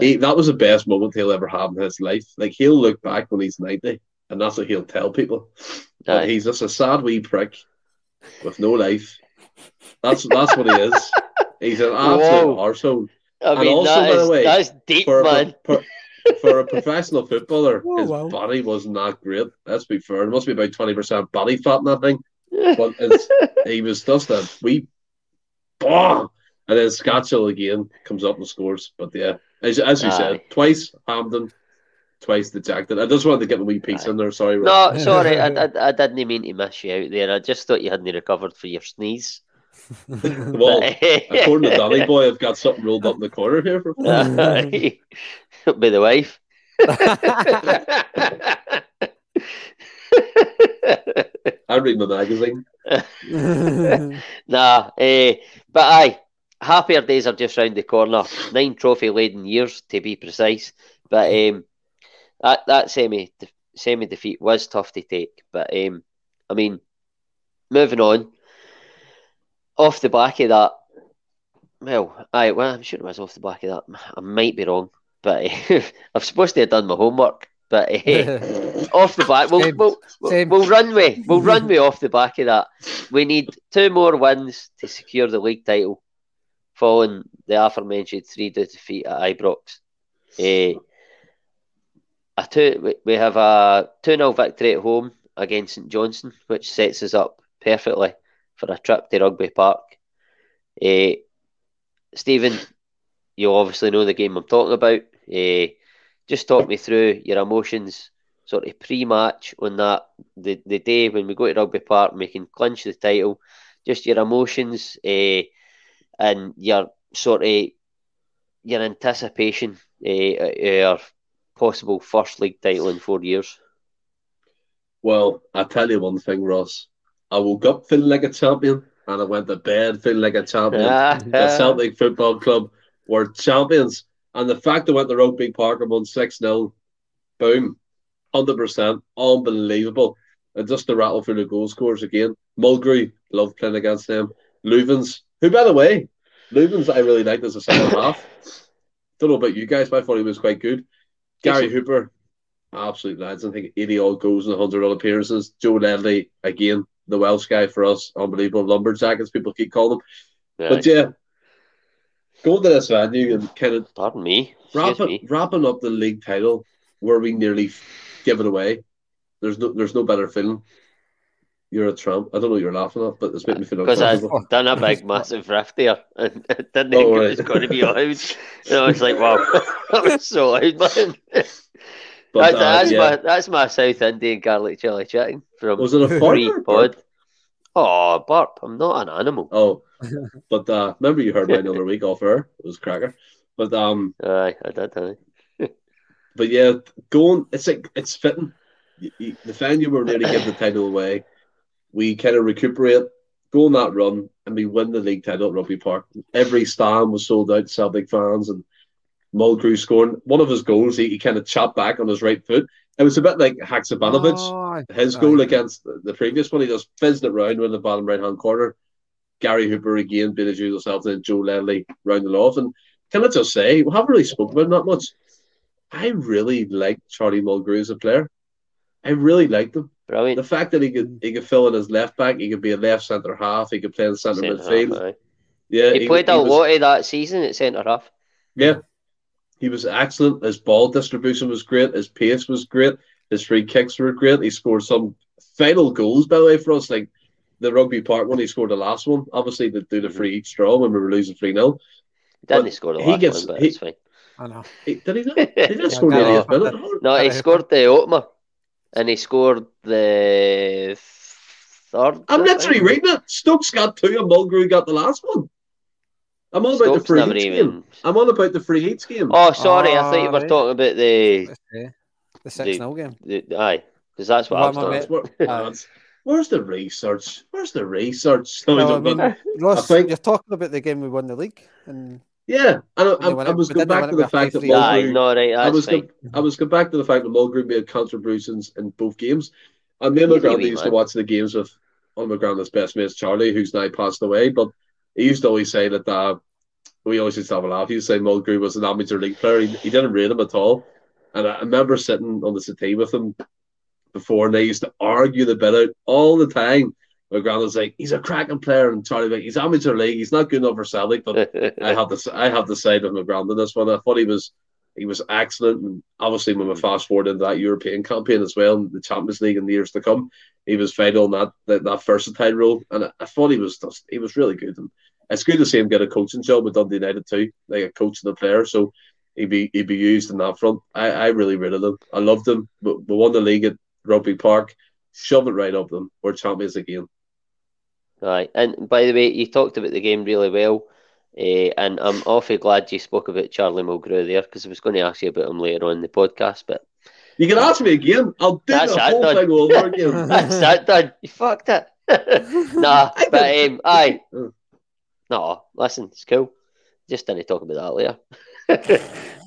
He, that was the best moment he'll ever have in his life. Like he'll look back when he's ninety, and that's what he'll tell people. That he's just a sad wee prick with no life. That's that's what he is. He's an absolute arsehole. I mean, and also, that is, by the way, that's deep, for man. A, for a professional footballer, oh, his wow. body wasn't that great. Let's be fair. It must be about twenty percent body fat in that thing. But he was just a wee, bah! and then Skácel again comes up and scores. But yeah, as, as you Aye. said, twice Hampden, twice the Jackson. I just wanted to get the wee piece Aye. in there. Sorry. No, sorry, I, I, I, didn't mean to miss you out there. I just thought you hadn't recovered for your sneeze. well, according to Danny Boy, I've got something rolled up in the corner here for Be the wife. I read my magazine. nah, eh, but aye, happier days are just round the corner. Nine trophy laden years to be precise. But um, that that semi semi defeat was tough to take. But um, I mean, moving on. Off the back of that, well, I well, I'm sure it was off the back of that. I might be wrong, but uh, I'm supposed to have done my homework. But uh, off the back, we'll, we'll, we'll, we'll run way, we'll run way off the back of that. We need two more wins to secure the league title following the aforementioned 3 2 defeat at Ibrox. Uh, a two, we have a 2 0 victory at home against St Johnstone, which sets us up perfectly for a trip to Rugby Park. Uh, Stephen, you obviously know the game I'm talking about. Uh, just talk me through your emotions, sort of pre-match on that the, the day when we go to Rugby Park and we can clinch the title. Just your emotions, uh, and your sort of your anticipation uh, our possible first league title in four years? Well, I tell you one thing, Ross. I woke up feeling like a champion, and I went to bed feeling like a champion. the Celtic Football Club were champions, and the fact they went to Rugby Park and won six 0 boom, hundred percent, unbelievable. And just to rattle through the goal scores again, Mulgrew loved playing against them. Loovens Who, by the way, Loovens I really liked as a second half. Don't know about you guys, but I thought he was quite good. Gary Hooper, absolute lads. I think 80 odd goals and 100 odd appearances. Joe Ledley, again, the Welsh guy for us, unbelievable lumberjack, as people keep calling him. Yeah. But yeah, going to this venue and kind of pardon me, wrapping, me. wrapping up the league title where we nearly give it away. There's no there's no better feeling. You're a tramp. I don't know what you're laughing at, but it's made me feel because I've done a big massive rift there and I didn't think oh, right. it was going to be loud. And I was like, wow, that was so loud, man. But, that's, uh, that's yeah. my that's my South Indian garlic chili chicken from was it a free pod. Oh, burp! I'm not an animal. Oh, but uh, remember you heard my another week off air. It was cracker. But um, aye, I did. Aye. but yeah, going. It's like it's fitting. You, you, the fan you were nearly give the title away. We kind of recuperate, go on that run, and we win the league title at Rugby Park. Every stand was sold out, Celtic fans, and Mulgrew scoring one of his goals. He, he kind of chopped back on his right foot. It was a bit like Haksabanovic, oh, his goal against the, the, previous one. He just fizzed it round with the bottom right hand corner. Gary Hooper again beat his usual self, and Joe Ledley rounded off. And can I just say, we haven't really spoken about that much. I really liked Charlie Mulgrew as a player. I really liked him. Brilliant. The fact that he could he could fill in as left back, he could be a left centre half, he could play in centre midfield. yeah, he, he played he a was, lot of that season at centre half. Yeah, he was excellent. His ball distribution was great. His pace was great. His free kicks were great. He scored some final goals, by the way, for us. Like the rugby park one, he scored the last one. Obviously, to do the mm-hmm. free each draw when we were losing 3 0. Didn't he score the last gets, one, but he, it's fine. I know. He, did he not? He didn't score the eighth minute. No, he scored the opener. And he scored the third. I'm literally reading it. Stokes got two and Mulgrew got the last one. I'm on about the free hits even... game. I'm on about the free hits game. Oh, sorry, oh, I thought you were ah, right. talking about the the six 0 game. The, aye, because that's what I was talking about. Where's the research? Where's the research? No, I mean, Ross, I think... you're talking about the game we won the league, and yeah, and I, I, I was going back to the fact that Mulgrew, no, right, I was going, I was going back to the fact that Mulgrew made contributions in both games, and me and my grandma used to watch the games with one of my grandma's best mates, Charlie, who's now passed away, but he used to always say that uh, we always used to have a laugh. He used to say Mulgrew was an amateur league player. He, he didn't rate him at all. And I remember sitting on the settee with him before, and they used to argue the bit out all the time. My was like, he's a cracking player, and Charlie like, he's amateur league. He's not good enough for Celtic, but I have to I have to side with McGrath on this one. I thought he was he was excellent, and obviously when we mm. fast forward into that European campaign as well, and the Champions League in the years to come, he was vital in that that, that versatile role, and I, I thought he was just, he was really good. And it's good to see him get a coaching job with Dundee United too, like a coach and a player. So he'd be he'd be used in that front. I, I really rated him. I loved him. We, we won the league at Rugby Park. Shove it right up them. We're champions again. Right, and by the way, you talked about the game really well. Uh, and I'm awfully glad you spoke about Charlie Mulgrew there because I was going to ask you about him later on in the podcast. But you can ask me again. I'll do That's the whole done. thing over again. That's that done. You fucked it. nah, but um, aye. Oh. No, listen, it's cool. Just didn't talk about that later.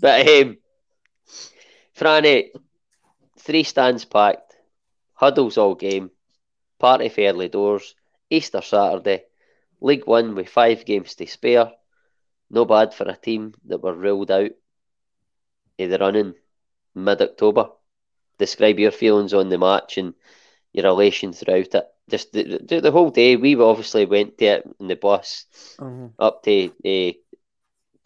but um, Franny, three stands packed, huddles all game, party fairly doors, Easter Saturday, League One with five games to spare. No bad for a team that were ruled out of the running mid October. Describe your feelings on the match and your relation throughout it just the, the, the, whole day. We obviously went to it in the bus mm-hmm. up to uh,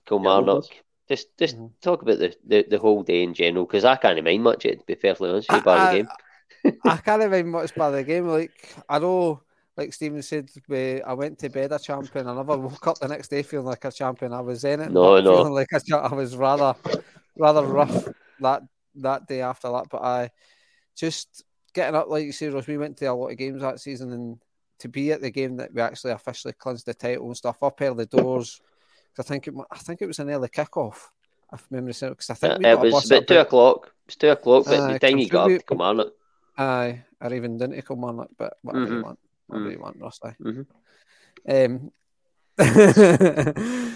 Kilmarnock. Yeah, just just mm-hmm. talk about the, the, the whole day in general because I can't mind much. It to be fairly honest with you, by the game. I can't mind much by the game. Like I know, like Stephen said, we, I went to bed a champion. I never woke up the next day feeling like a champion. I was in it. No, no. Feeling like a, I was rather rather rough that that day after that. But I just getting up, like you say, Ross, we went to a lot of games that season, and to be at the game that we actually officially clinched the title and stuff up early doors. I think it, I think it was an early kickoff. If memory serves, because I think we it was about two o'clock. It was two o'clock, but uh, the time you got up to Kilmarnock. Aye, or even didn't to Kilmarnock, but whatever mm-hmm. you want, mm-hmm. you want, Ross. Mm-hmm. Um,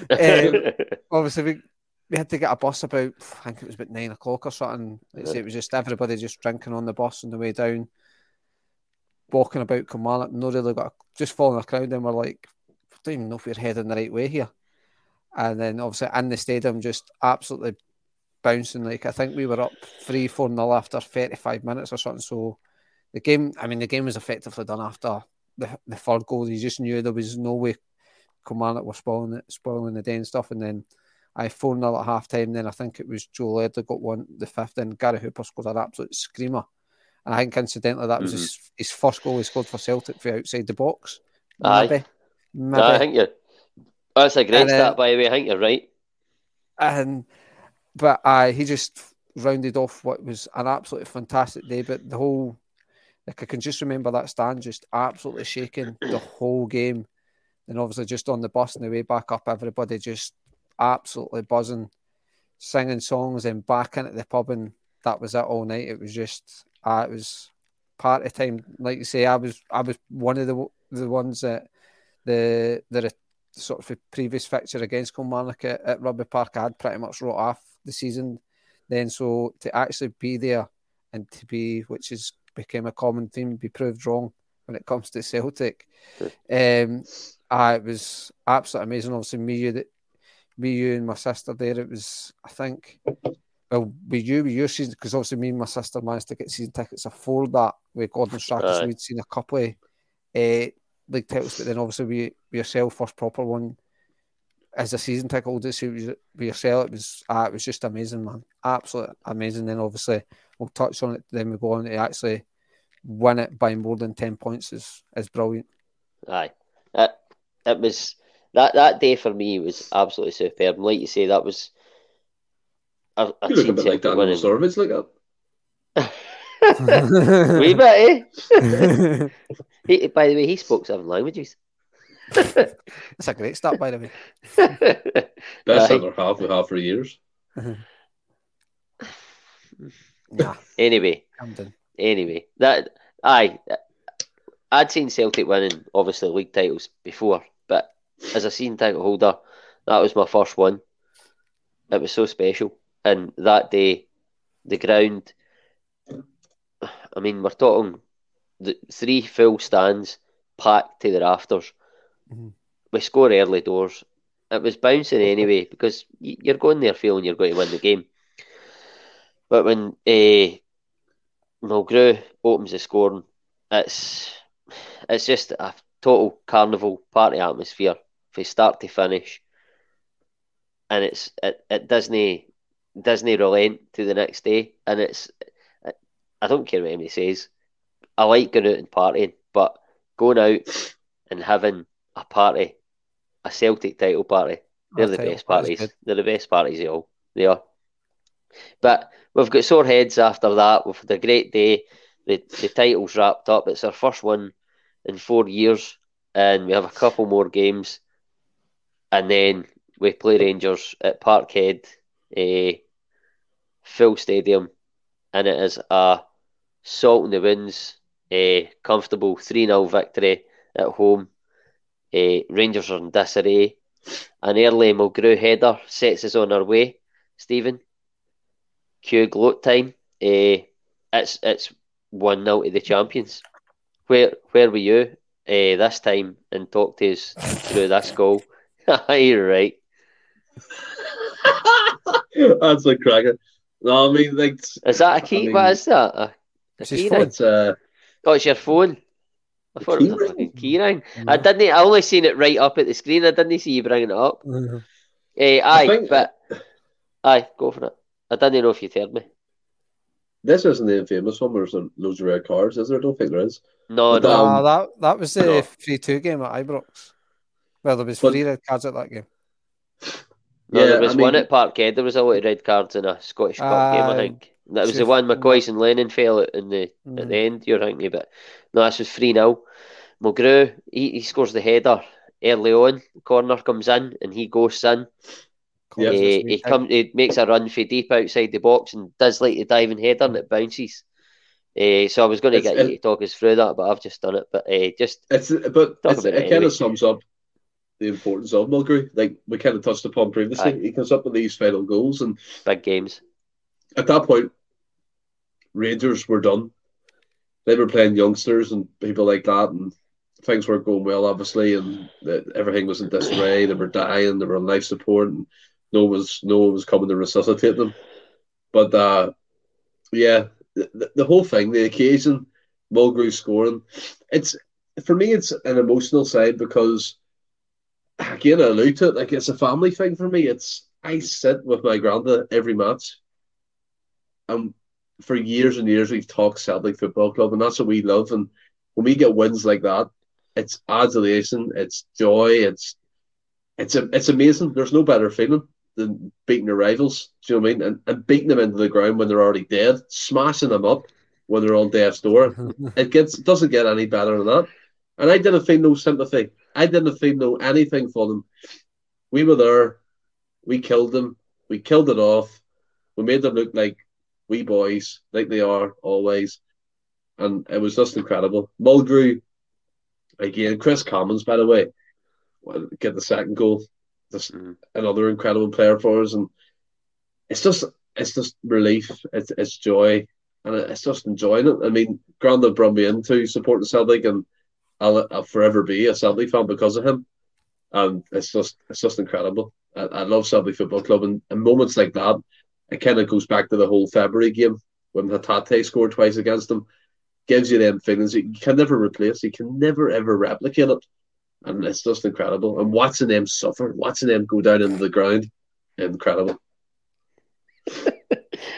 um, obviously, we we had to get a bus about I think it was about nine o'clock or something. It's, it was just everybody just drinking on the bus on the way down, walking about Kilmarnock, no really got a, just following a crowd. And we're like, I don't even know if we're heading the right way here. And then obviously in the stadium, just absolutely bouncing. Like I think we were up three, four nil after 35 minutes or something. So the game, I mean, the game was effectively done after the, the third goal. he just knew there was no way Kilmarnock were spoiling it, spoiling the day and stuff. And then I 4 0 at half time. Then I think it was Joe Ledley got one, the fifth, and Gary Hooper scored an absolute screamer. And I think incidentally that was mm-hmm. his, his first goal he scored for Celtic for outside the box. Maybe. Aye. Maybe. I think you that's a great and, start, by the way. I think you're right. And but uh, he just rounded off what was an absolutely fantastic day. But the whole, like I can just remember that stand just absolutely shaking the whole game. And obviously, just on the bus on the way back up, everybody just absolutely buzzing, singing songs, and back into the pub, and that was it all night. It was just, uh, it was party time. Like you say, I was, I was one of the the ones that the the sort of previous fixture against Kilmarnock at, at Rugby Park, I had pretty much wrote off the season. Then, so to actually be there and to be, which has become a common theme, be proved wrong when it comes to Celtic. Um, uh, it was absolutely amazing. Obviously, me, you, that, me, you, and my sister there. It was, I think, well, with you, with your season, because obviously me and my sister managed to get season tickets afore that with Gordon Strachan. So we'd seen a couple of uh, league titles, but then obviously we, we yourself first proper one as a season ticket holder so with yourself. It was uh, it was just amazing, man, absolutely amazing. Then obviously we'll touch on it. Then we go on to actually win it by more than ten points is is brilliant. Aye, it, it was that that day for me was absolutely superb. like you say, that was. I've, I've you look a bit like Daniel Sorvage, look up. Wee bit, eh? he, by the way, he spoke seven languages. That's a great start, by the way. Best other half and half for years. Nah. Anyway, anyway, that I I'd seen Celtic winning obviously league titles before, but as a season title holder, that was my first one. It was so special, and that day, the ground I mean, we're talking the three full stands packed to the rafters. Mm-hmm. We score early doors. It was bouncing anyway because you're going there feeling you're going to win the game. But when uh, Mulgrew opens the scoring, it's it's just a total carnival party atmosphere from start to finish, and it's it, it doesn't doesn't relent to the next day, and it's I don't care what anybody says. I like going out and partying, but going out and having a party, a Celtic title party, they're the best parties. They're the best parties of all. They are. But we've got sore heads after that. We've had a great day. The the title's wrapped up. It's our first one in four years, and we have a couple more games, and then we play Rangers at Parkhead, a full stadium, and it is a salt in the winds, a comfortable 3 0 victory at home. Uh, Rangers are in disarray. An early Mulgrew header sets us on our way, Stephen. Q gloat time. Uh, it's it's 1 0 to the champions. Where where were you uh, this time and talk to us through this goal? You're right. That's a cracker. No, I mean, like, is that a key? I mean, what is that? A it's his phone. It's, uh, oh, it's your phone. I thought it was a fucking key ring. No. I didn't. I only seen it right up at the screen. I didn't see you bringing it up. Mm-hmm. Uh, aye, think, but aye, go for it. I didn't know if you heard me. This isn't the infamous one where there's loads of red cards, is there? I don't think there is. No, no. Um, that that was the no. three two game at Ibrox. Well, there was but, three red cards at that game. No, yeah, there was I mean, one at Parkhead. There was a lot of red cards in a Scottish Cup uh, game, I think. That was the one McCoist and Lennon fell at in the mm. at the end. You're thinking, but no, this was three 0 Mulgrew he, he scores the header early on. Corner comes in and he goes in. Yeah, uh, he comes, he makes a run for deep outside the box and does like the diving header and it bounces. Uh, so I was going to get you to talk us through that, but I've just done it. But uh, just it's but it's, it, it kind of sums up the importance of Mulgrew. Like we kind of touched upon previously, Aye. he comes up with these final goals and big games. At that point, Rangers were done. They were playing youngsters and people like that, and things weren't going well, obviously, and everything was in disarray. They were dying. They were on life support, and no one was no one was coming to resuscitate them. But uh, yeah, the, the whole thing, the occasion, Mulgrew scoring, it's for me, it's an emotional side because again, I allude to it like it's a family thing for me. It's I sit with my granda every match, and for years and years we've talked Celtic Football Club, and that's what we love. And when we get wins like that, it's adulation, it's joy, it's it's a, it's amazing. There's no better feeling than beating your rivals. Do you know what I mean? And, and beating them into the ground when they're already dead, smashing them up when they're on death's door. it gets it doesn't get any better than that. And I didn't feel no sympathy. I didn't feel no anything for them. We were there. We killed them. We killed it off. We made them look like we boys, like they are always. And it was just incredible. Mulgrew, again, Kris Commons, by the way, get the second goal. Just mm-hmm. another incredible player for us. And it's just it's just relief. It's it's joy. And it's just enjoying it. I mean, Granda brought me into supporting Celtic and I'll, I'll forever be a Celtic fan because of him. And it's just it's just incredible. I, I love Celtic Football Club, and, and moments like that, it kind of goes back to the whole February game when Hatate scored twice against them. Gives you them feelings you can never replace. You can never ever replicate it, and it's just incredible. And watching them suffer, watching them go down into the ground, incredible.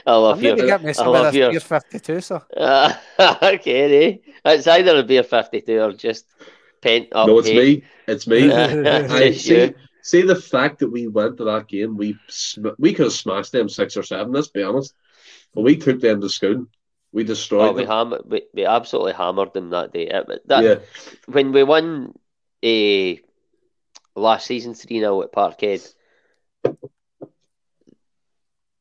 I love you. Get me I love you. Beer 52, so. Uh, okay, eh? It's either a beer 52 or just pent up. No, it's hate. me. It's me. I, see, see the fact that we went to that game, we we could have smashed them six or seven, let's be honest. But we took them to school. We destroyed oh, we, ham- we, we absolutely hammered them that day. That, yeah. When we won a uh, last season 3 0 at Parkhead,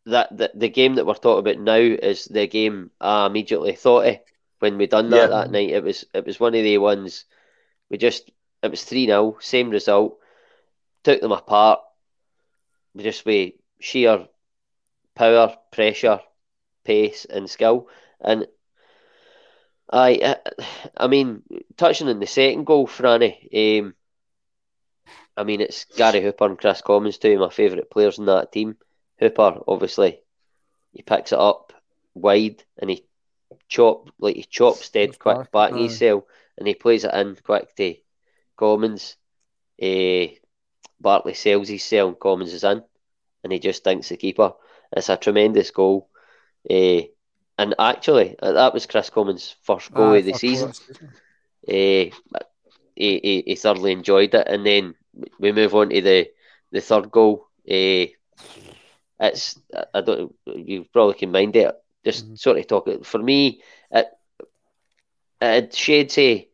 that the, the game that we're talking about now is the game I immediately thought of when we done that yeah. that night. It was it was one of the ones we just it was three 0 same result. Took them apart. We just with sheer power, pressure, pace, and skill. And I, I mean, touching on the second goal, Franny. Um, I mean, it's Gary Hooper and Kris Commons, two of my favourite players in that team. Hooper, obviously, he picks it up wide and he chop like he chops dead quick back in his cell and he plays it in quick to Commons. Uh, Bartley sells his cell and Commons is in and he just thinks the keeper. It's a tremendous goal. Uh, and actually, uh, that was Kris Commons' first goal ah, of the season. Uh, he, he, he thoroughly enjoyed it. And then we move on to the, the third goal. Uh, it's I don't you probably can mind it. Just mm-hmm. sort of talk for me. It it shades a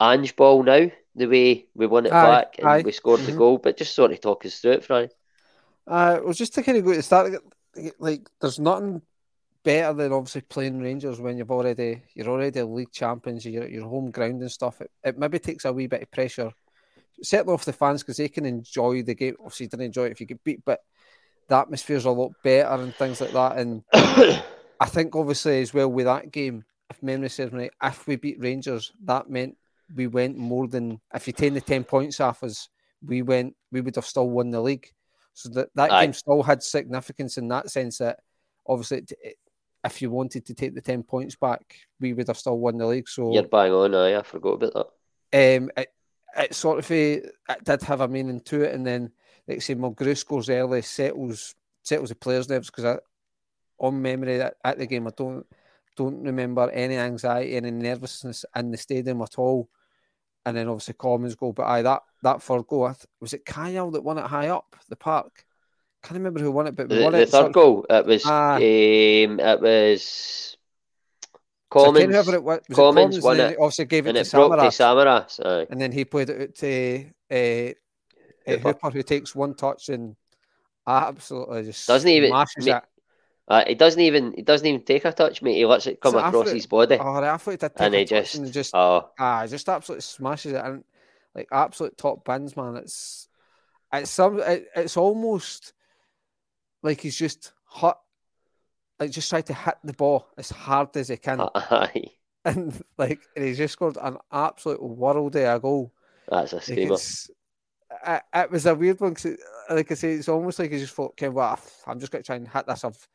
Ange ball now the way we won it aye, back and aye. we scored mm-hmm. the goal. But just sort of talk us through it, Frank. Uh, well, just to kind of go to the start, like there's nothing better than obviously playing Rangers when you've already you're already league champions, you're at your home ground and stuff. It, it maybe takes a wee bit of pressure, certainly off the fans because they can enjoy the game. Obviously, didn't enjoy it if you get beat, but the atmosphere's a lot better and things like that. And I think obviously as well with that game, if memory serves me, if we beat Rangers, that meant we went more than if you take the ten points off us, we went we would have still won the league. So that that Aye. game still had significance in that sense that obviously it, it, if you wanted to take the ten points back, we would have still won the league. So you're bang on. Aye, I forgot about that. Um, it, it sort of it did have a meaning to it, and then like I say Mulgrew scores early, settles settles the players' nerves because on memory at, at the game I don't don't remember any anxiety, any nervousness in the stadium at all. And then obviously Commons goal, but I that that third goal was it Kyle that won it high up the park. Can't remember who won it, but the, won the it. third goal it was uh, um, it was Commons. So it was, was Commons, it won it. Obviously gave it and to it Samaras. to Samaras. And then he played it out to uh, Hooper. Hooper who takes one touch and absolutely just doesn't even mashes it. Uh, he doesn't even he doesn't even take a touch, mate. He lets it come so across his body. Oh, I thought he did and he just, and just oh, ah, just absolutely smashes it and like absolute top bins, man. It's it's some it, it's almost like he's just hot, like just trying to hit the ball as hard as he can. Aye. and like and he just scored an absolute world of a goal. That's a screamer. It, it, was a weird one. because, like I say, it's almost like he just thought, okay, well, I'm just going to try and hit this. I've,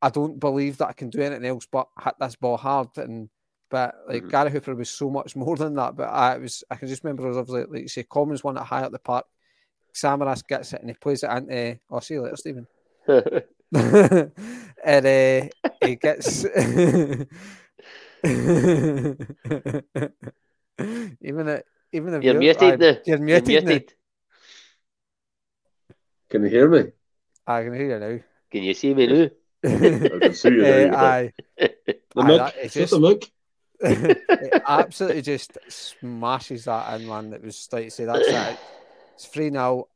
I don't believe that I can do anything else but hit this ball hard. And but like mm-hmm. Gary Hooper was so much more than that. But I was, I can just remember it was like, like you say, Commons won it high at the park. Samaras gets it and he plays it into. Oh, see you later, Stephen. and uh, he gets. even it even if you're, you're muted, I, you're muted. You're muted. Can you hear me? I can hear you now. Can you see me now? I can see you now. Uh, aye. the mic. That, just, the mic. it absolutely just smashes that in, man. It was like say that's it. It's free now.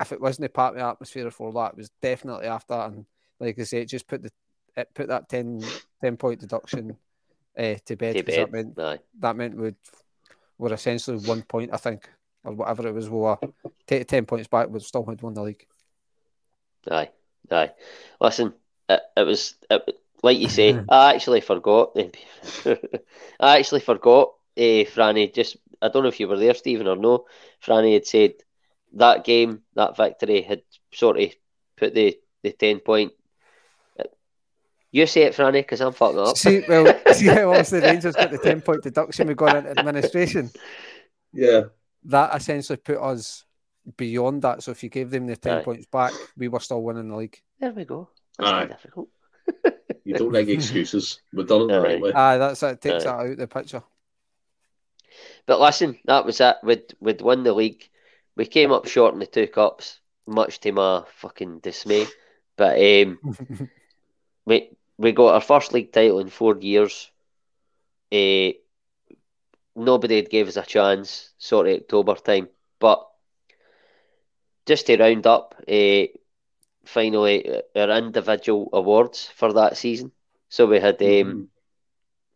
If it wasn't a part of the atmosphere for that, it was definitely after. That. And like I say, it just put the it put that 10, 10 point deduction uh, to bed. To bed. That meant, that meant we'd were essentially one point, I think, or whatever it was. We were take ten points back, we still had won the league. Aye, aye. Listen, it, it was it, like you say. I actually forgot. I actually forgot. Uh, Franny, just I don't know if you were there, Stephen, or no. Franny had said that game, that victory, had sort of put the the ten point you say it, Franny, because I'm fucking up. See, well, see how obviously the Rangers got the 10 point deduction we got into administration? Yeah. That essentially put us beyond that. So if you gave them the 10 Aye. points back, we were still winning the league. There we go. That's Aye. difficult. you don't like excuses. We've done it the right way. Aye, that's it. it takes Aye. that out of the picture. But listen, that was it. We'd, we'd won the league. We came up short in the two cups, much to my fucking dismay. But um, we we got our first league title in four years. Uh, nobody had gave us a chance, sort of October time. But just to round up, uh, finally our individual awards for that season. So we had um, mm-hmm.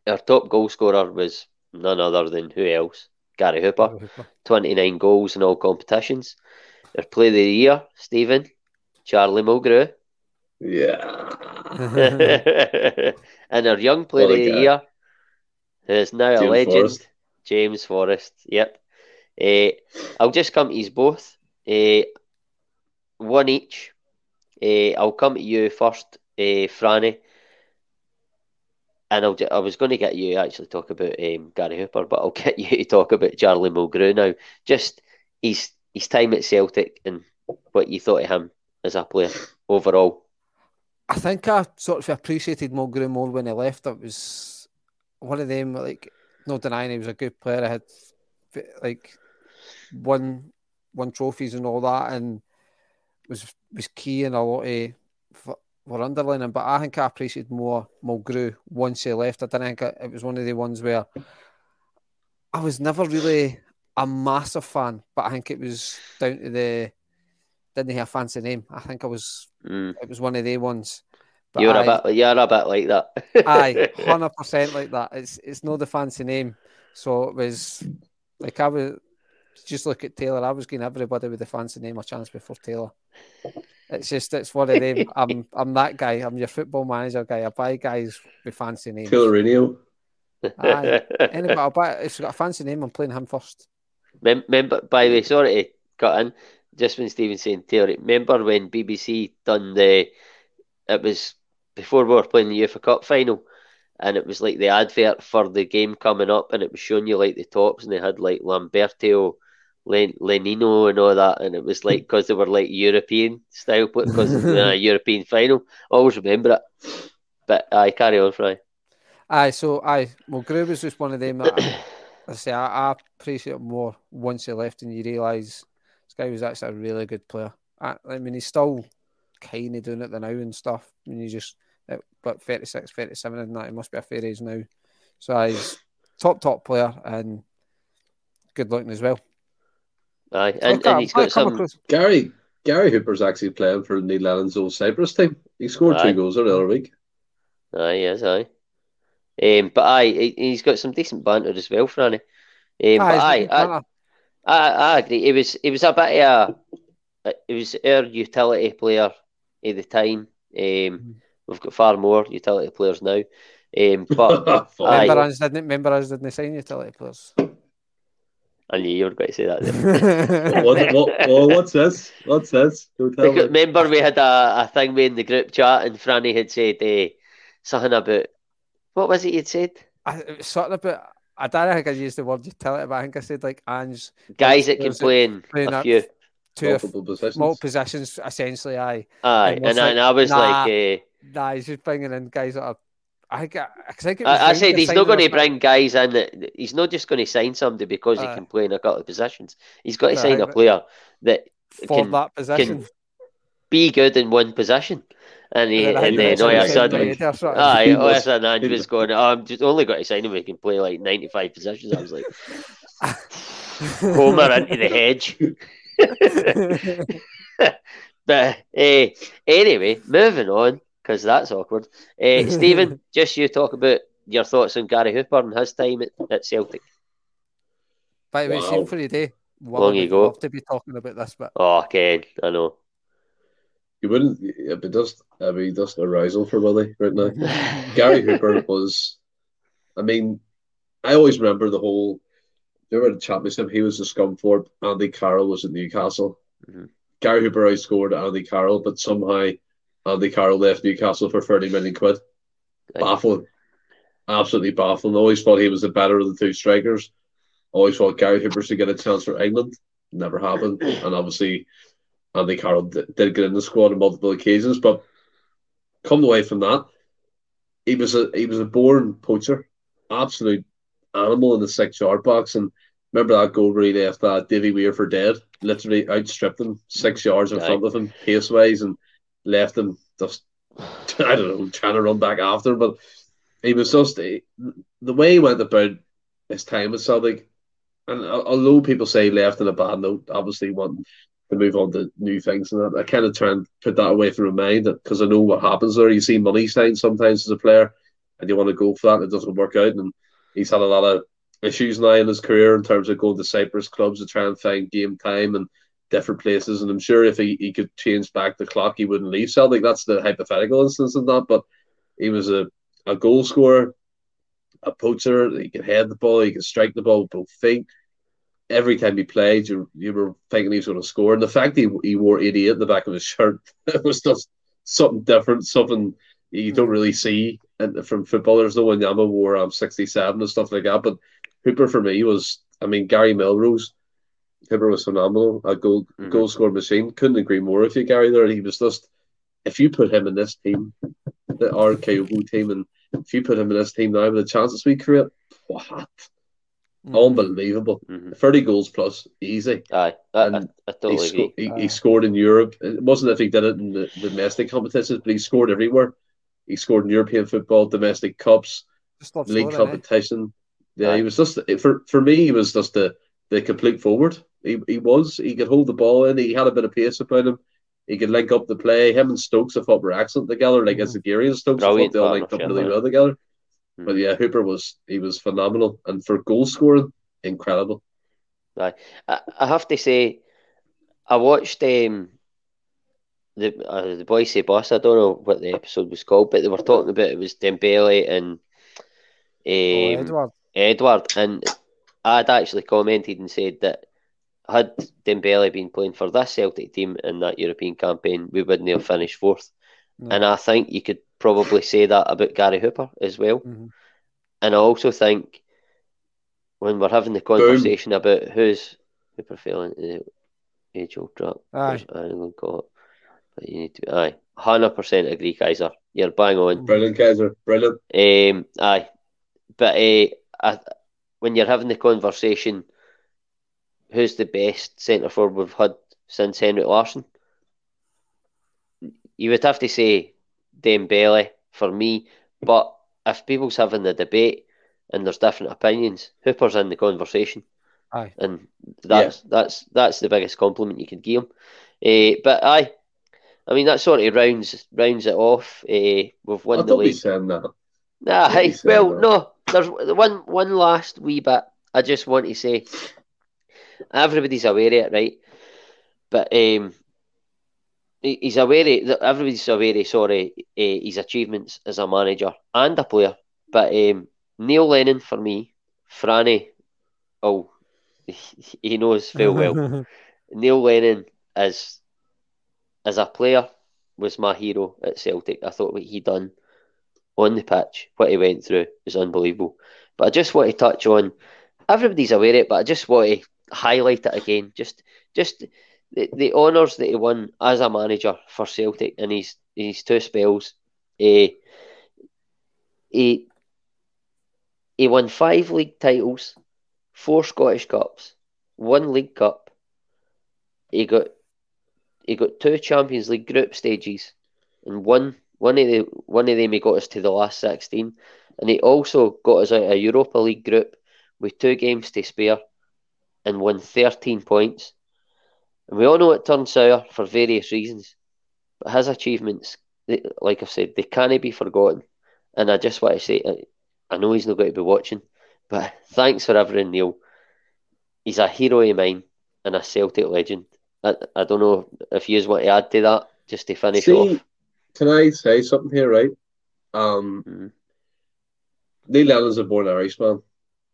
our top goal scorer was none other than who else? Gary Hooper, twenty nine goals in all competitions. Our player of the year, Stephen, Charlie Mulgrew, yeah. and our young player of the year, who is now James a legend, Forrest. James Forrest. Yep. Uh, I'll just come to you both. Uh, one each. Uh, I'll come to you first, uh, Franny. And I'll, I was going to get you actually talk about um, Gary Hooper, but I'll get you to talk about Charlie Mulgrew now. Just his his time at Celtic and what you thought of him as a player overall. I think I sort of appreciated Mulgrew more when he left. It was one of them, like, no denying he was a good player. I had, like, won, won trophies and all that, and was was key in a lot of for underlining. But I think I appreciated more Mulgrew once he left. I didn't think it was one of the ones where I was never really a massive fan, but I think it was down to the didn't have a fancy name. I think I was mm. it was one of the ones. But you're a bit you're a bit like that. aye, hundred percent like that. It's it's not the fancy name. So it was like I was just look at Taylor. I was giving everybody with the fancy name a chance before Taylor. It's just it's one of them. I'm I'm that guy. I'm your football manager guy. I buy guys with fancy names. Taylor Reniel. Aye. Anybody, I'll buy, if he's got a fancy name, I'm playing him first. Remember, by the way, sorry to cut in just when Stephen saying theory, remember when BBC done the it was before we were playing the UEFA Cup final and it was like the advert for the game coming up and it was showing you like the tops and they had like Lamberto Len- Lenino and all that and it was like because they were like European style because of the European final I always remember it but I carry on Fry aye so aye well Groove was just one of them that I, I say I, I appreciate it more once he left and you realise this guy was actually a really good player. I, I mean, he's still kind of doing it the now and stuff. I mean, you just, uh, but 36, 37 and that, he must be a fair age now. So he's top, top player and good looking as well. Aye, and, and he's got some. Gary Gary Hooper's actually playing for Neil Lennon's old Cyprus team. He scored aye. two goals the other week. Aye, yes, aye. Um, but aye, he's got some decent banter as well, Franny. Um, aye, but aye, I, I agree. It was it was a bit of a it was our utility player at the time. Um, mm. We've got far more utility players now, Um, but remember, us didn't remember us didn't sign you to let players. I knew you were going to say that. what, what, what, what's this? What's this? Remember, we had a, a thing we in the group chat, and Franny had said uh, something about what was it you'd said? I, it was something about. I don't think I used the word utility, but I think I said like Ange guys that can play in a few two multiple positions. Multiple positions, essentially. Aye, aye, and, and, like, and I was nah, like, uh, nah, he's just bringing in guys that are I, I, think I, I said he's not going to bring guys in. That, he's not just going to sign somebody because uh, he can play in a couple of positions. He's got to uh, sign a player that for can, that position can be good in one position. And, he, and, and then all of a sudden, aye, all of a sudden, Ange was going, oh, I'm just only got to sign him. He can play like 95 positions. I was like, Homer into the hedge. but uh, anyway, moving on because that's awkward. Uh, Stephen, just you talk about your thoughts on Gary Hooper and his time at, at Celtic. By the way, wow. same for you day. Well, Long ago. Love to be talking about this, but oh, Ken, I know. You wouldn't. It'd be just, it'd be just arousal for Willie right now. Gary Hooper was. I mean, I always remember the whole. Remember the championship? He was the Scunthorpe. Andy Carroll was at Newcastle. Mm-hmm. Gary Hooper outscored Andy Carroll, but somehow Andy Carroll left Newcastle for 30 million quid. Baffling. Absolutely baffling. Always thought he was the better of the two strikers. Always thought Gary Hooper should get a chance for England. Never happened. And obviously, Andy Carroll did get in the squad on multiple occasions. But coming away from that, he was a he was a born poacher, absolute animal in the six yard box. And remember that goal where he left uh, Davy Weir for dead, literally outstripped him six yards in front of him, pace wise, and left him just I don't know trying to run back after, but he was just eh, the way he went about his time with Celtic. And although people say left in a bad note, obviously wanting to move on to new things, and I kind of try and put that away from my mind because I know what happens there. You see money signs sometimes as a player, and you want to go for that, and it doesn't work out. And he's had a lot of issues now in his career in terms of going to Cyprus clubs to try and find game time and different places. And I'm sure if he, he could change back the clock, he wouldn't leave Celtic. That's the hypothetical instance of that. But he was a, a goal scorer, a poacher. He could head the ball, he could strike the ball with both feet. Every time he played, you, you were thinking he was going to score. And the fact he, he wore 88 in the back of his shirt, it was just something different, something you don't really see from footballers, though. When Wanyama wore um, 67 and stuff like that. But Hooper for me was, I mean, Gary Melrose Hooper was phenomenal. A goal mm-hmm. goal score machine. Couldn't agree more with you, Gary. There, he was just. If you put him in this team, the our Kyogo team, and if you put him in this team now with the chances we create, what? Mm-hmm. Unbelievable. Mm-hmm. 30 goals plus, easy. Aye, I, I, I totally he, sco- he, he, scored in Europe. It wasn't if he did it in the, the domestic competitions, but he scored everywhere. He scored in European football, domestic cups, league competition. Eh? Yeah, Aye. he was just for for me. He was just the the complete forward. He, he was. He could hold the ball in. He had a bit of pace about him. He could link up the play. Him and Stokes, I thought, were excellent together. Like as the Gary and Stokes, Brilliant I thought they all linked up really well together. Mm. But yeah, Hooper was he was phenomenal, and for goal scoring, incredible. I I have to say, I watched um, the uh, the boys say boss. I don't know what the episode was called, but they were talking about it was Dembele and um, oh, Edouard. Edouard, and I'd actually commented and said that had Dembele been playing for this Celtic team in that European campaign, we wouldn't have finished fourth. No. And I think you could probably say that about Gary Hooper as well. Mm-hmm. And I also think when we're having the conversation Boom. about who's Hooper failing the age old trap, aye. Ireland got, but you need to aye, hundred percent agree, Kaiser. You're bang on. Brilliant, Kaiser. Brilliant. Um, aye, but uh, I, when you're having the conversation who's the best centre forward we've had since Henrik Larsson? You would have to say Dembele for me, but if people's having the debate and there's different opinions, Hooper's in the conversation. Aye. And that's yeah. that's that's the biggest compliment you could give him. Uh, but aye, I mean that sort of rounds rounds it off. Uh, we've won I the league. saying that. Nah, hey, well, that. no. There's one one last wee bit. I just want to say everybody's aware of it, right? But um, he's aware of, everybody's aware of sorry uh, his achievements as a manager and a player. But um, Neil Lennon for me, Franny, oh, he knows full well. Neil Lennon as as a player was my hero at Celtic. I thought what he done on the pitch, what he went through, was unbelievable. But I just want to touch on. Everybody's aware of it, but I just want to highlight it again. Just, just the, the honours that he won as a manager for Celtic in his his two spells. Uh, he he won five league titles, four Scottish Cups, one League Cup. He got he got two Champions League group stages, and one one of the one of them he got us to the last sixteen, and he also got us out a Europa League group with two games to spare, and won thirteen points. And we all know it turned sour for various reasons, but his achievements, like I've said, they can't be forgotten. And I just want to say, I know he's not going to be watching, but thanks for everything, Neil. He's a hero of mine and a Celtic legend. I, I don't know if you want to add to that just to finish See, off. Can I say something here, right? Um, mm-hmm. Neil Lennon's a born Irishman,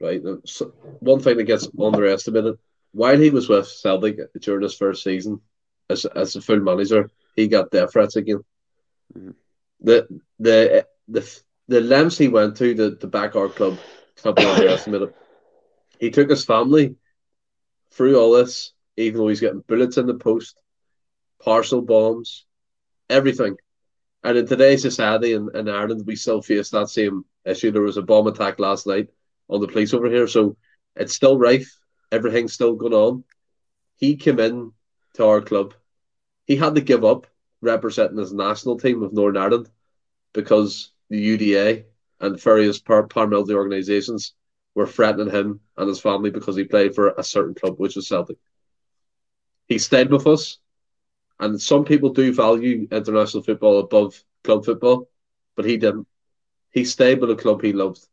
right? So one thing that gets underestimated while he was with Celtic during his first season as as a full manager, he got death threats again. Mm-hmm. The the the the lengths he went to to, to back our club can't be underestimated. He took his family through all this, even though he's getting bullets in the post, parcel bombs, everything. And in today's society in, in Ireland, we still face that same issue. There was a bomb attack last night on the police over here, so it's still rife. Everything's still going on. He came in to our club. He had to give up representing his national team of Northern Ireland because the UDA and various par- paramilitary organisations were threatening him and his family because he played for a certain club, which was Celtic. He stayed with us, and some people do value international football above club football, but he didn't. He stayed with a club he loved.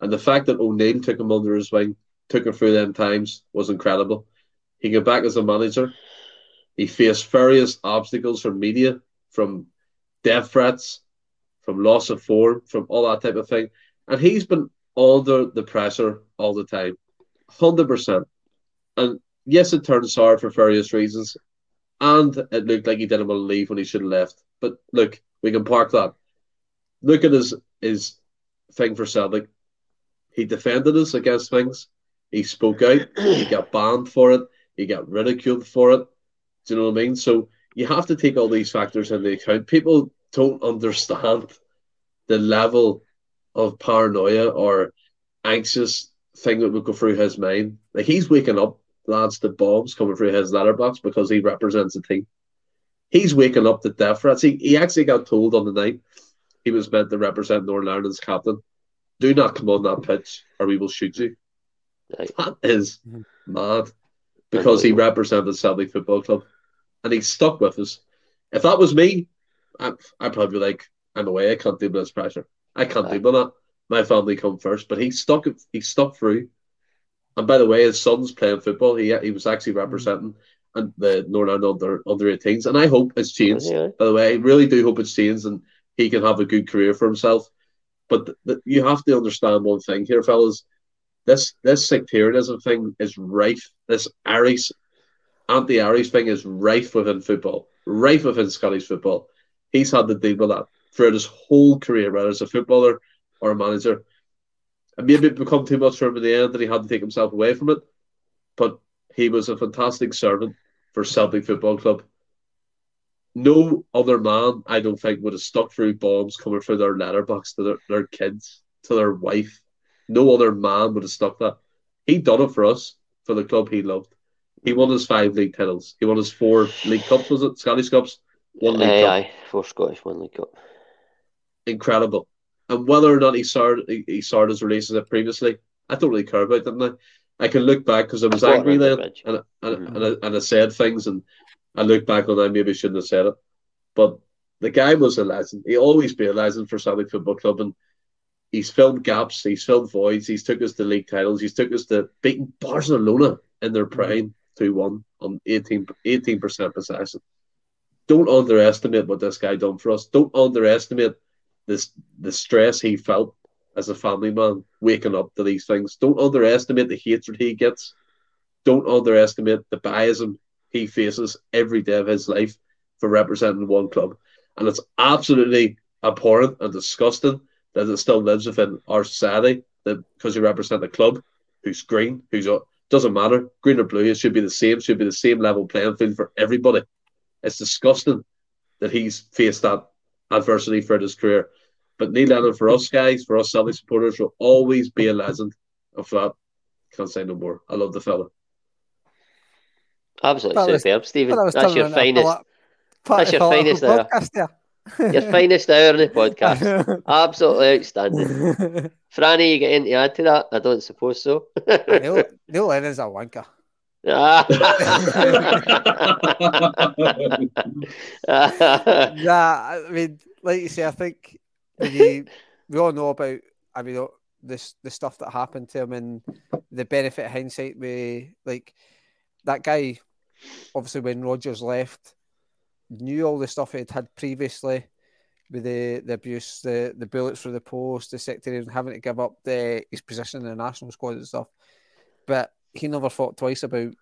And the fact that O'Neill took him under his wing, took him through them times, was incredible. He got back as a manager. He faced various obstacles from media, from death threats, from loss of form, from all that type of thing. And he's been under the pressure all the time, 100%. And yes, it turned sour for various reasons. And it looked like he didn't want to leave when he should have left. But look, we can park that. Look at his, his thing for Celtic. He defended us against things. He spoke out. he got banned for it. He got ridiculed for it. Do you know what I mean? So you have to take all these factors into account. People don't understand the level of paranoia or anxious thing that would go through his mind. Like he's waking up, lads, to bombs coming through his letterbox because he represents a team. He's waking up to death threats. He, he actually got told on the night he was meant to represent Northern Ireland's captain. Do not come on that pitch or we will shoot you. Right. That is mm-hmm. mad because he represented Celtic Football Club and he stuck with us. If that was me, I, I'd probably be like, I'm away. I can't deal with this pressure. I can't deal with that. My family come first, but he stuck. He stuck through. And by the way, his son's playing football. He he was actually representing and the Northern under under 18s, and I hope it's changed. Yeah. By the way, I really do hope it's changed, and he can have a good career for himself. But th- th- you have to understand one thing here, fellas. This this sectarianism thing is rife. This Irish anti-Aries thing is rife within football, rife within Scottish football he's had to deal with that throughout his whole career, whether as a footballer or a manager. And maybe it become too much for him in the end that he had to take himself away from it. But he was a fantastic servant for Celtic Football Club. No other man, I don't think, would have stuck through bombs coming through their letterbox to their, their kids, to their wife. No other man would have stuck that. He done it for us, for the club he loved. He won his five league titles. He won his four league cups, was it? Scottish Cups. One League aye, Cup. Aye, four Scottish, one League Cup. Incredible. And whether or not he started, he, he started his relationship previously, I don't really care about that now. I can look back because I was I angry then, and, and, mm-hmm. and, I, and I said things, and I look back on that, maybe shouldn't have said it. But the guy was a legend. He always be a legend for Celtic Football Club, and he's filled gaps, he's filled voids, he's took us to league titles, he's took us to beating Barcelona in their mm-hmm. prime, 2 1 on 18 percent possession don't underestimate what this guy done for us. Don't underestimate this the stress he felt as a family man waking up to these things. Don't underestimate the hatred he gets. Don't underestimate the biasm he faces every day of his life for representing one club. And it's absolutely abhorrent and disgusting that it still lives within our society that because you represent a club who's green, who's doesn't matter, green or blue, it should be the same, should be the same level playing field for everybody. It's disgusting that he's faced that adversity for his career. But Neil Lennon, for us guys, for us Celtic supporters, will always be a legend. of that, can't say no more. I love the fella. Absolutely superb, Stephen. That's your finest. That's your finest hour. Your finest hour in the podcast. Absolutely outstanding. Franny, you get anything to add to that? I don't suppose so. Neil, Neil Lennon's a wanker. yeah, I mean, like you say, I think we, we all know about. I mean, this the stuff that happened to him and the benefit of hindsight. We like that guy. Obviously, when Rodgers left, knew all the stuff he'd had previously with the, the abuse, the, the bullets through the post, the sectarian having to give up the his position in the national squad and stuff. But he never thought twice about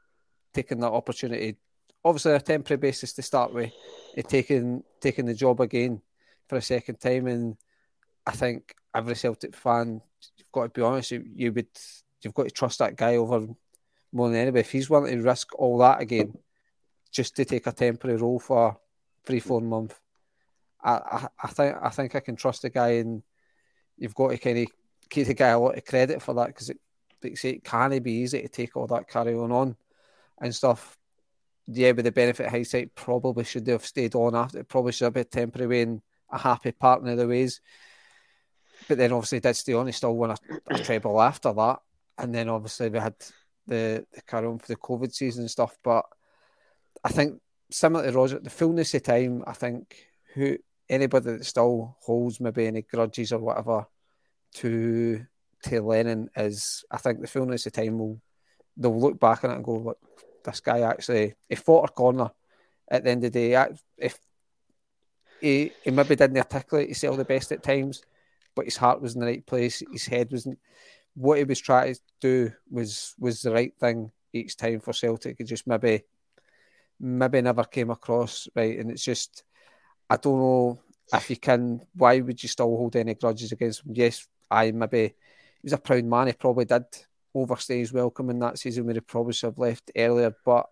taking that opportunity. Obviously, a temporary basis to start with, taking taking the job again for a second time. And I think every Celtic fan, you've got to be honest, you, you would you've got to trust that guy over more than anybody. If he's willing to risk all that again, just to take a temporary role for three, four months, I, I, I think I think I can trust the guy, and you've got to kind of give the guy a lot of credit for that because it, like it can be easy to take all that carry on on and stuff. Yeah, with the benefit of hindsight, probably should have stayed on after. It probably should have been temporary and a happy partner of the ways. But then obviously did stay on. He still won a, a treble after that, and then obviously we had the the carry on for the COVID season and stuff. But I think similar to Roger, the fullness of time. I think who anybody that still holds maybe any grudges or whatever to to Lennon is, I think the fullness of time will they'll look back on it and go, look, this guy actually he fought a corner at the end of the day. If he, he maybe didn't articulate himself the best at times, but his heart was in the right place. His head wasn't. What he was trying to do was was the right thing each time for Celtic. It just maybe maybe never came across right, and it's just I don't know if you can. Why would you still hold any grudges against him? Yes, I maybe he was a proud man. He probably did overstay his welcome in that season where he probably should have left earlier, but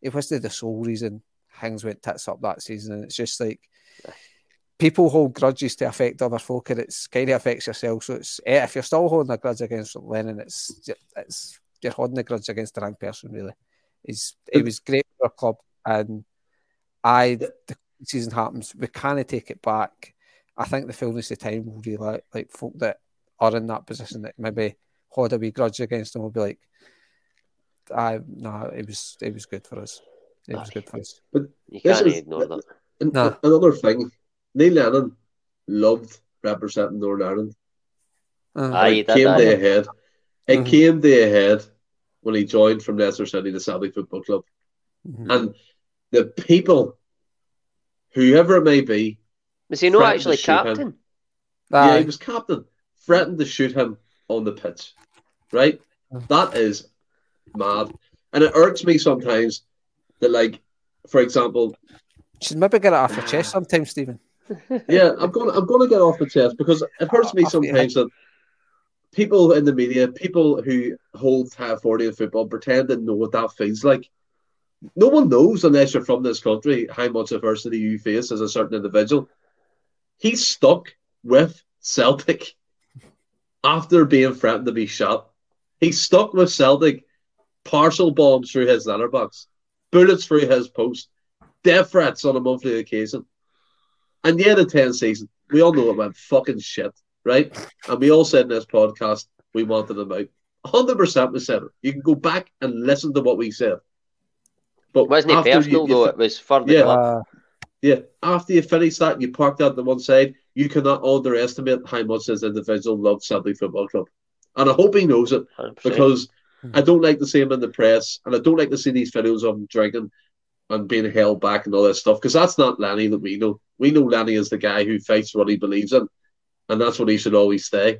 it wasn't the sole reason things went tits up that season. And it's just like people hold grudges to affect other folk, and it's kind of affects yourself. So it's eh, if you're still holding a grudge against Lennon, it's it's you're holding a grudge against the wrong person. Really, he's it was great for our club, and I the season happens, we can't take it back. I think the fullness of time will really like, like folk that are in that position that maybe hold a wee grudge against them will be like, I no, it was it was good for us. It was good for us. But you can't ignore that. No. Another thing, Neil Lennon loved representing Northern Ireland. Uh, Aye, it came to a head. It mm-hmm. came to a head when he joined from Leicester City, the Celtic Football Club, mm-hmm. and the people whoever it may be. Was he not actually captain? Yeah, he was captain. Threatened to shoot him on the pitch. Right? That is mad. And it irks me sometimes that, like, for example, should maybe get it off your chest sometimes, Stephen. Yeah, I'm gonna I'm going to get off the chest because it hurts me sometimes that people in the media, people who hold high authority in football, pretend to know what that feels like no one knows unless you're from this country how much adversity you face as a certain individual. He's stuck with Celtic after being threatened to be shot. He's stuck with Celtic, partial bombs through his letterbox, bullets through his post, death threats on a monthly occasion. And yet, in 10 season, we all know it went fucking shit, right? And we all said in this podcast we wanted him out. 100% we said it. You can go back and listen to what we said. But wasn't it personal you, though? It was for the yeah, club. Uh, yeah. After you finish that, you parked out the one side. You cannot underestimate how much this individual loves Celtic Football Club, and I hope he knows it 100%. because hmm. I don't like to see him in the press, and I don't like to see these videos of him drinking and being held back and all that stuff because that's not Lenny that we know. We know Lenny is the guy who fights what he believes in, and that's what he should always stay.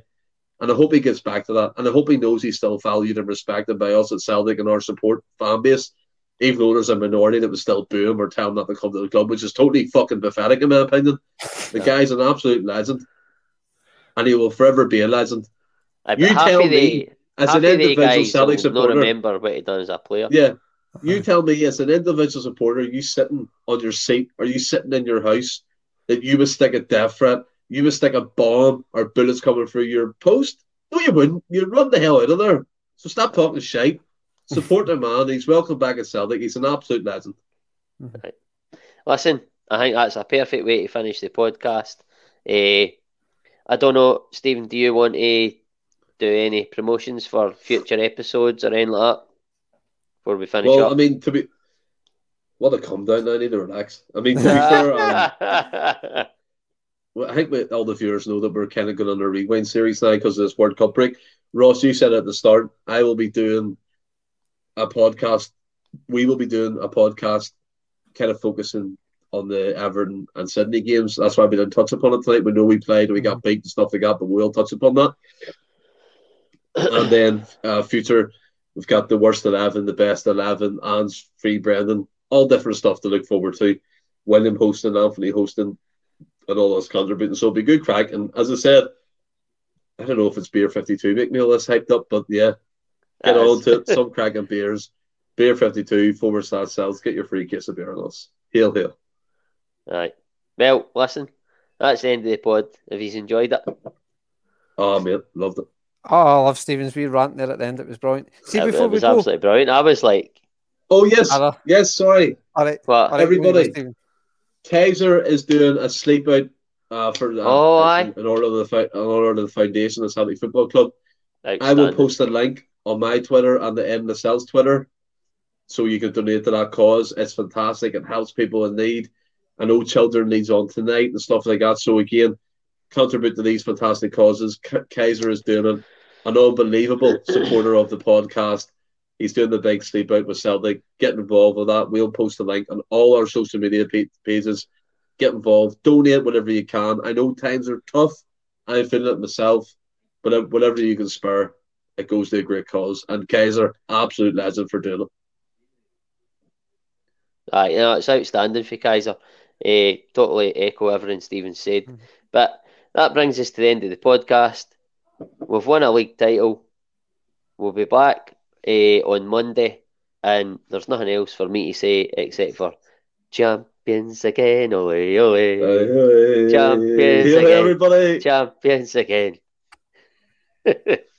And I hope he gets back to that. And I hope he knows he's still valued and respected by us at Celtic and our support fan base. Even though there's a minority that was still boo him or tell him not to come to the club, which is totally fucking pathetic in my opinion. The guy's an absolute legend. And he will forever be a legend. you tell me, as an individual Celtic supporter, remember what he done as a player. Yeah, you tell me, as an individual supporter, you sitting on your seat, are you sitting in your house, that you would stick a death threat, you would stick a bomb or bullets coming through your post? No, you wouldn't. You'd run the hell out of there. So stop talking shit. Support the man. He's welcome back at Celtic. He's an absolute legend. Right. Listen, I think that's a perfect way to finish the podcast. Uh, I don't know, Stephen, do you want to do any promotions for future episodes or anything like that before we finish well, up? I mean, to be what a calm down. I need to relax. I mean, to be fair, um, well, I think we, all the viewers know that we're kind of going on a rewind series now because of this World Cup break. Ross, you said at the start, I will be doing a podcast. We will be doing a podcast, kind of focusing on the Everton and Sydney games. That's why we didn't touch upon it tonight. We know we played, we got beat and stuff like that, but we'll touch upon that. and then uh, future, we've got the worst eleven, the best eleven, and free Brendan, all different stuff to look forward to. William hosting, Anthony hosting, and all those contributing. So it'll be good crack. And as I said, I don't know if it's beer fifty two make me all this hyped up, but yeah, get on to it. Some cracking beers. Beer fifty two forward slash celts. Get your free case of beer on us. Hail hail. Right. Well, listen, that's the end of the pod. If he's enjoyed it. Oh, mate, loved it. Oh, I love Stephen's wee rant there at the end. It was brilliant. See, it, before it was we go, absolutely brilliant. I was like, "Oh yes, yes, sorry." All right, what? All right, everybody. Kaiser is doing a sleep out uh, for uh, oh, in, in order of the in order of the foundation of the Celtic Football Club. I will post a link on my Twitter and the M the Celts Twitter, so you can donate to that cause. It's fantastic. It helps people in need. I know children needs on tonight and stuff like that. So again, contribute to these fantastic causes. K- Kaiser is doing it. An unbelievable supporter of the podcast. He's doing the big sleep out with Celtic. Get involved with that. We'll post a link on all our social media pages. Get involved. Donate whatever you can. I know times are tough. I'm feeling it myself. But whatever you can spare, it goes to a great cause. And Kaiser, absolute legend for doing it. Uh, you know, it's outstanding for Kaiser. Uh, totally echo everything Stephen said. Mm-hmm. But that brings us to the end of the podcast. We've won a league title. We'll be back uh, on Monday, and there's nothing else for me to say except for champions again, ole ole, champions again, everybody, champions again.